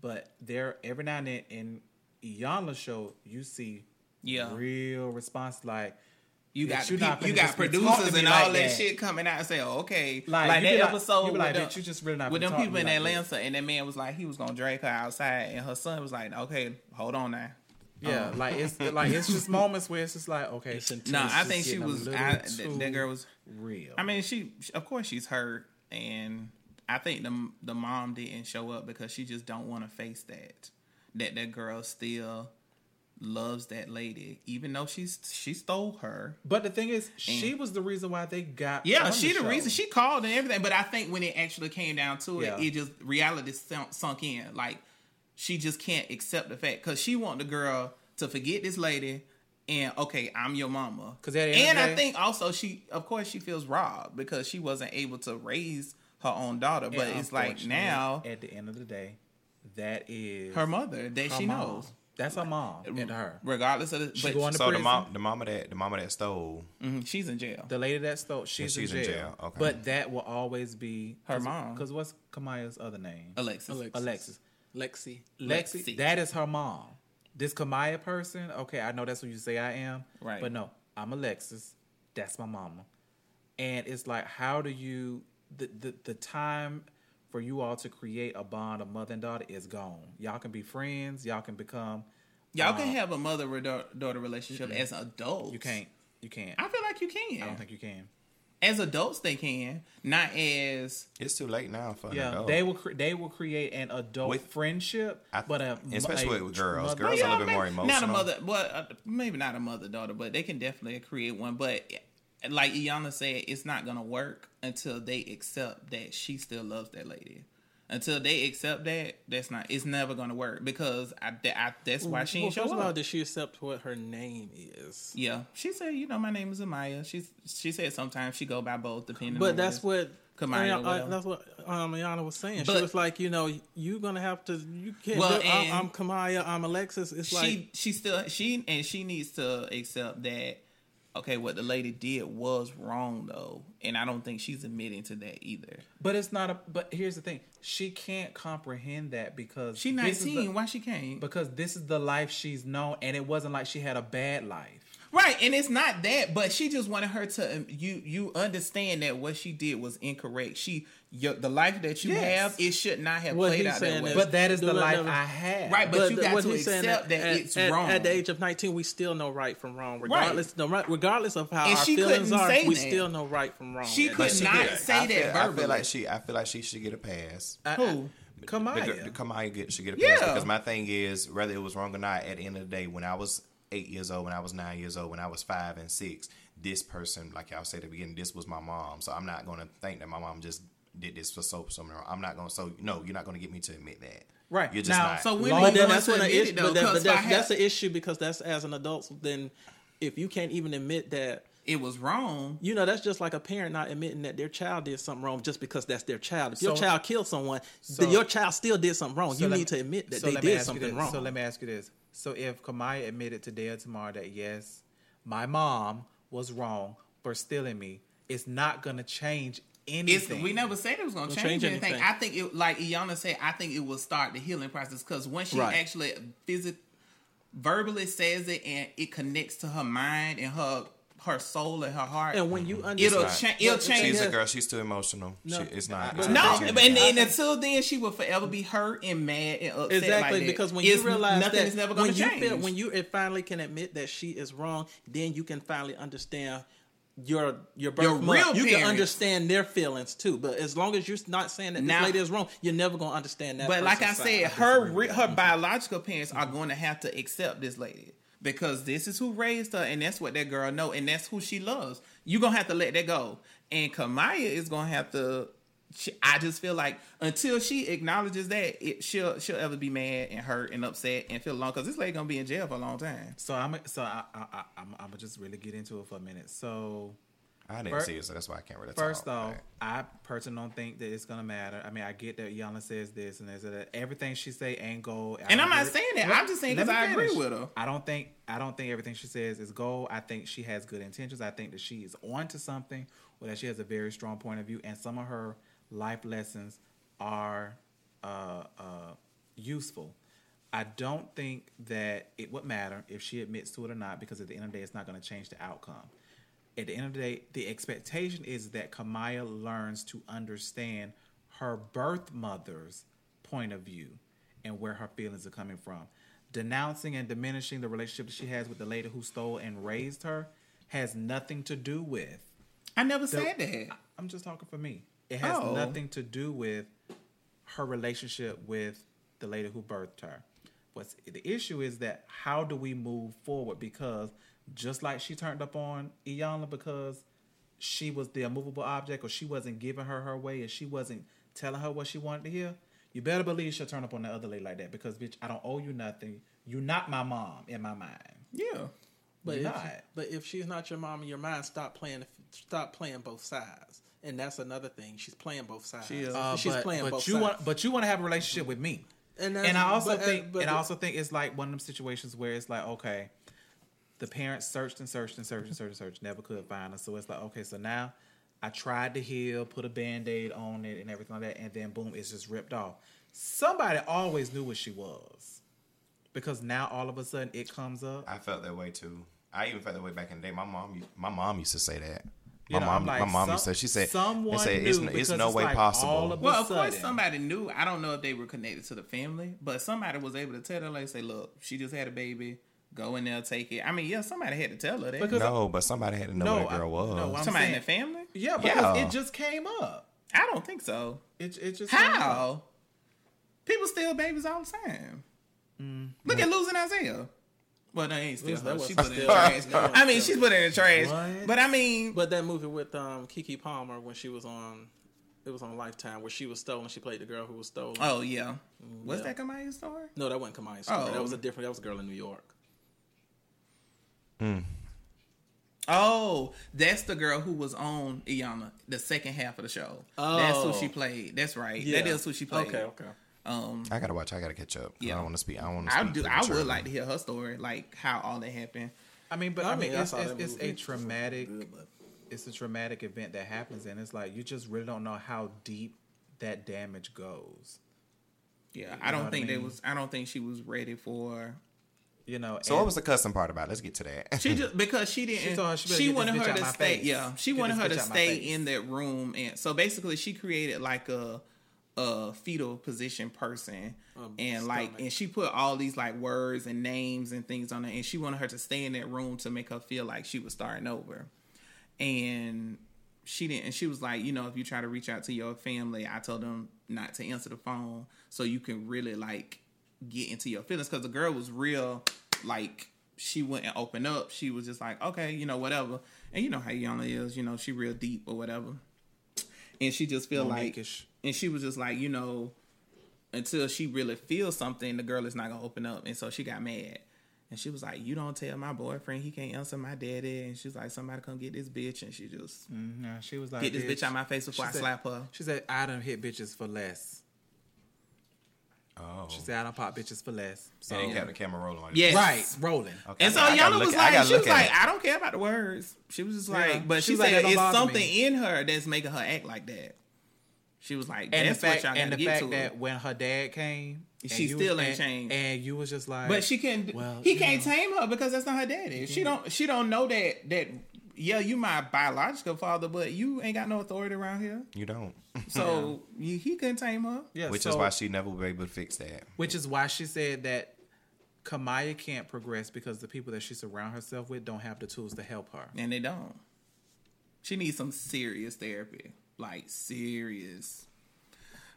Speaker 4: But there, every now and then in Iyanla's show, you see
Speaker 1: Yeah.
Speaker 4: real response like.
Speaker 1: You got
Speaker 4: you not
Speaker 1: peop- you got
Speaker 4: just be talking
Speaker 1: producers
Speaker 4: to me
Speaker 1: and
Speaker 4: like
Speaker 1: all that.
Speaker 4: that.
Speaker 1: shit coming out and say, "Oh, okay."
Speaker 4: Like,
Speaker 1: Like, that episode
Speaker 4: you be like,
Speaker 1: with,
Speaker 4: "Bitch, you just really not
Speaker 1: with them people in
Speaker 4: like
Speaker 1: Atlanta, and that man was like, he was gonna drag her outside, and her son was like, "Okay, hold on now."
Speaker 4: Yeah, um, like it's like it's just <laughs> moments where it's just like okay.
Speaker 3: It's intense.
Speaker 1: No, I think she was. I, that, that girl was.
Speaker 4: real.
Speaker 1: I mean, she of course she's hurt, and I think the the mom didn't show up because she just don't want to face that. That that girl still loves that lady, even though she's she stole her.
Speaker 4: but the thing is, she was the reason why they got.
Speaker 1: Yeah, she the
Speaker 4: show.
Speaker 1: reason she called and everything. But I think when it actually came down to it,
Speaker 4: Yeah.
Speaker 1: it just reality sunk, sunk in. Like she just can't accept the fact because she want the girl to forget this lady and okay, I'm your mama.
Speaker 4: 'Cause at the end of
Speaker 1: and I think also she, of course, she feels robbed because she wasn't able to raise her own daughter. But
Speaker 4: And
Speaker 1: it's like now
Speaker 4: at the end of the day, that is
Speaker 1: her mother that
Speaker 4: her
Speaker 1: she
Speaker 4: mom.
Speaker 1: knows,
Speaker 4: That's her mom and her.
Speaker 1: regardless of the.
Speaker 4: She
Speaker 1: But
Speaker 4: going to
Speaker 2: So the mom, the mama that the mama that stole,
Speaker 1: mhm, she's in jail.
Speaker 4: The lady that stole, she's,
Speaker 2: she's
Speaker 4: in,
Speaker 2: in
Speaker 4: jail.
Speaker 2: jail, okay.
Speaker 4: But that will always be
Speaker 1: Her mom.
Speaker 4: Because what's Kamiyah's other name?
Speaker 1: Alexis.
Speaker 3: Alexis.
Speaker 4: Alexis.
Speaker 3: Lexi.
Speaker 4: Lexi.
Speaker 1: Lexi.
Speaker 4: That is her mom. This Kamiyah person, okay, I know that's what you say I am.
Speaker 1: Right.
Speaker 4: But no, I'm Alexis. That's my mama. And it's like, how do you the the, the time for you all to create a bond of mother and daughter is gone. Y'all can be friends. Y'all can become.
Speaker 1: Y'all can
Speaker 4: uh,
Speaker 1: have a mother daughter relationship as adults.
Speaker 4: You can't. You can't.
Speaker 1: I feel like you can.
Speaker 4: I don't think you can.
Speaker 1: as adults they can, not as
Speaker 2: it's too late now for an
Speaker 4: Yeah,
Speaker 2: adult.
Speaker 4: they will. Cre- they will create an adult
Speaker 2: With-
Speaker 4: friendship,
Speaker 2: I-
Speaker 4: but a
Speaker 2: especially
Speaker 4: a
Speaker 2: with girls.
Speaker 4: mother-
Speaker 2: Girls are a little bit
Speaker 1: maybe-
Speaker 2: more
Speaker 1: Not a mother, well, uh, maybe not a mother daughter, but they can definitely create one. But like Iyanla said, it's not gonna work until they accept that she still loves that lady. Until they accept that, that's not. It's never gonna work because I, I that's why she
Speaker 3: well,
Speaker 1: ain't show
Speaker 3: first of all,
Speaker 1: up.
Speaker 3: did she accept what her name is?
Speaker 1: Yeah, she said, you know, my name is Amaya. She's she said sometimes she go by both depending.
Speaker 3: But
Speaker 1: on
Speaker 3: that's
Speaker 1: what. Kamiyah
Speaker 3: I- I- that's what um, Iyanla was saying.
Speaker 1: But-
Speaker 3: she was like, you know, you're gonna have to. You can't.
Speaker 1: Well,
Speaker 3: I'm, I'm Kamiyah. I'm Alexis. It's
Speaker 1: she
Speaker 3: like
Speaker 1: she still she and she needs to accept that okay what the lady did was wrong though and i don't think she's admitting to that either
Speaker 4: But it's not a. But here's the thing: she can't comprehend that because
Speaker 1: she 19
Speaker 4: the-
Speaker 1: why she can't
Speaker 4: because this is the life she's known, and it wasn't like she had a bad life.
Speaker 1: Right and it's not that but she just wanted her to um, you you understand that what she did was incorrect she your, the life that you
Speaker 4: Yes.
Speaker 1: have it should not have
Speaker 3: What
Speaker 1: played out that way
Speaker 3: is-
Speaker 4: But that is the
Speaker 3: Do
Speaker 4: life
Speaker 3: never-
Speaker 4: I had.
Speaker 1: Right, but you got to accept that
Speaker 3: at,
Speaker 1: it's
Speaker 3: at,
Speaker 1: wrong.
Speaker 3: At the age of 19, we still know right from wrong, regardless. No, right, regardless of how
Speaker 1: And
Speaker 3: our
Speaker 1: she
Speaker 3: feelings
Speaker 1: couldn't
Speaker 3: are,
Speaker 1: say
Speaker 3: we
Speaker 1: that.
Speaker 3: still know right from wrong.
Speaker 1: She could
Speaker 3: that
Speaker 1: not
Speaker 3: age.
Speaker 1: say
Speaker 2: I
Speaker 1: that
Speaker 2: feel, I feel like she. I feel like she should get a pass.
Speaker 1: who
Speaker 4: Kamiyah.
Speaker 2: The, the Kamiyah get, should get a
Speaker 1: Yeah.
Speaker 2: pass because my thing is whether it was wrong or not. At the end of the day, when I was eight years old, when I was nine years old, when I was five and six, this person, like y'all said at the beginning, this was my mom. So I'm not going to think that my mom just did this for so something wrong. I'm not going to. So no, you're not going to get me to admit that.
Speaker 4: Right.
Speaker 2: You're just
Speaker 4: Now,
Speaker 2: not.
Speaker 1: so when
Speaker 4: Long-
Speaker 3: But then that's
Speaker 1: to
Speaker 3: when the issue.
Speaker 1: it though
Speaker 3: But, that,
Speaker 1: 'Cause
Speaker 3: but that's,
Speaker 1: had-
Speaker 3: that's an issue because that's as an adult. Then, if you can't even admit that,
Speaker 1: it was wrong
Speaker 3: you know, that's just like a parent not admitting that their child did something wrong just because that's their child. If your child killed someone,
Speaker 4: so-
Speaker 3: then your child still did something wrong.
Speaker 4: So
Speaker 3: you need
Speaker 4: me-
Speaker 3: to admit that
Speaker 4: so
Speaker 3: they did something wrong.
Speaker 4: So let me ask you this: So if Kamiyah admitted today or tomorrow that yes, my mom was wrong for stealing me, it's not going to change
Speaker 1: It's,
Speaker 4: anything.
Speaker 1: we never said it was going to change,
Speaker 3: change
Speaker 1: anything.
Speaker 3: anything.
Speaker 1: I think it, like Iyanla said, I think it will start the healing process because when she
Speaker 3: Right.
Speaker 1: actually physically verbally says it and it connects to her mind and her her soul and her heart.
Speaker 3: and when you mm-hmm.
Speaker 1: understand, it'll
Speaker 3: understand,
Speaker 1: cha- it'll
Speaker 3: But-
Speaker 1: change.
Speaker 2: She's a girl. She's too emotional.
Speaker 3: No.
Speaker 2: she, it's not.
Speaker 3: But
Speaker 2: it's
Speaker 1: No,
Speaker 2: not
Speaker 1: and,
Speaker 2: genuine.
Speaker 1: and until then, she will forever be hurt and mad and upset.
Speaker 3: Exactly,
Speaker 1: like
Speaker 3: because when
Speaker 1: It's-
Speaker 3: you realize
Speaker 1: nothing
Speaker 3: that
Speaker 1: is never going
Speaker 3: when
Speaker 1: to
Speaker 3: you
Speaker 1: change.
Speaker 3: feel, when you finally can admit that she is wrong, then you can finally understand your your birth
Speaker 1: Your
Speaker 3: mother.
Speaker 1: real
Speaker 3: You can understand their feelings too. But as long as you're not saying that
Speaker 1: Now-
Speaker 3: this lady is wrong, you're never gonna understand that.
Speaker 1: But like I said, her her mm-hmm. biological parents are mm-hmm. going to have to accept this lady because this is who raised her, and that's what that girl know, and that's who she loves. You're gonna have to let that go, and Kamiyah is gonna have to. She, I just feel like until she acknowledges that, it, she'll she'll ever be mad and hurt and upset and feel alone because this lady gonna be in jail for a long time.
Speaker 4: So I'm so I, I, I I'm I'm gonna just really get into it for a minute. So
Speaker 2: I didn't
Speaker 4: Fir-
Speaker 2: see it, so that's why I can't really
Speaker 4: First
Speaker 2: talk.
Speaker 4: off,
Speaker 2: Like,
Speaker 4: I personally don't think that it's gonna matter. I mean, I get that Yana says this and there's that everything she say ain't gold. I
Speaker 1: And I'm
Speaker 4: don't
Speaker 1: saying that.
Speaker 4: Let-
Speaker 1: I'm just saying
Speaker 4: let
Speaker 1: 'cause
Speaker 4: me
Speaker 1: I agree with her.
Speaker 4: I don't think I don't think everything she says is gold. I think she has good intentions. I think that she is on to something, or that she has a very strong point of view, and some of her life lessons are uh, uh, useful. I don't think that it would matter if she admits to it or not, because at the end of the day, it's not going to change the outcome. At the end of the day, the expectation is that Kamiyah learns to understand her birth mother's point of view and where her feelings are coming from. Denouncing and diminishing the relationship that she has with the lady who stole and raised her has nothing to do with
Speaker 1: I never said that.
Speaker 4: I'm just talking for me. It has
Speaker 1: Oh.
Speaker 4: nothing to do with her relationship with the lady who birthed her. What's the issue is that how do we move forward? Because just like she turned up on Iyanla because she was the immovable object or she wasn't giving her her way and she wasn't telling her what she wanted to hear, you better believe she'll turn up on the other lady like that because bitch, I don't owe you nothing. You're not my mom in my mind.
Speaker 1: Yeah.
Speaker 3: But
Speaker 4: You're
Speaker 3: if,
Speaker 4: not.
Speaker 3: but if she's not your mom in your mind, stop playing. Stop playing both sides. And that's another thing. She's playing both sides.
Speaker 1: She is.
Speaker 4: Uh,
Speaker 3: she's
Speaker 4: but,
Speaker 3: playing
Speaker 4: but
Speaker 3: both
Speaker 4: you
Speaker 3: sides.
Speaker 4: want, but you want to have a relationship with me.
Speaker 3: and,
Speaker 4: and I also
Speaker 3: but, uh,
Speaker 4: think,
Speaker 3: but
Speaker 4: and I also think it's like one of them situations where it's like, okay, the parents searched and searched and searched and searched and searched, never could find her. So it's like, okay, so now I tried to heal, put a band aid on it, and everything like that, and then boom, it's just ripped off. Somebody always knew what she was, because now all of a sudden it comes up.
Speaker 2: I felt that way too. I even felt that way back in the day. My mom, my mom used to say that.
Speaker 4: You
Speaker 2: My
Speaker 4: know,
Speaker 2: mom,
Speaker 4: I'm like,
Speaker 2: my mom
Speaker 4: some-
Speaker 2: used to. She said,
Speaker 4: someone
Speaker 2: they said,
Speaker 4: knew
Speaker 2: it's,
Speaker 4: because
Speaker 2: it's no
Speaker 4: it's
Speaker 2: way
Speaker 4: like
Speaker 2: possible.
Speaker 4: of-
Speaker 1: Well, of course, somebody knew. I don't know if they were connected to the family, but somebody was able to tell her, like, say, look, she just had a baby. Go in there, take it. I mean, yeah, somebody had to tell her that.
Speaker 4: Because-
Speaker 2: no, but somebody had to know
Speaker 4: No,
Speaker 2: what that girl
Speaker 4: I-
Speaker 2: was.
Speaker 4: no,
Speaker 1: somebody
Speaker 4: saying-
Speaker 1: in the family?
Speaker 4: Yeah, because
Speaker 2: Yeah.
Speaker 4: it just came up.
Speaker 1: I don't think so.
Speaker 4: It, it just came up.
Speaker 1: How? People steal babies all the time.
Speaker 4: Mm.
Speaker 1: Look at losing Isaiah. Well, they ain't steal
Speaker 3: That
Speaker 1: her.
Speaker 3: was
Speaker 1: She put it in the trash.
Speaker 3: That
Speaker 1: I mean,
Speaker 3: steal.
Speaker 1: she's put it in the trash.
Speaker 4: What?
Speaker 1: But I mean,
Speaker 3: But that movie with um, Keke Palmer when she was on, it was on Lifetime where she was stolen. She played the girl who was stolen.
Speaker 1: oh yeah, was
Speaker 3: yeah.
Speaker 1: that Kamiyah's story?
Speaker 3: No, that wasn't Kamai's story.
Speaker 1: Oh.
Speaker 3: That was a different. That was a girl in New York.
Speaker 1: Oh, that's the girl who was on Iyanla, the second half of the show. That's who
Speaker 3: Oh.
Speaker 1: she played. That's right.
Speaker 3: Yeah.
Speaker 1: That is who she played.
Speaker 3: Okay, okay.
Speaker 1: Um,
Speaker 2: I gotta watch. I gotta catch up.
Speaker 1: Yeah.
Speaker 2: I don't want to speak. I don't want to
Speaker 1: I do. I would like to hear her story, like how all that happened.
Speaker 4: I mean, but
Speaker 3: I
Speaker 4: I mean,
Speaker 3: mean,
Speaker 4: it's, it's, it's a traumatic, it's a traumatic event that happens, and it's like you just really don't know how deep that damage goes.
Speaker 1: Yeah, I don't
Speaker 4: what I
Speaker 1: think they was. I don't think she was ready for.
Speaker 4: You know.
Speaker 2: So what was the cussing part about? Let's get to that.
Speaker 1: She just <laughs> because she didn't.
Speaker 4: She
Speaker 1: She,
Speaker 4: she
Speaker 1: wanted her to stay.
Speaker 4: face.
Speaker 1: Yeah, she
Speaker 4: Get
Speaker 1: wanted her to stay in that room, and so basically she created like a a fetal position person,
Speaker 3: Um,
Speaker 1: and like
Speaker 3: stomach.
Speaker 1: and she put all these like words and names and things on it, and she wanted her to stay in that room to make her feel like she was starting over, and she didn't. And she was like, you know, if you try to reach out to your family, I told them not to answer the phone so you can really like get into your feelings because the girl was real like she wouldn't open up. She was just like okay you know whatever. And you know how Yana is you know she real deep or whatever. And she just feel like
Speaker 4: Monique-ish.
Speaker 1: and she was just like you know until she really feels something the girl is not gonna open up. And so she got mad. And she was like you don't tell my boyfriend he can't answer my daddy. And she's like somebody come get this bitch. And she just
Speaker 4: Yeah, she was like,
Speaker 1: get this bitch out my face before I
Speaker 4: said-
Speaker 1: slap her.
Speaker 4: She said, "I done hit bitches for less."
Speaker 2: Oh,
Speaker 4: She said, "I don't pop bitches for less." So
Speaker 2: and they kept the camera rolling. Like
Speaker 1: Yes.
Speaker 4: right, rolling.
Speaker 2: Okay,
Speaker 1: And so
Speaker 2: I
Speaker 1: Yana was like,
Speaker 2: gotta
Speaker 1: she was like,
Speaker 2: it.
Speaker 1: I don't care about the words. She was just
Speaker 4: Yeah.
Speaker 1: like, but
Speaker 4: She
Speaker 1: she,
Speaker 4: was like,
Speaker 1: said it's something
Speaker 4: me."
Speaker 1: in her that's making her act like that. She was like,
Speaker 4: And
Speaker 1: that's
Speaker 4: the fact,
Speaker 1: what y'all
Speaker 4: and the
Speaker 1: get
Speaker 4: fact
Speaker 1: to.
Speaker 4: that when her dad came,
Speaker 1: She still
Speaker 4: was-
Speaker 1: ain't
Speaker 4: and,
Speaker 1: changed.
Speaker 4: and you was just like,
Speaker 1: but she can't.
Speaker 4: Well,
Speaker 1: he can't
Speaker 4: know.
Speaker 1: tame her because that's not her daddy. She don't, she don't know that that. Yeah, you my biological father, but you ain't got no authority around here.
Speaker 2: You don't.
Speaker 1: So <laughs> you, he couldn't tame her.
Speaker 4: yeah,
Speaker 2: Which is why she never will be able to fix that.
Speaker 4: Which is why she said that Kamiyah can't progress because the people that she surround herself with don't have the tools to help her.
Speaker 1: and they don't. She needs some serious therapy, like serious.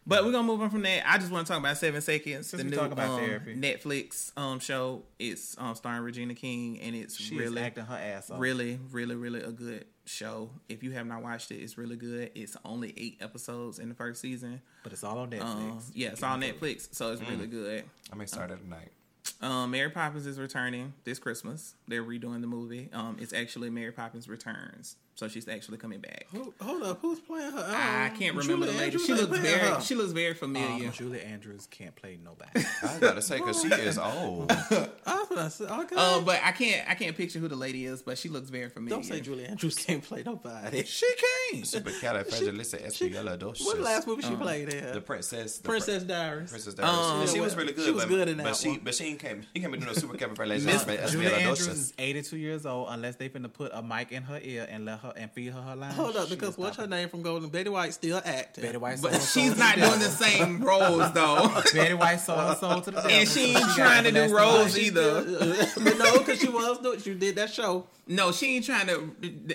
Speaker 1: But we're gonna move on from that. I just want to talk about Seven Seconds,
Speaker 4: Since
Speaker 1: the
Speaker 4: we
Speaker 1: new
Speaker 4: talk about
Speaker 1: um,
Speaker 4: therapy.
Speaker 1: Netflix um show. It's um starring Regina King, and it's
Speaker 4: She
Speaker 1: really,
Speaker 4: acting her ass off.
Speaker 1: really, really, really a good show. If you have not watched it, it's really good. It's only eight episodes in the first season.
Speaker 4: but it's all on Netflix.
Speaker 1: Um, yeah, it's on Netflix, so it's
Speaker 4: Mm.
Speaker 1: really good.
Speaker 2: I may start that tonight.
Speaker 1: Um, Mary Poppins is returning this Christmas. They're redoing the movie. Um, it's actually Mary Poppins Returns, so she's actually coming back.
Speaker 3: Who, hold up, who's playing her?
Speaker 1: I
Speaker 3: Um,
Speaker 1: can't remember
Speaker 3: Julie
Speaker 1: the lady.
Speaker 3: Andrews
Speaker 1: She looks very,
Speaker 3: her.
Speaker 1: she looks very familiar.
Speaker 4: Um, Julie Andrews can't play nobody. <laughs>
Speaker 2: I gotta say because she is old. <laughs>
Speaker 3: I was gonna say, okay.
Speaker 1: Um, but I can't, I can't picture who the lady is, but she looks very familiar.
Speaker 3: Don't say Julie Andrews <laughs> can't play nobody.
Speaker 4: she can't.
Speaker 2: Supercalifragilisticexpialidocious.
Speaker 3: What last movie she played in?
Speaker 2: The princess. The
Speaker 3: Princess Diaries.
Speaker 2: Princess Diaries.
Speaker 1: Um,
Speaker 2: she was really good.
Speaker 3: she was
Speaker 2: but,
Speaker 3: good in that
Speaker 2: but
Speaker 3: that
Speaker 2: she,
Speaker 3: one.
Speaker 2: but she can't. She can't be doing
Speaker 4: Julie Andrews is 82 years old unless they finna put a mic in her ear and let her and feed her her lines.
Speaker 3: Hold up, because what's her name from Golden? Betty White still acting.
Speaker 4: Betty White
Speaker 1: but
Speaker 4: her
Speaker 1: she's not doing the same roles though, <laughs>
Speaker 4: Betty White sold her soul to the devil.
Speaker 1: and she ain't trying to do roles either. <laughs>
Speaker 3: but no, because she was doing. She did that show.
Speaker 1: No, she ain't trying to.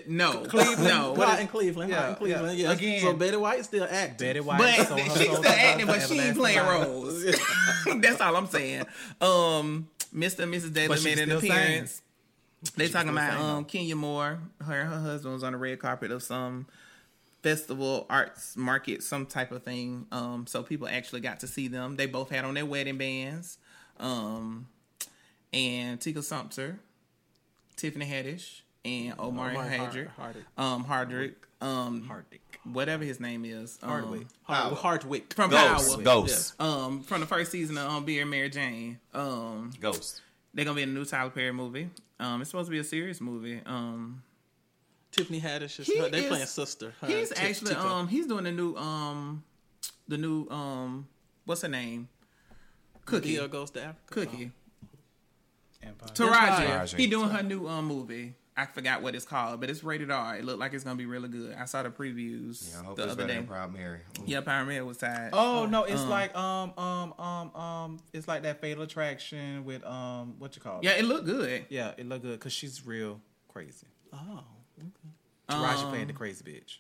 Speaker 1: No,
Speaker 3: Cleveland,
Speaker 1: no.
Speaker 3: Hot in Cleveland,
Speaker 4: Yeah,
Speaker 3: in Cleveland.
Speaker 4: yeah.
Speaker 3: Yes.
Speaker 4: Again.
Speaker 3: so Betty White still acting.
Speaker 4: Betty White
Speaker 1: But she's still acting, but she ain't playing roles. <laughs> That's all I'm saying. Um, Mr. and Mrs. Daly made an appearance. They talking about um Kenya Moore. Her her husband was on the red carpet of some festival, arts market, some type of thing. Um, so people actually got to see them. They both had on their wedding bands. Um, and Tika Sumpter, Tiffany Haddish, and Omar,
Speaker 3: Omari
Speaker 1: Hardrick,
Speaker 3: Hard-
Speaker 1: um, Hardrick, um,
Speaker 4: Hardwick.
Speaker 1: whatever his name is, um,
Speaker 4: Hardwick.
Speaker 3: Hard, Hardwick.
Speaker 1: from
Speaker 2: Ghost.
Speaker 1: Power,
Speaker 2: Ghost.
Speaker 1: um, from the first season of um, Being Mary Jane. Um,
Speaker 2: Ghost.
Speaker 1: they're gonna be in a new Tyler Perry movie. Um, it's supposed to be a serious movie. Um,
Speaker 3: Tiffany Haddish is
Speaker 1: He
Speaker 3: her, they
Speaker 1: is-
Speaker 3: playing sister. Her
Speaker 1: he's
Speaker 3: and Ti-
Speaker 1: actually
Speaker 3: Tika.
Speaker 1: um, he's doing the new um, the new um, what's her name? Cookie.
Speaker 3: Dia goes to Africa.
Speaker 1: Cookie.
Speaker 4: Empire.
Speaker 1: Taraji.
Speaker 2: Taraji.
Speaker 1: He doing her new um movie. I forgot what it's called, but it's rated R. It looked like it's gonna be really good. I saw the previews
Speaker 2: Yeah, I hope
Speaker 1: the
Speaker 2: it's
Speaker 1: other
Speaker 2: better
Speaker 1: day.
Speaker 2: than Proud Mary. Ooh.
Speaker 1: Yeah, Power Man was tied.
Speaker 4: Oh no, it's like um um um um it's like that Fatal Attraction with um what you call it?
Speaker 1: yeah, it looked good.
Speaker 4: yeah, it looked good because she's real crazy.
Speaker 3: Oh,
Speaker 4: Taraji
Speaker 1: Um,
Speaker 4: playing the crazy bitch.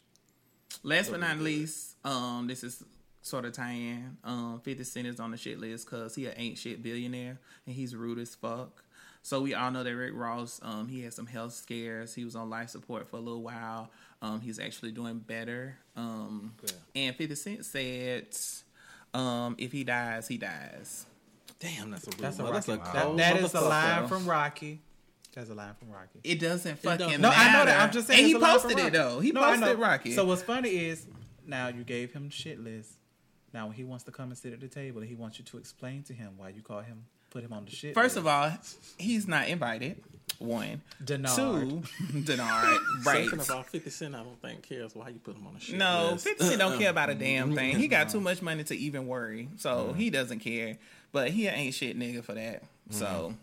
Speaker 1: Last but not least, um, this is sort of tie-in. Um, Fifty Cent is on the shit list because he an ain't shit billionaire and he's rude as fuck. So we all know that Rick Ross, um, he had some health scares. He was on life support for a little while. Um, he's actually doing better. Um,
Speaker 4: Good.
Speaker 1: and Fifty Cent said, um, if he dies, he dies.
Speaker 3: damn, that's a
Speaker 4: That's a
Speaker 3: real- that's a cold
Speaker 4: That, that is a line from Rocky. That's a line from Rocky.
Speaker 1: It doesn't fucking
Speaker 3: doesn't.
Speaker 4: No. I know that. I'm just saying.
Speaker 1: And he
Speaker 4: it's a line from
Speaker 1: posted it though. He
Speaker 4: No,
Speaker 1: posted
Speaker 4: know.
Speaker 1: Rocky.
Speaker 4: So what's funny is now you gave him shit list. Now when he wants to come and sit at the table, he wants you to explain to him why you call him, put him on the shit.
Speaker 1: First
Speaker 4: list.
Speaker 1: of all, he's not invited. One,
Speaker 4: Denard.
Speaker 1: two, <laughs> Denard. Right.
Speaker 3: Second of all, 50 Cent, I don't think cares why you put him on the shit
Speaker 1: No,
Speaker 3: list.
Speaker 1: 50 Cent don't care about a damn <laughs> thing. He got too much money to even worry, so he doesn't care. But he ain't shit nigga for that. So,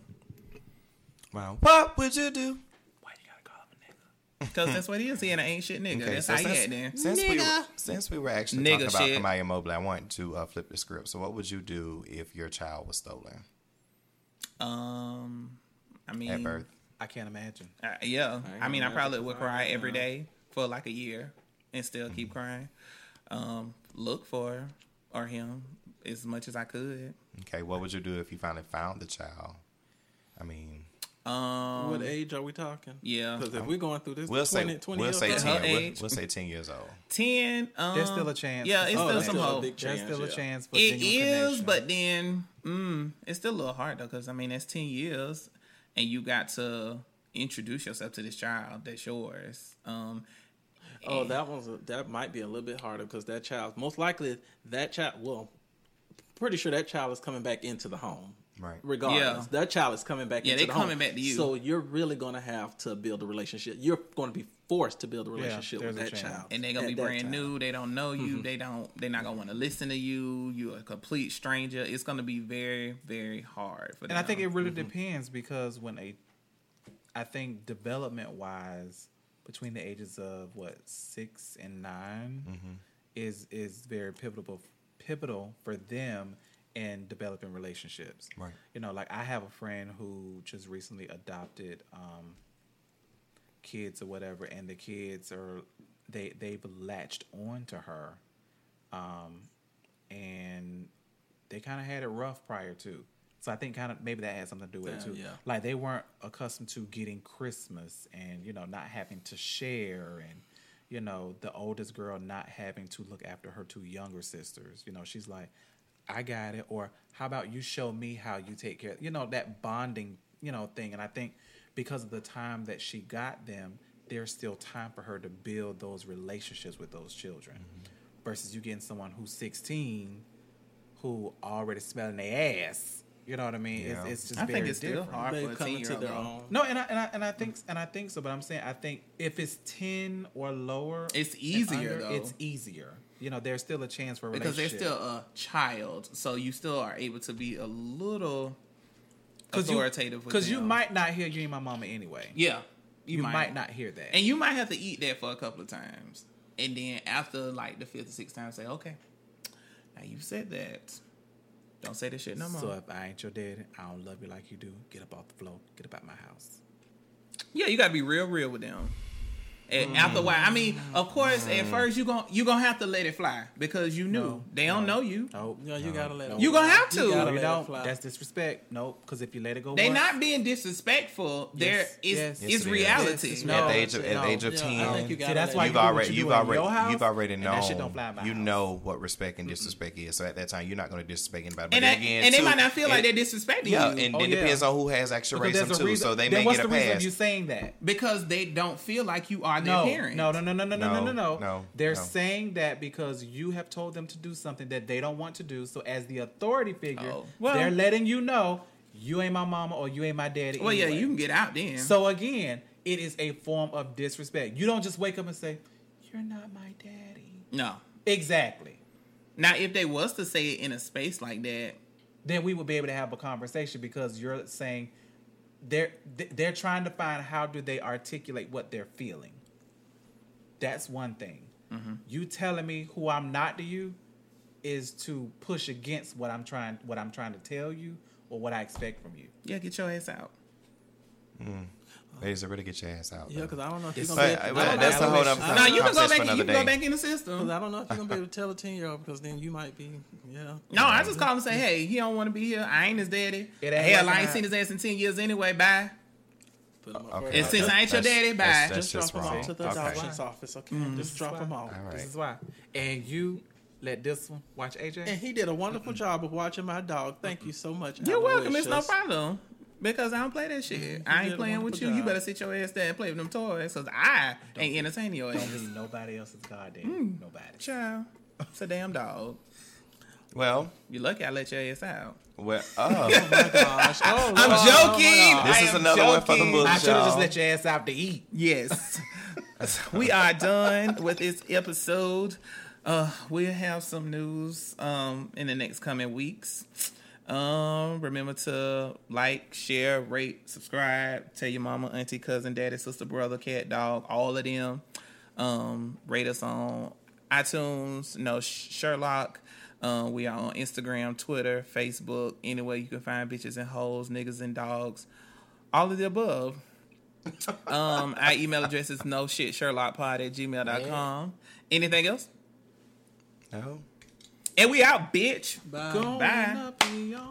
Speaker 2: Wow. What would you do?
Speaker 1: why you gotta call him a nigga? Because that's what he is. He an ain't shit nigga.
Speaker 2: Okay,
Speaker 1: that's
Speaker 2: so
Speaker 1: how he
Speaker 2: since,
Speaker 1: at then.
Speaker 2: since we were, since we were actually
Speaker 1: Nigga
Speaker 2: talking
Speaker 1: shit.
Speaker 2: about Kamiyah Mobley, I want to uh, flip the script. So, what would you do if your child was stolen
Speaker 1: Um, I mean,
Speaker 2: at birth?
Speaker 4: I can't imagine.
Speaker 1: Uh, yeah,
Speaker 3: I
Speaker 1: I mean, I probably would cry every day for like a year and still keep crying. Um, look for her or him as much as I could.
Speaker 2: Okay, what would you do if you finally found the child? I mean,
Speaker 1: Um,
Speaker 3: What age are we talking?
Speaker 1: Yeah.
Speaker 3: Because if we're going through this,
Speaker 2: we'll
Speaker 3: 20,
Speaker 2: say
Speaker 3: 20
Speaker 2: we'll
Speaker 3: years
Speaker 2: say
Speaker 3: old,
Speaker 2: ten. We'll, we'll say ten years old.
Speaker 1: ten. Um,
Speaker 4: There's still a chance.
Speaker 1: Yeah, it's
Speaker 3: Oh,
Speaker 1: still some hope.
Speaker 3: big
Speaker 4: There's
Speaker 3: chance,
Speaker 4: still a chance for
Speaker 1: It
Speaker 4: genuine
Speaker 1: is,
Speaker 4: connection.
Speaker 1: but then mm, it's still a little hard though, because I mean that's ten years, and you got to introduce yourself to this child that's yours. Um,
Speaker 3: Oh, that one's a, that might be a little bit harder because that child, most likely, that child. Well, pretty sure that child is coming back into the home.
Speaker 2: Right.
Speaker 3: Regardless,
Speaker 1: Yeah.
Speaker 3: that child is coming back.
Speaker 1: Yeah,
Speaker 3: into
Speaker 1: they
Speaker 3: the
Speaker 1: coming
Speaker 3: home.
Speaker 1: back to you.
Speaker 3: So you're really going to have to build a relationship. You're going to be forced to build a relationship with
Speaker 4: a
Speaker 3: that
Speaker 4: chance.
Speaker 3: child,
Speaker 1: and they're gonna
Speaker 3: at
Speaker 1: be brand
Speaker 3: time.
Speaker 1: new. They don't know you. Mm-hmm. They don't. They're not gonna want to listen to you. You're a complete stranger. It's gonna be very, very hard for them.
Speaker 4: And I think it really mm-hmm. depends because when a, I think development wise, between the ages of what six and 9 mm-hmm. is is very pivotal pivotal for them in developing relationships.
Speaker 2: Right.
Speaker 4: You know, like I have a friend who just recently adopted um, kids or whatever, and the kids are they they've latched on to her, um, and they kind of had it rough prior to. So I think kind of maybe that had something to do with it too.
Speaker 3: yeah.
Speaker 4: Like they weren't accustomed to getting Christmas and you know not having to share and you know the oldest girl not having to look after her two younger sisters. You know she's like, I got it. Or how about you show me how you take care? You know that bonding you know thing. And I think because of the time that she got them, there's still time for her to build those relationships with those children. Mm-hmm. Versus you getting someone who's 16 who already smelling their ass. You know what I mean?
Speaker 2: Yeah.
Speaker 4: It's, it's just
Speaker 1: I
Speaker 4: very
Speaker 1: think it's still
Speaker 4: different.
Speaker 1: hard
Speaker 3: They
Speaker 1: for a
Speaker 3: come
Speaker 1: ten
Speaker 3: into
Speaker 1: year
Speaker 3: their
Speaker 1: old.
Speaker 3: own.
Speaker 4: No, and I, and I and I think and I think so, but I'm saying I think if it's ten or lower,
Speaker 1: It's easier,
Speaker 4: under,
Speaker 1: though.
Speaker 4: It's easier. You know, there's still a chance for a
Speaker 1: because they're still a child, so you still are able to be a little
Speaker 4: Cause
Speaker 1: authoritative.
Speaker 4: Because you,
Speaker 1: them.
Speaker 4: might not hear you ain't my mama anyway.
Speaker 1: yeah,
Speaker 4: You, might. not hear that.
Speaker 1: and you might have to eat that for a couple of times, and then after like the fifth or sixth time, say, okay, now you said that. Don't say this shit no more.
Speaker 4: so if I ain't your daddy, I don't love you like you do. Get up off the floor. Get up out my house.
Speaker 1: yeah, you gotta be real, real with them. And mm. after a while, I mean, of course, at mm. first you gon' you gonna have to let it fly because you knew
Speaker 4: No,
Speaker 1: they don't
Speaker 4: no.
Speaker 1: know you.
Speaker 4: Nope.
Speaker 3: You, know, you gotta let it
Speaker 1: You
Speaker 3: fly.
Speaker 1: gonna have to.
Speaker 3: You gotta
Speaker 4: you
Speaker 3: let
Speaker 4: don't.
Speaker 3: it fly.
Speaker 4: That's disrespect. Nope. Because if you let it go, they're
Speaker 1: not being disrespectful. There
Speaker 4: Yes,
Speaker 1: is
Speaker 4: yes.
Speaker 2: Yes,
Speaker 1: it's reality.
Speaker 3: Yes, it's
Speaker 4: No,
Speaker 2: at the age of, at
Speaker 4: no.
Speaker 2: the age of ten,
Speaker 3: think you
Speaker 4: See, that's why
Speaker 2: you've
Speaker 4: you do what
Speaker 2: already
Speaker 4: you
Speaker 2: you've already you've already known
Speaker 4: shit don't fly my
Speaker 2: you
Speaker 4: house.
Speaker 2: know what respect and disrespect is. So at that time, you're not going to disrespect anybody. But
Speaker 1: And,
Speaker 2: again,
Speaker 1: and they might not feel like they're disrespecting
Speaker 2: Yeah,
Speaker 1: you
Speaker 2: and
Speaker 4: Oh,
Speaker 2: it depends on who has extra
Speaker 4: Because
Speaker 2: racism too. So they may get a pass.
Speaker 4: you saying that?
Speaker 1: because they don't feel like you are their
Speaker 4: No,
Speaker 1: parent.
Speaker 4: no, no, no, no, no, no, no, no, no.
Speaker 2: No,
Speaker 4: They're
Speaker 2: no.
Speaker 4: saying that because you have told them to do something that they don't want to do. So as the authority figure,
Speaker 1: Oh, well-
Speaker 4: they're letting you know you ain't my mama or you ain't my daddy.
Speaker 1: Well, yeah, you can get out then.
Speaker 4: So again, it is a form of disrespect. You don't just wake up and say, "You're not my daddy."
Speaker 1: no.
Speaker 4: Exactly.
Speaker 1: Now, if they was to say it in a space like that,
Speaker 4: Then we would be able to have a conversation because you're saying they're they're trying to find how do they articulate what they're feeling. That's one thing.
Speaker 1: Mm-hmm.
Speaker 4: You telling me who I'm not to you is to push against what I'm trying what I'm trying to tell you or what I expect from you.
Speaker 1: yeah, get your ass out.
Speaker 2: They just really get your ass out.
Speaker 3: Yeah, because I don't know if you're gonna be.
Speaker 2: But,
Speaker 3: I
Speaker 2: but
Speaker 3: don't
Speaker 2: that's a
Speaker 3: know-
Speaker 2: whole other
Speaker 3: I-
Speaker 1: No, you can go
Speaker 2: conversation
Speaker 1: back.
Speaker 2: for
Speaker 1: You
Speaker 2: another
Speaker 1: can go back in the system.
Speaker 3: I don't know if you're gonna be able to tell a ten year old because then you might be. Yeah.
Speaker 1: No, I just call him and say, "Hey, he don't want to be here. I ain't his daddy.
Speaker 4: It ain't
Speaker 1: Hell, I ain't seen his ass in ten years anyway. Bye."
Speaker 3: Put 'em up
Speaker 2: Okay.
Speaker 1: And since I ain't your daddy, bye.
Speaker 2: that's-
Speaker 3: just,
Speaker 2: that's
Speaker 3: drop them
Speaker 2: wrong.
Speaker 3: off to the
Speaker 2: Okay.
Speaker 3: adoptions office, okay?
Speaker 1: Mm.
Speaker 3: Just drop them off.
Speaker 2: All
Speaker 4: This is why. And you let this one watch AJ.
Speaker 3: And he did a wonderful job of watching my dog. Thank you so much.
Speaker 1: You're welcome. It's no problem. Because I don't play that shit. I ain't playing with
Speaker 3: wonderful
Speaker 1: you. You better sit your ass there and play with them toys. Because I ain't entertaining your
Speaker 4: Don't
Speaker 1: ass.
Speaker 4: need nobody else's goddamn
Speaker 1: Mm.
Speaker 4: nobody.
Speaker 1: Child, it's a damn dog.
Speaker 2: Well,
Speaker 1: you're lucky I let your ass out.
Speaker 2: Well, oh, <laughs>
Speaker 3: Oh my gosh. Oh,
Speaker 1: I'm
Speaker 3: Lord.
Speaker 1: joking.
Speaker 3: Oh,
Speaker 2: This is another one for the
Speaker 1: joking.
Speaker 2: book.
Speaker 4: I should have just let your ass out to eat.
Speaker 1: Yes. <laughs> we are done with this episode. Uh, we'll have some news um, in the next coming weeks. Um, remember to like, share, rate, subscribe. Tell your mama, auntie, cousin, daddy, sister, brother, cat, dog, all of them. Um, rate us on iTunes. No Sherlock. Um, we are on Instagram, Twitter, Facebook. Anywhere you can find bitches and hoes, niggas and dogs. All of the above. <laughs> Um, our email address is no shit sherlockpod at gmail.com. Anything else?
Speaker 2: no.
Speaker 1: And we out, bitch.
Speaker 3: Bye.
Speaker 1: Bye.
Speaker 3: Gonna be on